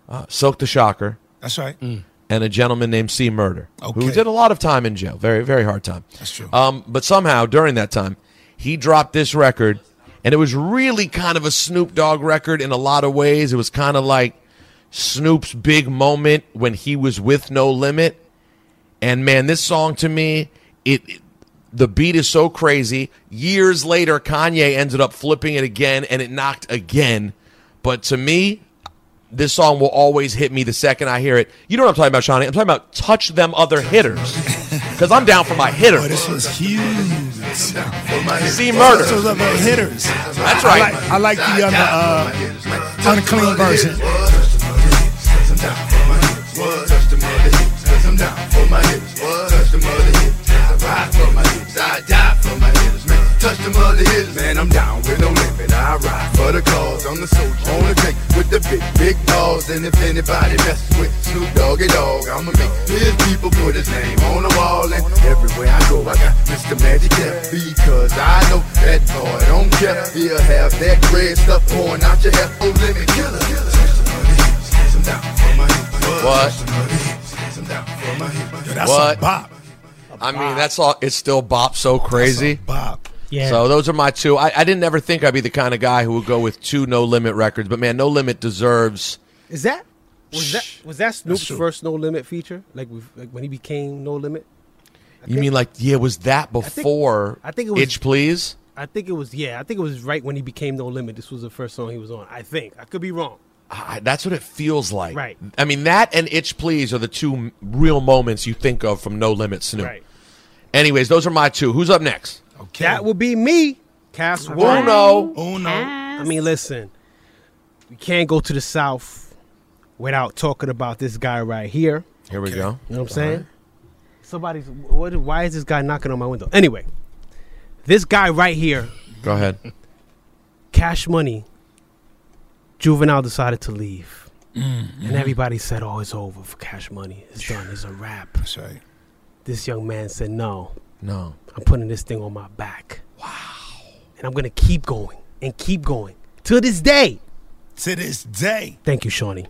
Uh, Silk the Shocker That's right. and a gentleman named C Murder, who did a lot of time in jail. Very very hard time. That's true. Um, but somehow during that time, he dropped this record, and it was really kind of a Snoop Dogg record in a lot of ways. It was kind of like Snoop's big moment when he was with No Limit. And man, this song to me, it, it- the beat is so crazy. Years later, Kanye ended up flipping it again, and it knocked again. But to me, this song will always hit me the second I hear it. You know what I'm talking about, Shani? I'm talking about touch them other hitters. Because I'm down for my hitters. Oh, this was huge. C Murder. This was about hitters. That's I right. like, I like the other, uh, unclean version. Touch them other hitters, man. I'm down with no limit. I ride for the cause. I'm the soldier on the tank with the big, big dogs. And if anybody messes with Snoop Doggy Dogg, I'ma make his people put his name on the wall. And everywhere I go, I got Mr. Magic F. Because I know that boy don't care. He'll have that red stuff pouring out your hair. Oh, limit killer. What? what? I mean, that's all. It's still bop so crazy. Bop. Yeah. So those are my two. I, I didn't ever think I'd be the kind of guy who would go with two No Limit records, but man, No Limit deserves. Is that was that was that Snoop's first No Limit feature? Like, like when he became No Limit? You mean like yeah? Was that before? I think it was- Itch Please. I think it was yeah. I think it was right when he became No Limit. This was the first song he was on. I think I could be wrong. I- That's what it feels like. Right. I mean, that and Itch Please are the two real moments you think of from No Limit Snoop. Right. Anyways, those are my two. Who's up next? Okay. That would be me, Kast. Uno. Uno. I mean, listen, we can't go to the South without talking about this guy right here. Here we go. You know what I'm saying? Somebody's. What, why is this guy knocking on my window? Anyway, this guy right here, Go ahead. Cash Money, Juvenile decided to leave. Mm, And everybody said, oh, it's over for Cash Money. It's done. It's a wrap. That's right. This young man said, no, No. I'm putting this thing on my back. Wow. And I'm going to keep going and keep going to this day. To this day. Thank you, Shani.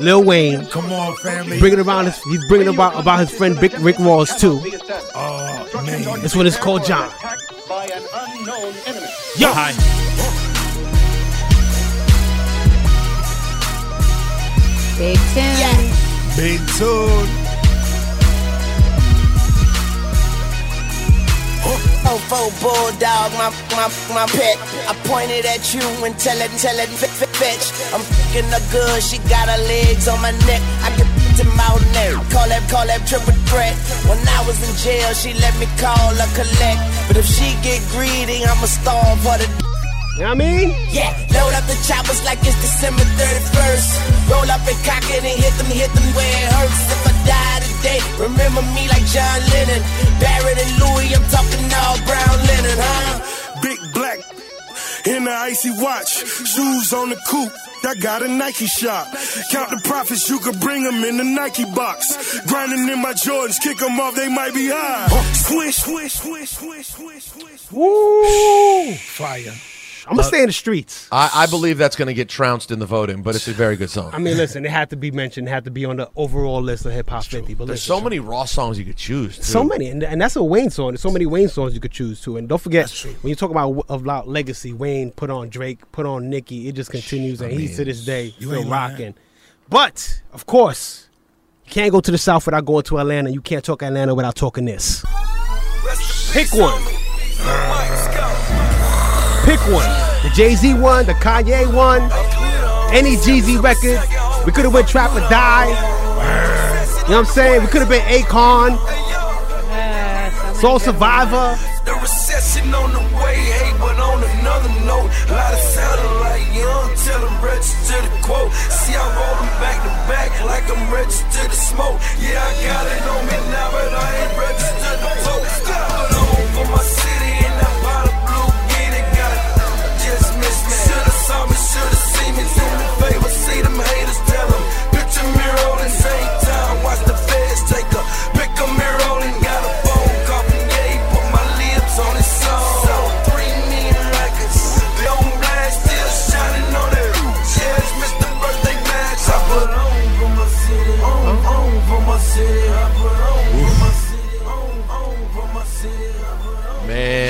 Lil Wayne. Come on, family. Bringing around his, he's bringing about about his friend Rick, Rick Ross too. Oh man, This one is called John. Yo. Big tune. Big tune. Oh, faux bulldog, my, my, my pet. I pointed at you and tell it, tell it, fetch. I'm fucking her good, she got her legs on my neck. I can put them out there. Call that, call that triple threat. When I was in jail, she let me call her collect. But if she get greedy, I'ma starve her to You know what I mean? yeah, load up the choppers like it's December 31st. Roll up and cock it and hit them, hit them where it hurts. If I die today, remember me like John Lennon. Barrett and Louis, I'm talking all brown linen, huh? Big black in the icy watch, shoes on the coupe. I got a Nike shop. Count the profits, you could bring them in the Nike box. Grinding in my Jordans, kick them off, they might be high. Swish, swish, swish, swish, swish, swish. Woo! Fire. I'm gonna stay in the streets. I, I believe that's going to get trounced in the voting, but it's a very good song. I mean, listen, it had to be mentioned. It had to be on the overall list of hip hop 50. But There's listen, so many raw songs you could choose. So many, and, and that's a Wayne song. There's so many Wayne songs you could choose to. And don't forget, when you talk about about legacy, Wayne put on Drake, put on Nicki. It just continues, and he's to this day you still ain't lying. rocking. But of course, you can't go to the South without going to Atlanta. You can't talk Atlanta without talking this. Pick one. Pick one. The Jay Z one, the Kanye one, any Jeezy record. We could have went Trap or Die. You know what I'm saying? We could have been Akon. Soul Survivor. The recession on the way, hey, but on another note, a lot of young, tell them register the quote. See, I roll them back to back like I'm registered to smoke. Yeah, I got it on me now, but I ain't registered to vote. On for my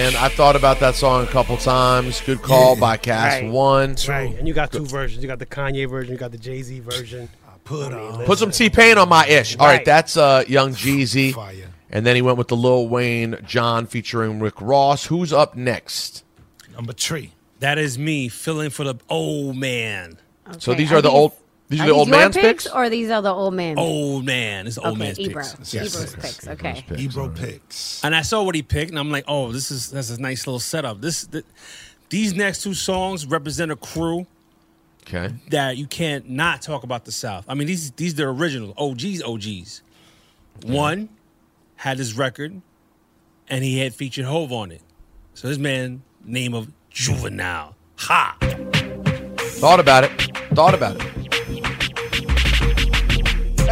Man, I thought about that song a couple times. Good call by Kast Right. One. Right. And you got two versions. You got the Kanye version, you got the Jay Z version. Put on. Put some T Pain on my ish. All right, Right. that's uh, Young Jeezy. Fire. And then he went with the Lil Wayne John featuring Rick Ross. Who's up next? Number three. That is me filling for the old man. So these are the old. These are, the old your man's picks, picks. or these are the old man? Old man. It's old okay, man's Ebro. picks. Yes. Ebro's picks. Okay. Ebro picks. And I saw what he picked, and I'm like, oh, this is that's a nice little setup. This, th- these next two songs represent a crew Okay. that you can't not talk about the South. I mean, these these are originals, OGs, OGs. One had his record, and he had featured Hove on it. So this man, name of Juvenile. Ha! Thought about it. Thought about it.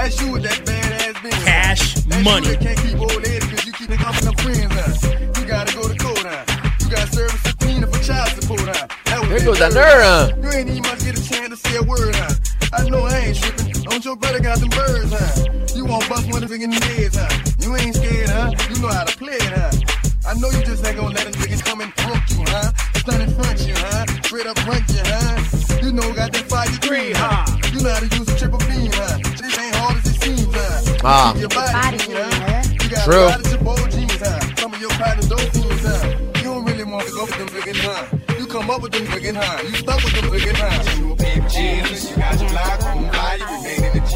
That's you with that badass bitch. Cash That's money. You can't keep old ladies because you keep them coming up friends, huh? You gotta go to court, huh? You got to serve a subpoena for child support, huh? That was There goes that word, nerve, huh? You ain't even much get a chance to say a word, huh? I know I ain't tripping. Don't your brother got them birds, huh? You won't bust one of them in the heads, huh? You ain't scared, huh? You know how to play it, huh? I know you just ain't gonna let them niggas come and punk you, huh? Stand in front of you, huh? Straight up rank your body, clean, huh? You got True. a lot of your bold jeans, huh? Some of your partners don't seem, huh? You don't really want to go with them friggin' huh? You come up with them friggin' huh? You stuck with them friggin' huh? You a big Jesus, you got your block on fire, you remain in the G.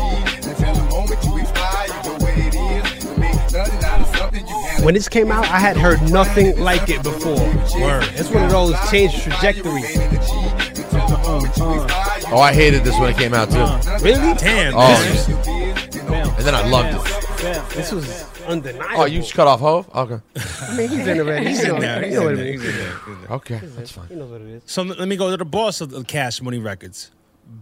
And tell the moment you expire, you go where it is. You make nothing out of something you can't. When this came out, I had heard nothing like it before. Word. It's one of those change trajectory. Uh-huh. Oh, I hated this when it came out too. Really? Damn. Oh, man. and then I loved it. This was undeniable. Oh, you just cut off Hove? Okay. I mean, he's in the red. He's He's in in there. there. He's in what there. it is. He's in there. He's in there. Okay, that's fine. He knows what it is. So let me go to the boss of the Cash Money Records.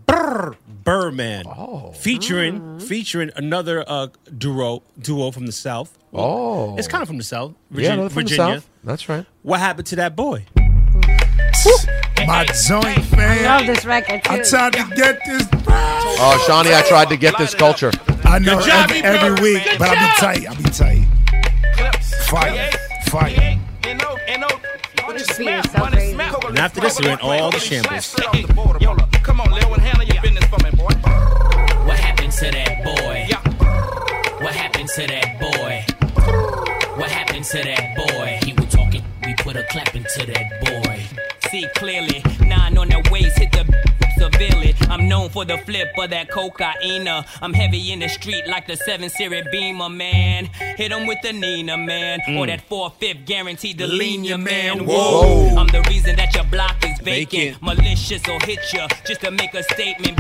Burr, Birdman. Oh. Featuring featuring another uh, duo duo from the South. Oh. It's kind of from the South. Yeah, Virginia. no, from the Virginia. South. That's right. What happened to that boy? My joint I fan. love this record too. I'm trying to get this. Oh, Shani, I tried to get this culture. I know Good job, every, every week, Good but I'll be tight. I'll be tight. Fire, fire. Just being. And after this, he went all the shambles. Come on, Lil, handle your business for me, boy. What happened to that boy? What happened to that boy? What happened to that boy? He was talking, we put a clap into that boy. See clearly, nine on the waist, hit the severely. I'm known for the flip of that cocaine. I'm heavy in the street like the 7 Series Beamer, man. Hit Hit 'em with the Nina, man. Or mm. that 4 5th guaranteed to lean your man. Whoa. I'm the reason that your block is vacant. Malicious or hit you just to make a statement.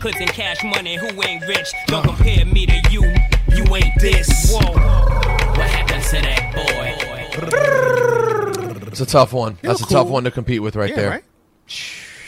Cause in cash money, who ain't rich? Don't compare me to you. You ain't this. Whoa. What happened to that boy? It's a tough one. That's a cool. tough one to compete with right Yeah, there. right?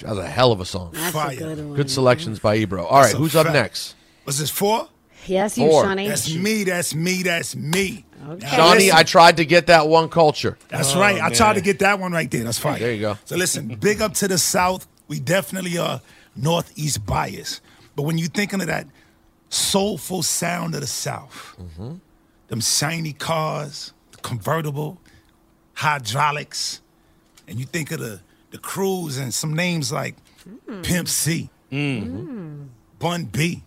That was a hell of a song. That's Fire. a good one. Good selections by Ebro. All right, That's a who's up fact. next? Was this four? Yes, you, Four. Shani. That's me. That's me. That's me. Shani, I tried to get that one culture. That's Oh, right. I tried to get that one right there. That's fine. There you go. So listen, big up to the South. We definitely are Northeast bias. But when you're thinking of that soulful sound of the South, Mm-hmm. them shiny cars, the convertible, hydraulics, and you think of the the crews and some names like Pimp C, Bun B,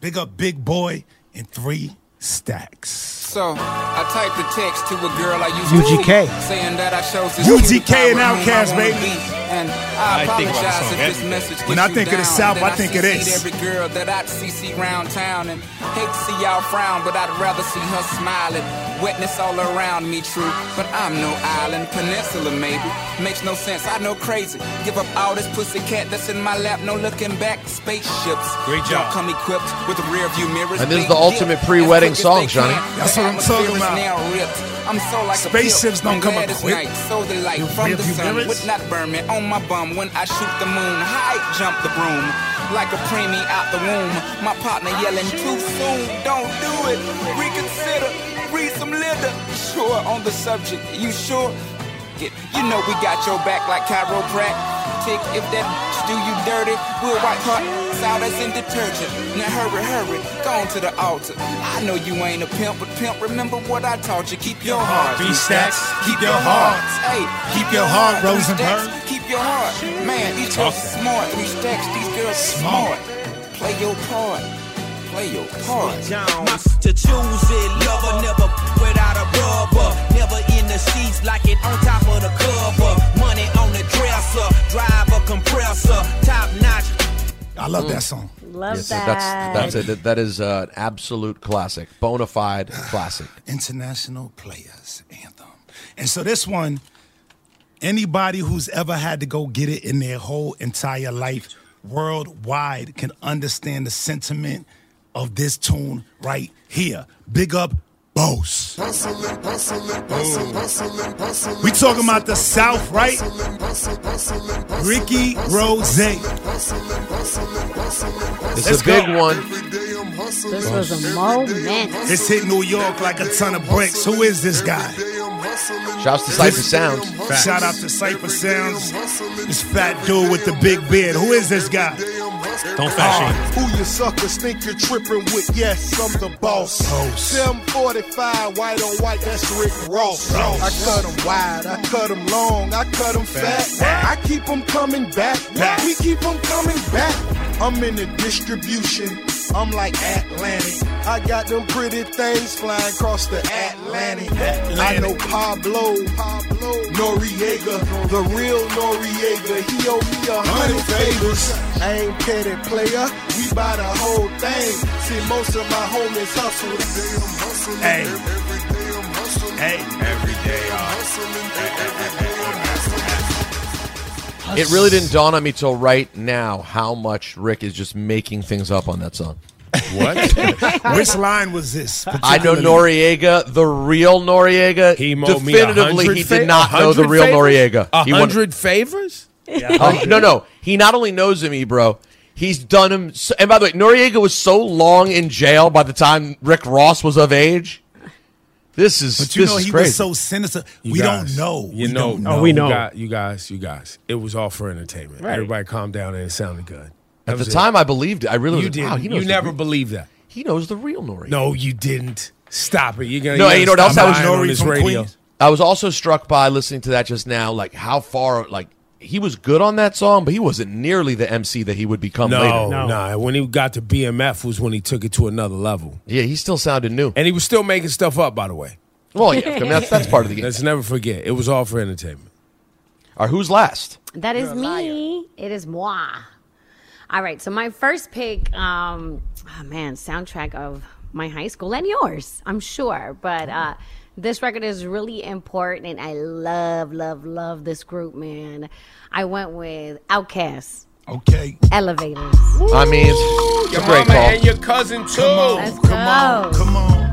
Big Up Big Boi, and Three Stacks. So I typed a text to a girl I used to UGK. date, saying that I chose this UGK cute and of whom Outkast, baby. Be. And I, I think about apologize song if this every day. message When gets I you think of the. South, Then I think of CC'd this. every girl that I'd CC round town and hate to see y'all frown, but I'd rather see her smiling. Wetness all around me, true, but I'm no island, peninsula maybe. Makes no sense, I know crazy. Give up all this pussy cat that's in my lap, no looking back. Spaceships. Great job. Don't come equipped with the rear view mirrors. And this is the ultimate pre-wedding song, as Johnny. That's what I'm talking about. I'm so like Spaceships don't come equipped. equipped. Night, so the light You from the sun mirrors? would not burn me on my bum when I shoot the moon. High jump the broom like a preemie out the womb. My partner yelling too soon. Don't do it. Reconsider. Read some litter. Sure on the subject. You sure? You know we got your back like chiropractic. If that do you dirty, we'll wipe her out as in detergent. Now hurry, hurry, go on to the altar. I know you ain't a pimp, but pimp, remember what I taught you. Keep your heart. Three stacks, keep your heart. Hey, Keep your heart, Rosenberg. Keep your heart. Man, these girls smart. Three stacks, these girls are smart. Play your part. Play your part. Jones to choose it, lover never without a rubber, never in the seats like it on top of the cover. Money on the dresser, drive a compressor, top notch. I love that song. Love Yes, that. that's that's it. That is uh, an absolute classic, bona fide classic. International Players Anthem. And so this one, anybody who's ever had to go get it in their whole entire life worldwide can understand the sentiment of this tune right here. Big up Boss. We talking about the South, right? Ricky Rose. It's Let's a big go. one. This was a moment. This hit New York like a ton of bricks. Who is this guy? Shouts to Cipha Sounds. Shout out to Cipha Sounds. This fat dude with the big beard. Who is this guy? Don't uh, Who you suckers think you're tripping with? Yes, I'm the boss. 745, white on white, that's Rick Ross. I cut them wide, I cut them long, I cut them fat. I keep them coming back. We keep them coming back. I'm in the distribution. I'm like Atlantic. I got them pretty things flying across the Atlantic. I know Pablo, Pablo Noriega, the real Noriega. He owe me a hundred favors. I ain't petty player. We buy the whole thing. See, most of my homies hustle. Hey. Hey. Every day, It really didn't dawn on me till right now how much Rick is just making things up on that song. What? *laughs* Which line was this? I know? Noriega, the real Noriega. He owed me definitively, 100 he did not know the real favors? Noriega. A He won- hundred favors? Oh, no, no. He not only knows him, bro. He's done him. So, and by the way, Noriega was so long in jail by the time Rick Ross was of age. This is But you this know is he crazy. was so sinister. You we guys, don't know. You we know, don't no, know. You guys, you guys, you guys. It was all for entertainment. Right. Everybody calm down and it sounded good. That At the time, it. I believed it. I really you was. did. Wow, he knows you never real- believed that. He knows the real Noriega. No, you didn't. Stop it. You're gonna. No, you you know what else gotta I was stop lying on this radio. I was also struck by listening to that just now, like how far, like he was good on that song, but he wasn't nearly the MC that he would become No, later. no, nah. When he got to BMF was when he took it to another level. Yeah, he still sounded new, and he was still making stuff up. By the way. Well, yeah, I mean, that's that's part of the game. Let's never forget. It was all for entertainment. All right, who's last? That is me. It is moi. All right. So my first pick, um, oh man, soundtrack of my high school and yours, I'm sure. But uh, this record is really important, and I love, love, love this group, man. I went with Outkast. Okay. Elevators. I mean, it's Your a great call. and your cousin too. Let's go. Come on. One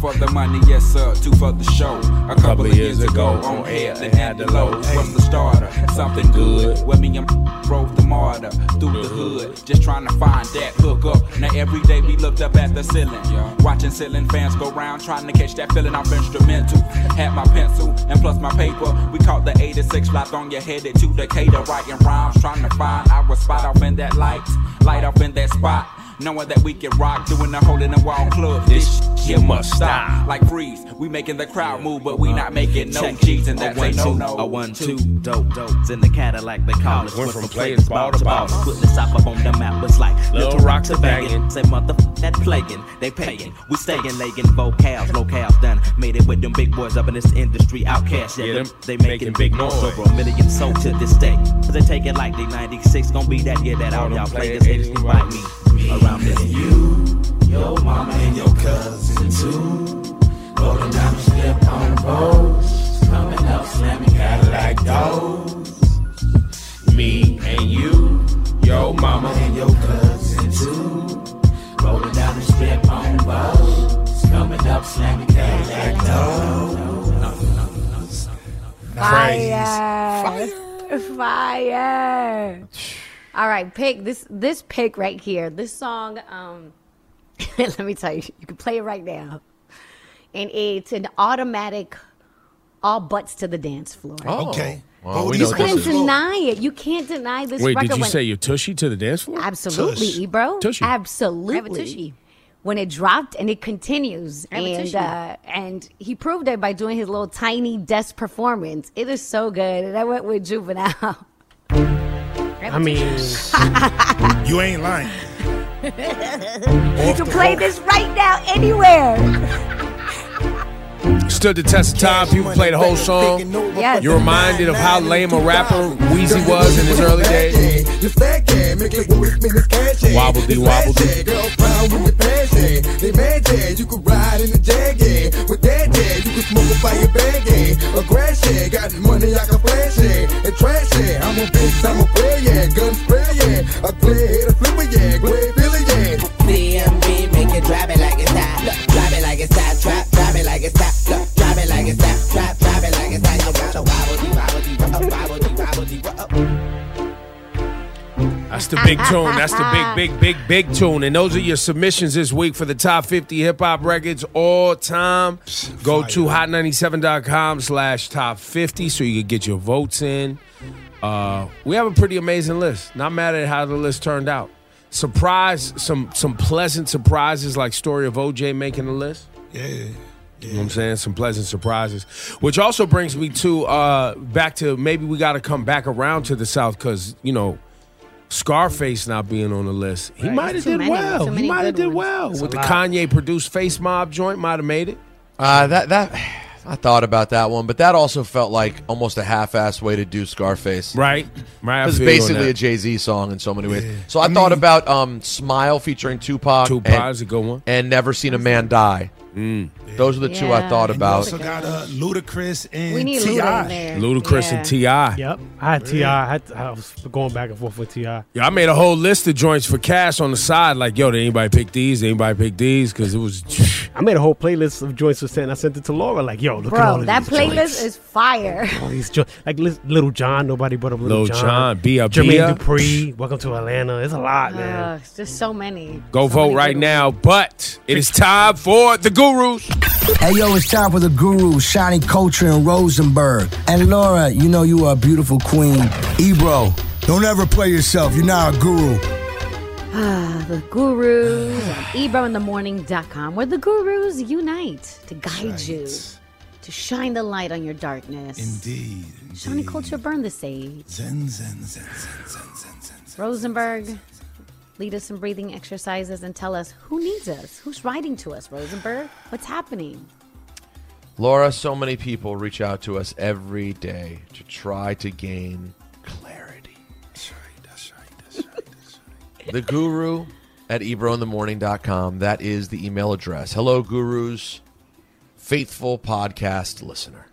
for the money, yes sir. Two for the show. A couple, of years ago, on air, they had the low. What's the starter? Something good. When me and drove the martyr through the hood. just trying to find that hook up. Now every day we looked up at the ceiling, watching ceiling fans go round, trying to catch that feeling off instrumental. Had my pencil and plus my paper. We caught the 86 lot on your head headed to Decatur, writing rhymes, trying to find our spot off in that light, light off in that spot. Knowing that we can rock, doing the hole in the wall club. This shit must stop. Like freeze, we making the crowd move, but we not making no G's, and that's a one, a no no. a one, two, dope, dope. In the Cadillac, they call us. Went Went from from players ball ball to to ball. ball. Put the stop up on the map. It's like Little rocks rock rock to to banging. Say mother that plaguing. They paying. We staying legging vocals, locales done. Made it with them big boys up in this industry. OutKast, yeah, Yeah, them, them they making big noise. Over a million sold to this day. Cause they take it like they 96. Gonna be that year that all them y'all playing players haters can bite me. Around this. You, your mama and your cousin too. Rolling down the step on posts. Coming up, slamming Cadillac doors. Me and you, your mama and your cousin too. Rolling down the strip on the boats. Coming up, slamming Cadillac doors. Fire. Fire. All right, pick this this pick right here. This song, um *laughs* let me tell you, you can play it right now. And it's an automatic all butts to the dance floor. Oh. Okay. Well, Oh, you know You what this can't deny it. You can't deny this Wait, record. did you when- say your tushy to the dance floor? Absolutely, Tush. Ebro. Tushy. Absolutely. tushy. When it dropped and it continues, I have a and tushy. uh, and he proved it by doing his little tiny desk performance. It is so good, and I went with Juvenile. *laughs* I mean, you ain't lying. *laughs* you can play this right now anywhere. Stood the test of time. People play the whole song. Yes. You're reminded of how lame a rapper Weezy was in his early days. Wobble dee wobble dee. Yeah, you could smoke a fire bag yeah. A grass yeah, got money I can flash yeah. And trash yeah, I'm a bitch, I'm a player yeah. Gun spray yeah, a clear hit a flipper yeah. Great Billy yeah. DMV, make it drop it like it's hot. Drop it like it's hot. Drop, drop it like it's hot. That's the big tune. That's the big, big, big, big tune. And those are your submissions this week for the top 50 hip hop records all time. Go to hot97.com slash top 50 so you can get your votes in. Uh, we have a pretty amazing list. Not mad at how the list turned out. Surprise, some some pleasant surprises like story of OJ making the list. Yeah. You know what I'm saying? Some pleasant surprises. Which also brings me to uh back to maybe we gotta come back around to the South because, you know, Scarface not being on the list. He Right. might have did many- well. He might have did ones. well. That's With the lot. Kanye produced Face Mob joint, might have made it. Uh, that that I thought about that one, but that also felt like almost a half-assed way to do Scarface. Right, right. I It's feel you on basically a Jay Z song in so many ways. So I, thought about um, "Smile" featuring Tupac. Tupac and, is a good one. And "Never Seen a Man Die." Those are the two I Yeah. thought And you about. also got uh, Ludacris and need T.I. Luda in there. Ludacris and T.I. Yep. I had T.I. I, had, I was going back and forth with T.I. Yeah, I made a whole list of joints for Cash on the side. Like, yo, did anybody pick these? Did anybody pick these? Because it was. *laughs* I made a whole playlist of joints for sent. I sent it to Laura. Like, yo, look at all Bro, of that these playlist joints. is fire. All these jo- like Lis- Little John. Nobody but a Little, Lil Jon, Bia Jermaine Bia. Dupri. Welcome to Atlanta. It's a lot, man. Uh, it's just so many. Go So vote many right good now. But it is time for the Gurus. Hey yo, it's time for the guru, Shani Kulture in Rosenberg. And Laura, you know you are a beautiful queen. Ebro, don't ever play yourself. You're not a guru. Ah, the gurus on ebrointhemorning.com where the gurus unite to guide you to shine the light on your darkness. Indeed. Shani Kulture burn the sage. Zen, zen, zen, zen, zen, zen, zen. Rosenberg, lead us some breathing exercises and tell us who needs us? Who's writing to us, Rosenberg? What's happening? Laura, so many people reach out to us every day to try to gain clarity. That's right, that's right, that's right, that's right. The Guru at ebrointhemorning.com. That is the email address. Hello, Gurus, faithful podcast listener.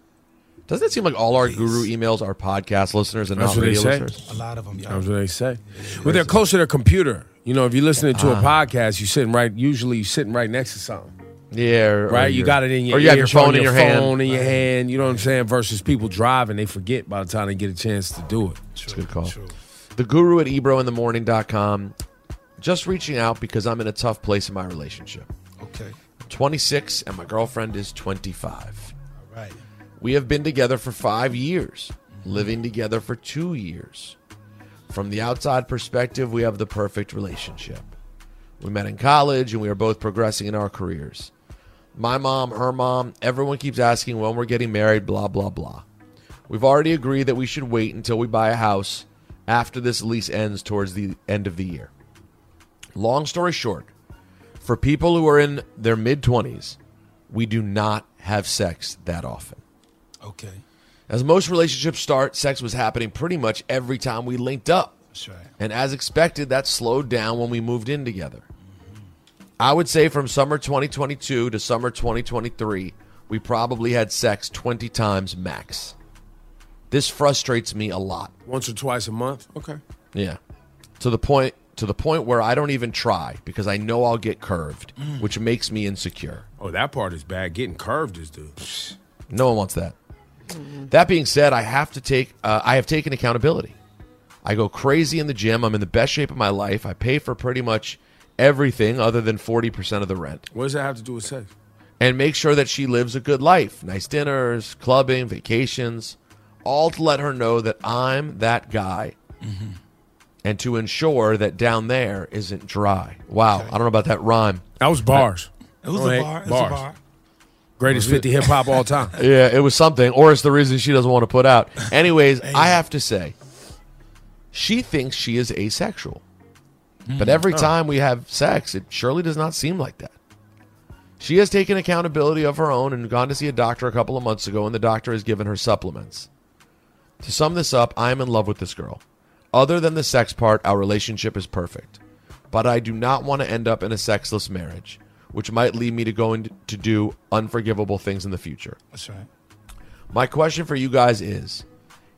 Doesn't it seem like all our Guru emails are podcast listeners and That's not what they radio say. listeners? A lot of them, yeah. That's what they say. Well, they're close to their computer. You know, if you're listening to a ah. podcast, you're sitting right. Usually, you're sitting right next to something. Yeah, or- or right. You got it in your or you have your ears, on phone in your hand. phone in your hand. You know what I'm saying? Versus people driving, they forget by the time they get a chance to do it. It's a good call. The Guru at ebrointhemorning.com. Just reaching out because I'm in a tough place in my relationship. Okay. I'm 26 and my girlfriend is 25. All right. We have been together for five years, living together for two years. From the outside perspective, we have the perfect relationship. We met in college and we are both progressing in our careers. My mom, her mom, everyone keeps asking when we're getting married, blah, blah, blah. We've already agreed that we should wait until we buy a house after this lease ends towards the end of the year. Long story short, for people who are in their mid 20s, we do not have sex that often. Okay. As most relationships start, sex was happening pretty much every time we linked up. That's right. And as expected, that slowed down when we moved in together. I would say from summer 2022 to summer 2023, we probably had sex 20 times max. This frustrates me a lot. Once or twice a month. Okay. Yeah. To the point to the point where I don't even try because I know I'll get curved, Mm. which makes me insecure. Oh, that part is bad. Getting curved is the. No one wants that. That being said, I have to take. Uh, I have taken accountability. I go crazy in the gym. I'm in the best shape of my life. I pay for pretty much everything other than forty percent of the rent, What does that have to do with sex? and make sure that she lives a good life. Nice dinners, clubbing, vacations, all to let her know that I'm that guy, and to ensure that down there isn't dry. Wow, I don't know about that rhyme. That was bars. It was Go a bar. It was a bar. Greatest 50 hip hop all time. *laughs* Yeah, it was something, or it's the reason she doesn't want to put out. *laughs* Anyways, I have to say, she thinks she is asexual. Hmm. But every Oh. time we have sex, it surely does not seem like that. She has taken accountability of her own and gone to see a doctor a couple of months ago, and the doctor has given her supplements. To sum this up, I am in love with this girl. Other than the sex part, our relationship is perfect. But I do not want to end up in a sexless marriage, which might lead me to going to do unforgivable things in the future. That's right. My question for you guys is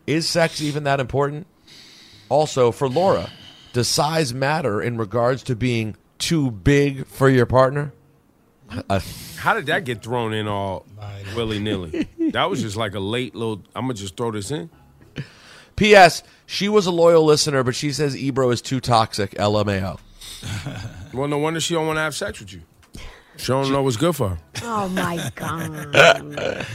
Is sex even that important? Also, for Laura, does size matter in regards to being too big for your partner? Uh, *laughs* How did that get thrown in all willy nilly? *laughs* that was just like a late little. I'm gonna just throw this in. P.S. She was a loyal listener, but she says Ebro is too toxic. LMAO. Well, no wonder she don't want to have sex with you. She don't know what's good for her. Oh my *laughs* god.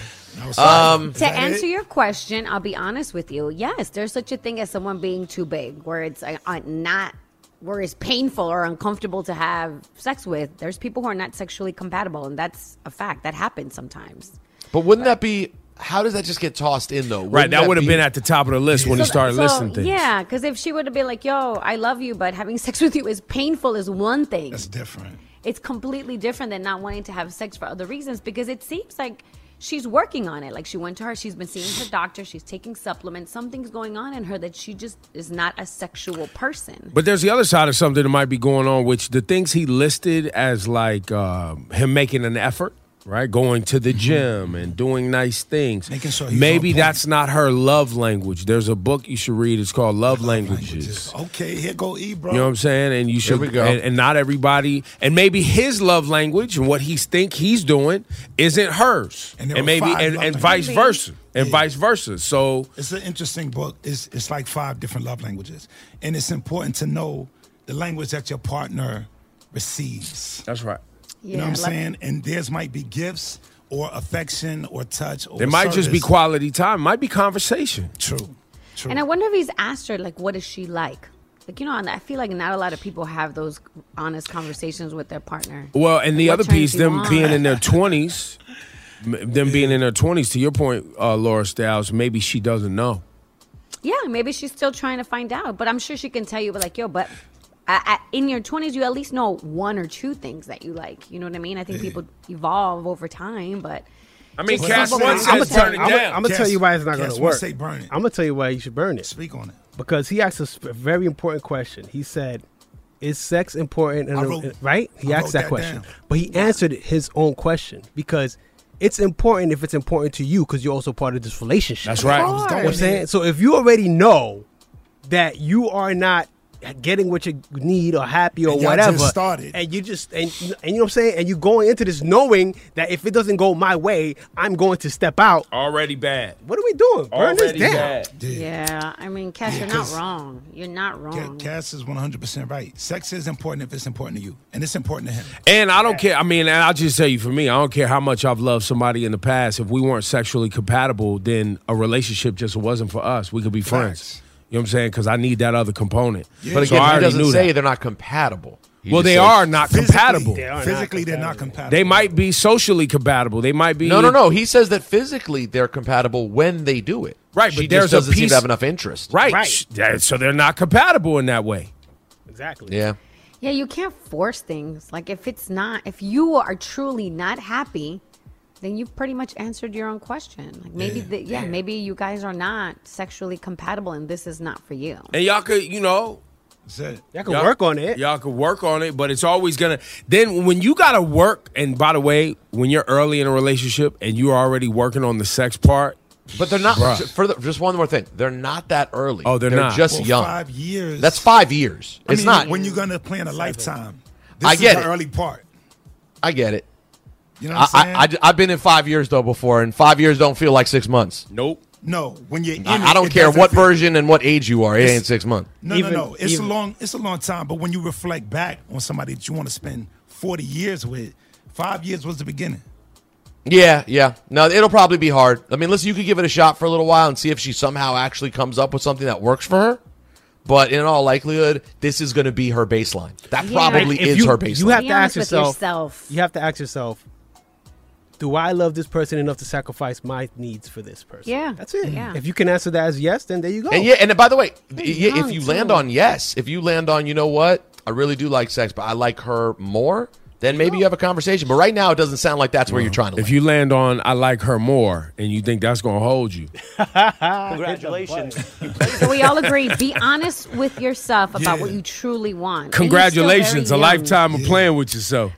Um, to answer your question, I'll be honest with you. Yes, there's such a thing as someone being too big, where it's uh, uh, not, where it's painful or uncomfortable to have sex with. There's people who are not sexually compatible, and that's a fact. That happens sometimes. But wouldn't that be? How does that just get tossed in though? Right, Wouldn't that would have be- been at the top of the list when he So- started so, listing things. Yeah, because if she would have been like, "Yo, I love you, but having *laughs* sex with you is painful," is one thing. That's different. It's completely different than not wanting to have sex for other reasons because it seems like she's working on it. Like she went to her, she's been seeing her doctor, she's taking supplements. Something's going on in her that she just is not a sexual person. But there's the other side of something that might be going on, which the things he listed as like um, him making an effort, right? Going to the mm-hmm. gym and doing nice things. Making sure Maybe that's not her love language. There's a book you should read. It's called Love, Languages. Okay, here go E, bro. You know what I'm saying? And you should, we go. And, and not everybody, and maybe his love language and what he think he's doing isn't hers, And and, maybe and, and vice versa, and vice versa. So It's an interesting book. It's it's like five different love languages, and it's important to know the language that your partner receives. that's right. You know what I'm saying? And theirs might be gifts or affection or touch. Or It might just be quality time. It might be conversation. True. True. And I wonder if he's asked her, like, what is she like? Like, you know, I feel like not a lot of people have those honest conversations with their partner. Well, and the What other piece, them on? being in their *laughs* twenties, them being in their twenties. To your point, uh, Laura Styles, maybe she doesn't know. Yeah, maybe she's still trying to find out, but I'm sure she can tell you, but like, yo, but I, I, in your 20s, you at least know one or two things that you like. You know what I mean? I think people evolve over time, but. I mean, Kast people- one I'm gonna turn it tell. I'm gonna tell you why it's not Kast gonna work. say burn it. I'm gonna tell you why you should burn it. Speak on it. Because he asked a very important question. He said, "Is sex important?" in I a- wrote- right? He I asked that, that question, down. but he answered his own question because it's important if it's important to you because you're also part of this relationship. That's right. You know what I'm saying? So if you already know that you are not getting what you need or happy or And y'all just whatever. started. And you just and, and you know what I'm saying. And you going into this knowing that if it doesn't go my way, I'm going to step out. Already bad. What are we doing? Burn Already this down. bad. Yeah, I mean, Kast, Yeah, you're not wrong. You're not wrong. Kast is 100% right. Sex is important if it's important to you, and it's important to him. And I don't care. I mean, and I'll just tell you for me, I don't care how much I've loved somebody in the past. If we weren't sexually compatible, then a relationship just wasn't for us. We could be friends. You know what I'm saying? Because I need that other component. But So again, I he already doesn't knew say that. they're not compatible. He well, they says- are not compatible. Physically, they're not compatible. They might be socially compatible. They might be. No, no, no. He says that physically they're compatible when they do it. Right, She but there's just doesn't a seem piece to have enough interest. Right. Sh- yeah, So they're not compatible in that way. Exactly. Yeah. Yeah, you can't force things. Like if it's not, if you are truly not happy, then you've pretty much answered your own question. Like maybe, Yeah. the, yeah, maybe you guys are not sexually compatible, and this is not for you. And y'all could, you know, Y'all can work on it. Y'all could work on it, but it's always gonna. Then when you gotta work, and by the way, when you're early in a relationship and you're already working on the sex part, But they're not. Bruh. For the, just one more thing, they're not that early. Oh, they're not. just Well, young. Five years. That's five years. I it's mean, not. when you're gonna plan a lifetime. This I get is the it. early part. I get it. You know what I'm saying? I, I, have been in five years though before, and five years don't feel like six months. Nope. No, when you're in I, it, I don't it care what feel- version and what age you are. It It's- ain't six months. No, no, no. It's a long, it's a long time. But when you reflect back on somebody that you want to spend 40 years with, five years was the beginning. Yeah, yeah. No, it'll probably be hard. I mean, listen, you could give it a shot for a little while and see if she somehow actually comes up with something that works for her. But in all likelihood, this is going to be her baseline. That Yeah. probably If is you, her baseline. You have Be to ask yourself, yourself. You have to ask yourself, do I love this person enough to sacrifice my needs for this person? Yeah, That's it. Yeah. If you can answer that as yes, then there you go. And yeah, and by the way, yeah, if you land on yes, if you land on you know what, I really do like sex, but I like her more, then maybe you have a conversation. But right now, it doesn't sound like that's where you're trying to. if you land on I like her more, and you think that's gonna hold you, *laughs* Congratulations. So we all agree. Be honest with yourself about Yeah. what you truly want. And you're still congratulations, a lifetime of playing with yourself.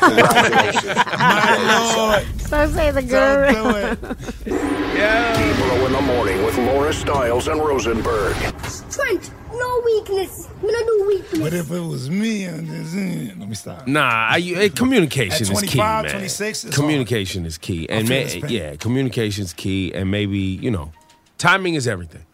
My *laughs* Lord. So say the Don't girl. do it. *laughs* Ebro in the morning with Laura Styles and Rosenberg. Strength, no weakness. We don't do weakness. But if it was me, I'm just, let me stop. Nah, I, eh, communication At is key, 25, man. 26, it's communication is key, and feel ma- yeah, communication is key, and maybe you know, timing is everything.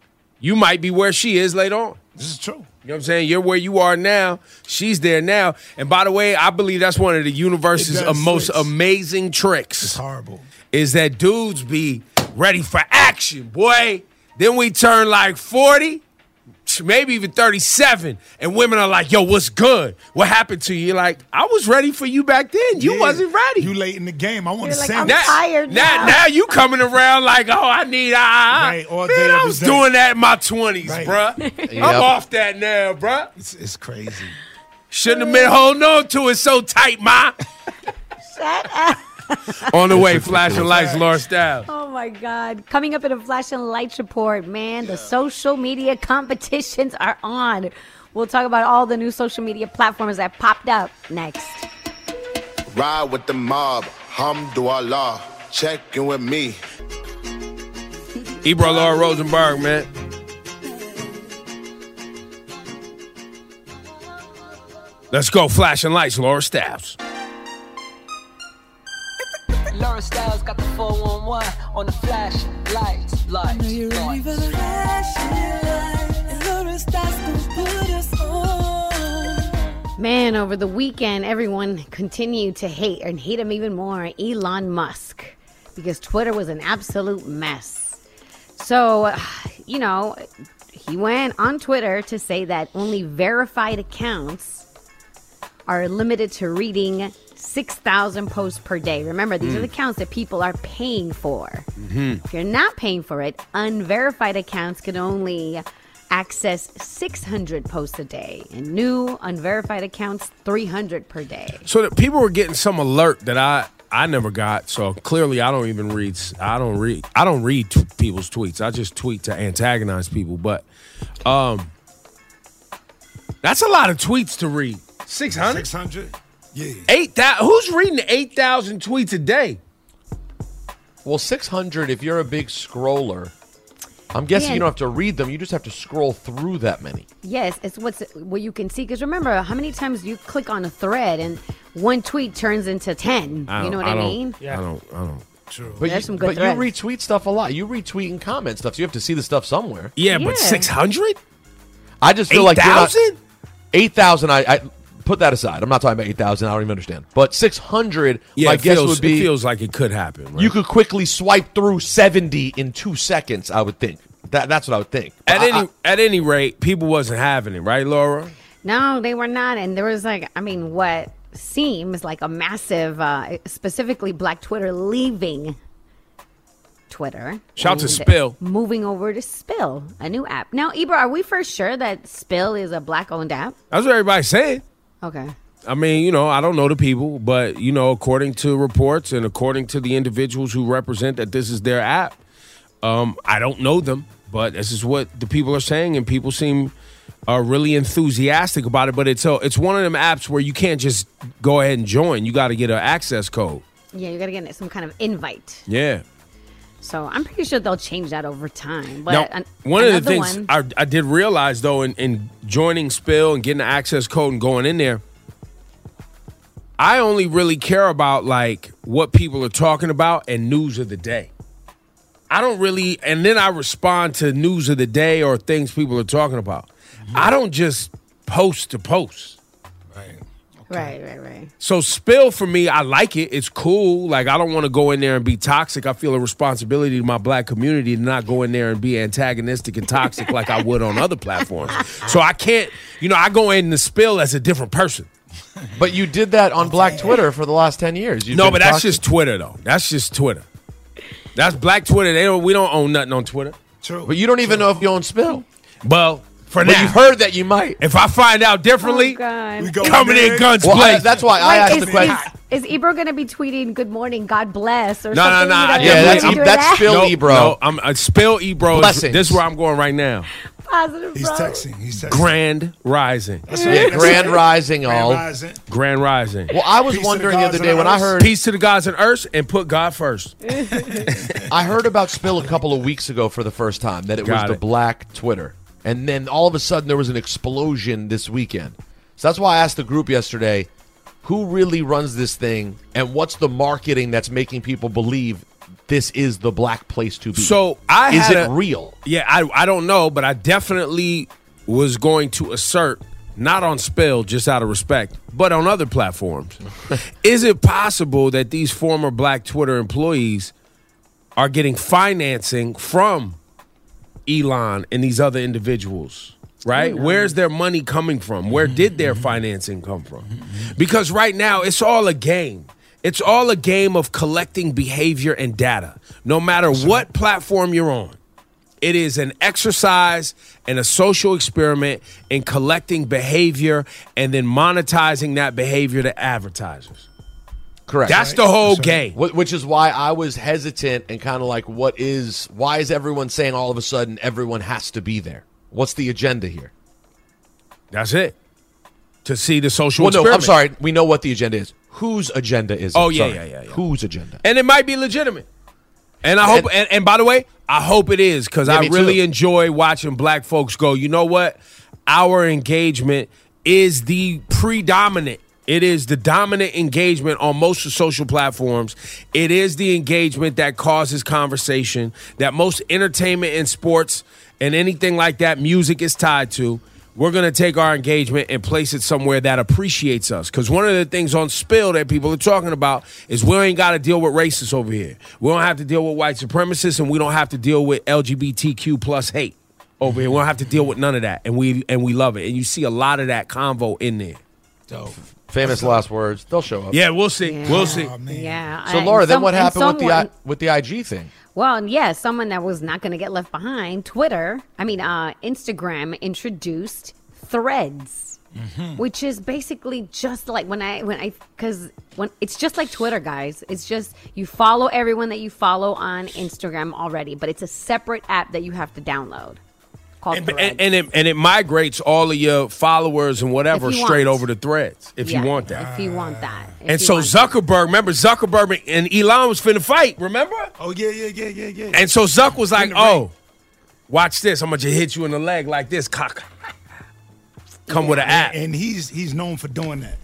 You might be where she is later on. This is true. You know what I'm saying? You're where you are now. She's there now. And by the way, I believe that's one of the universe's It does most switch. amazing It's tricks horrible. is that dudes be ready for action, boy. Then we turn like 40, maybe even 37, and women are like, yo, what's good? What happened to you? You're like, I was ready for you back then. You Yeah. wasn't ready. You late in the game. I want to like, sound I'm tired now, now. now you coming around like, oh, I need ah, ah. Right, all Man, day, I was day. doing that in my 20s, Right. bruh. *laughs* Yep. I'm off that now, bruh. It's, it's crazy. Shouldn't have been holding on to it so tight, ma. Shut up. On the way, flashing lights, Laura Styles. Oh my God. Coming up in a flash and lights report, man, the social media *laughs* competitions are on. We'll talk about all the new social media platforms that popped up next. Ride with the mob, Hamdulillah. Check in with me. Ebro Laura Rosenberg, man. Let's go, flashing lights, Laura Styles. Laura Styles got the 411 on the flash lights, lights, lights. Man, over the weekend, everyone continued to hate and hate him even more, Elon Musk, because Twitter was an absolute mess. So, *sighs* you know, he went on Twitter to say that only verified accounts are limited to reading 6,000 posts per day. Remember, these are the accounts that people are paying for. If you're not paying for it, unverified accounts can only access 600 posts a day, and new unverified accounts 300 per day. So that people were getting some alert that I I never got. So clearly, I don't even read. I don't read. I don't read t- people's tweets. I just tweet to antagonize people. But um, that's a lot of tweets to read. Six hundred. 600? Yeah. Eight thousand. Who's reading eight thousand tweets a day? Well, 600, if you're a big scroller, I'm guessing Yeah. you don't have to read them. You just have to scroll through that many. Yes, it's what's what you can see. Because remember, how many times you click on a thread and one tweet turns into ten? You know what I, I don't- mean? I don't. I don't. True. But, There's you, some good but you retweet stuff a lot. You retweet and comment stuff, so you have to see the stuff somewhere. Yeah, but 600? I just feel like 8,000? 8,000, I, I put that aside. I'm not talking about 8,000. I don't even understand. But 600, Yeah, my guess feels, would be it feels like it could happen. Right? you could quickly swipe through 70 in two seconds, I would think. That, that's what I would think. at I- any at any rate, people wasn't having it, right, Laura? No, they were not. And there was like, I mean, what seems like a massive, uh, specifically Black Twitter leaving Twitter. Shout to Spill. Moving over to Spill, a new app. Now, Ebro, are we for sure that Spill is a black owned app? That's what everybody's saying. Okay. I mean, you know, I don't know the people, but you know, according to reports and according to the individuals who represent that this is their app, um, I don't know them, but this is what the people are saying, and people seem uh, really enthusiastic about it. But it's a, it's one of them apps where you can't just go ahead and join. You got to get an access code. Yeah, you got to get some kind of invite. Yeah. So I'm pretty sure they'll change that over time. But Now, an- one of the things one- I, I did realize though, in, in joining Spill and getting the access code and going in there, I only really care about like what people are talking about and news of the day. I don't really, and then I respond to news of the day or things people are talking about. I don't just post to post. Right, right, right. So spill for me, I like it. It's cool. Like I don't want to go in there and be toxic. I feel a responsibility to my black community to not go in there and be antagonistic and toxic like I would on other platforms. So I can't, you know, I go in the spill as a different person. But you did that on Black Twitter for the last 10 years. You've no, but that's toxic. just Twitter though. That's just Twitter. That's black Twitter. They don't we don't own nothing on Twitter. True. But you don't even know if you own Spill. Well, for But now. you've heard that you might. If I find out differently, God. coming in guns Well, blazing. that's why I Wait, asked is, the question. Is, is Ebro going to be tweeting "Good morning, God bless" or No, no, something? no. You know, I is Yeah, he that's- doing that's that? Phil no, Ebro. No, I'm uh, spill Ebro. Is, this is where I'm going right now. Positive, He's bro. texting. He's texting. Grand Rising. That's Yeah, right, that's Grand right. Rising, Grand all. Rising. Grand Rising. Well, I was Peace to the wondering the other day when I heard Peace to the gods and earth and put God first. *laughs* I heard about Spill a couple of weeks ago for the first time that it Got was the black Twitter. And then all of a sudden there was an explosion this weekend. So that's why I asked the group yesterday who really runs this thing and what's the marketing that's making people believe this is the black place to be? So I is it a- real? Yeah, I I don't know, but I definitely was going to assert, not on Spill, just out of respect, but on other platforms. *laughs* Is it possible that these former black Twitter employees are getting financing from Elon and these other individuals? Right? Where's their money coming from? Where did their mm-hmm. financing come from? Because right now it's all a game. It's all a game of collecting behavior and data, no matter what platform you're on. It is an exercise and a social experiment in collecting behavior and then monetizing that behavior to advertisers. Correct. That's the whole game. Which is why I was hesitant and kind of like, what is, why is everyone saying all of a sudden everyone has to be there? What's the agenda here? That's it. To see the social Well, no, I'm sorry. We know what the agenda is. Whose agenda is it? Oh, yeah, yeah, yeah, yeah. Whose agenda? And it might be legitimate. And I hope, and, and by the way, I hope it is because Yeah, I really too. enjoy watching black folks go, you know what? Our engagement is the predominant. It is the dominant engagement on most social platforms. It is the engagement that causes conversation that most entertainment and sports and anything like that, music is tied to. We're going to take our engagement and place it somewhere that appreciates us. Because one of the things on Spill that people are talking about is we ain't got to deal with racists over here. We don't have to deal with white supremacists, and we don't have to deal with LGBTQ plus hate over here. We don't have to deal with none of that, and we and we love it. And you see a lot of that convo in there. Famous last words. They'll show up. Yeah, we'll see. We'll see. Yeah. So and Laura, then some- what and happened with the I, with the IG thing? Well, yeah, someone that was not going to get left behind. Twitter, I mean, uh, Instagram introduced Threads, which is basically just like when I when I because when it's just like Twitter, guys. It's just you follow everyone that you follow on Instagram already, but it's a separate app that you have to download. Called And, Threads. and, and it, and it migrates all of your followers and whatever straight want. over to threads if Yeah, you want that. If you want that. If And so want that. Zuckerberg, remember Zuckerberg and Elon was finna fight, remember? Oh yeah, yeah, yeah, yeah, yeah. And so Zuck was like, "Oh, Watch this. I'm gonna just hit you in the leg like this. Cock. Come with an app. And he's he's known for doing that.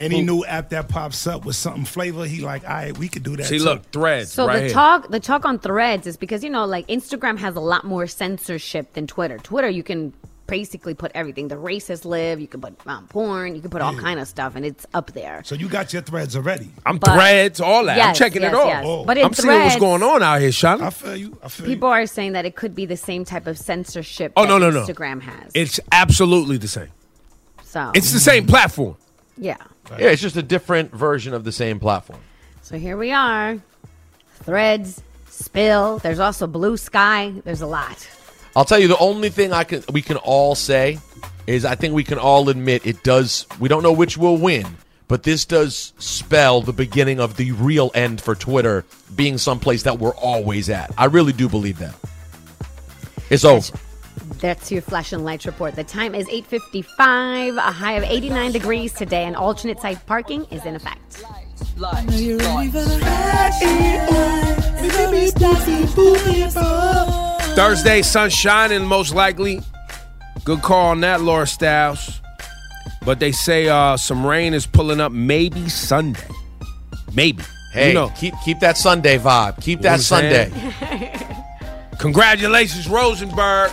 Any new app that pops up with something flavor, he like, all right, we could do that. See, too. look, threads. So right the here. talk, the talk on Threads is because you know, like Instagram has a lot more censorship than Twitter. Twitter, you can basically put everything. The racist live. You can put um, porn. You can put all kind of stuff, and it's up there. So you got your threads already. I'm But- threads, all that. I'm checking yes, it all. yes. But in I'm seeing what's going on out here, Sean. I feel you. I feel People are saying that it could be the same type of censorship. Oh that no, no, no. Instagram has. It's absolutely the same. So It's the same platform. yeah. Yeah, it's just a different version of the same platform. So here we are. Threads, Spill. There's also Bluesky. There's a lot. I'll tell you the only thing I can we can all say is I think we can all admit it does we don't know which will win, but this does spell the beginning of the real end for Twitter being someplace that we're always at. I really do believe that. It's over. That's your flash and lights report. The time is 8:55. A high of 89 degrees today, and alternate site parking is in effect. Thursday, sunshine, and most likely, good call on that, Laura Styles. But they say uh, some rain is pulling up maybe Sunday. Maybe. Hey, You know, keep keep that Sunday vibe. Keep You that what I'm saying? Sunday. *laughs* congratulations, Rosenberg.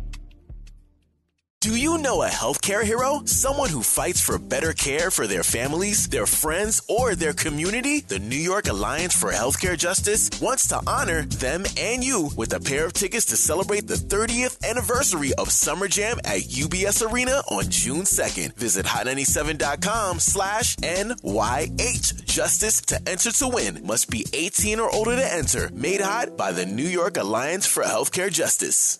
Do you know a healthcare hero? Someone who fights for better care for their families, their friends, or their community? The New York Alliance for Healthcare Justice wants to honor them and you with a pair of tickets to celebrate the 30th anniversary of Summer Jam at UBS Arena on June 2nd. Visit hot97.com slash NYH Justice to enter to win. Must be 18 or older to enter. Made hot by the New York Alliance for Healthcare Justice.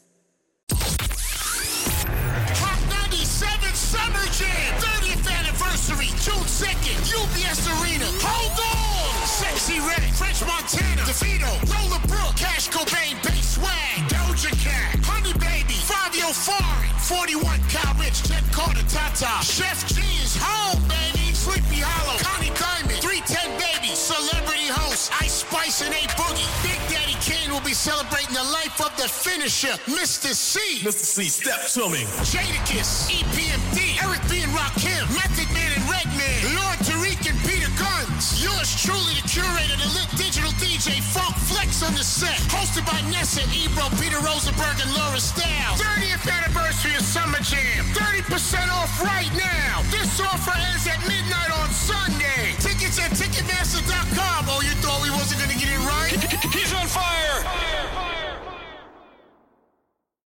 Hot 97 Summer Jam, 30th anniversary, June 2nd, UBS Arena. Hold on! Sexyy Red, French Montana, DeVito, Lola Brooke, Cash Cobain, Bass Swag, Doja Cat, Honey Baby, Fabio Foreign, 41 Kyle Richh, Jet Carter, Tata, Sheff G is home, baby, Sleepy Hallow, Connie Diamond, 310 Baby, Celebrity Host, Ice Spice and A Boogie. Big Daddy Kane will be celebrating the life of the finisher, Mr. C. Mr. C, step to me. Jadakiss, EPMD, Eric B. and Rakim, Method Man and Redman, Lord Tariq and Peter Gunz. Yours truly, the curator, the lit digital DJ, Funk Flex on the set. Hosted by Nessa, Ebro, Peter Rosenberg, and Laura Styles. 30th anniversary of Summer Jam. 30% off right now. This offer ends at midnight on Sunday tickets at Ticketmaster.com. Oh, you thought we wasn't going to get it right? He's on fire. fire, fire.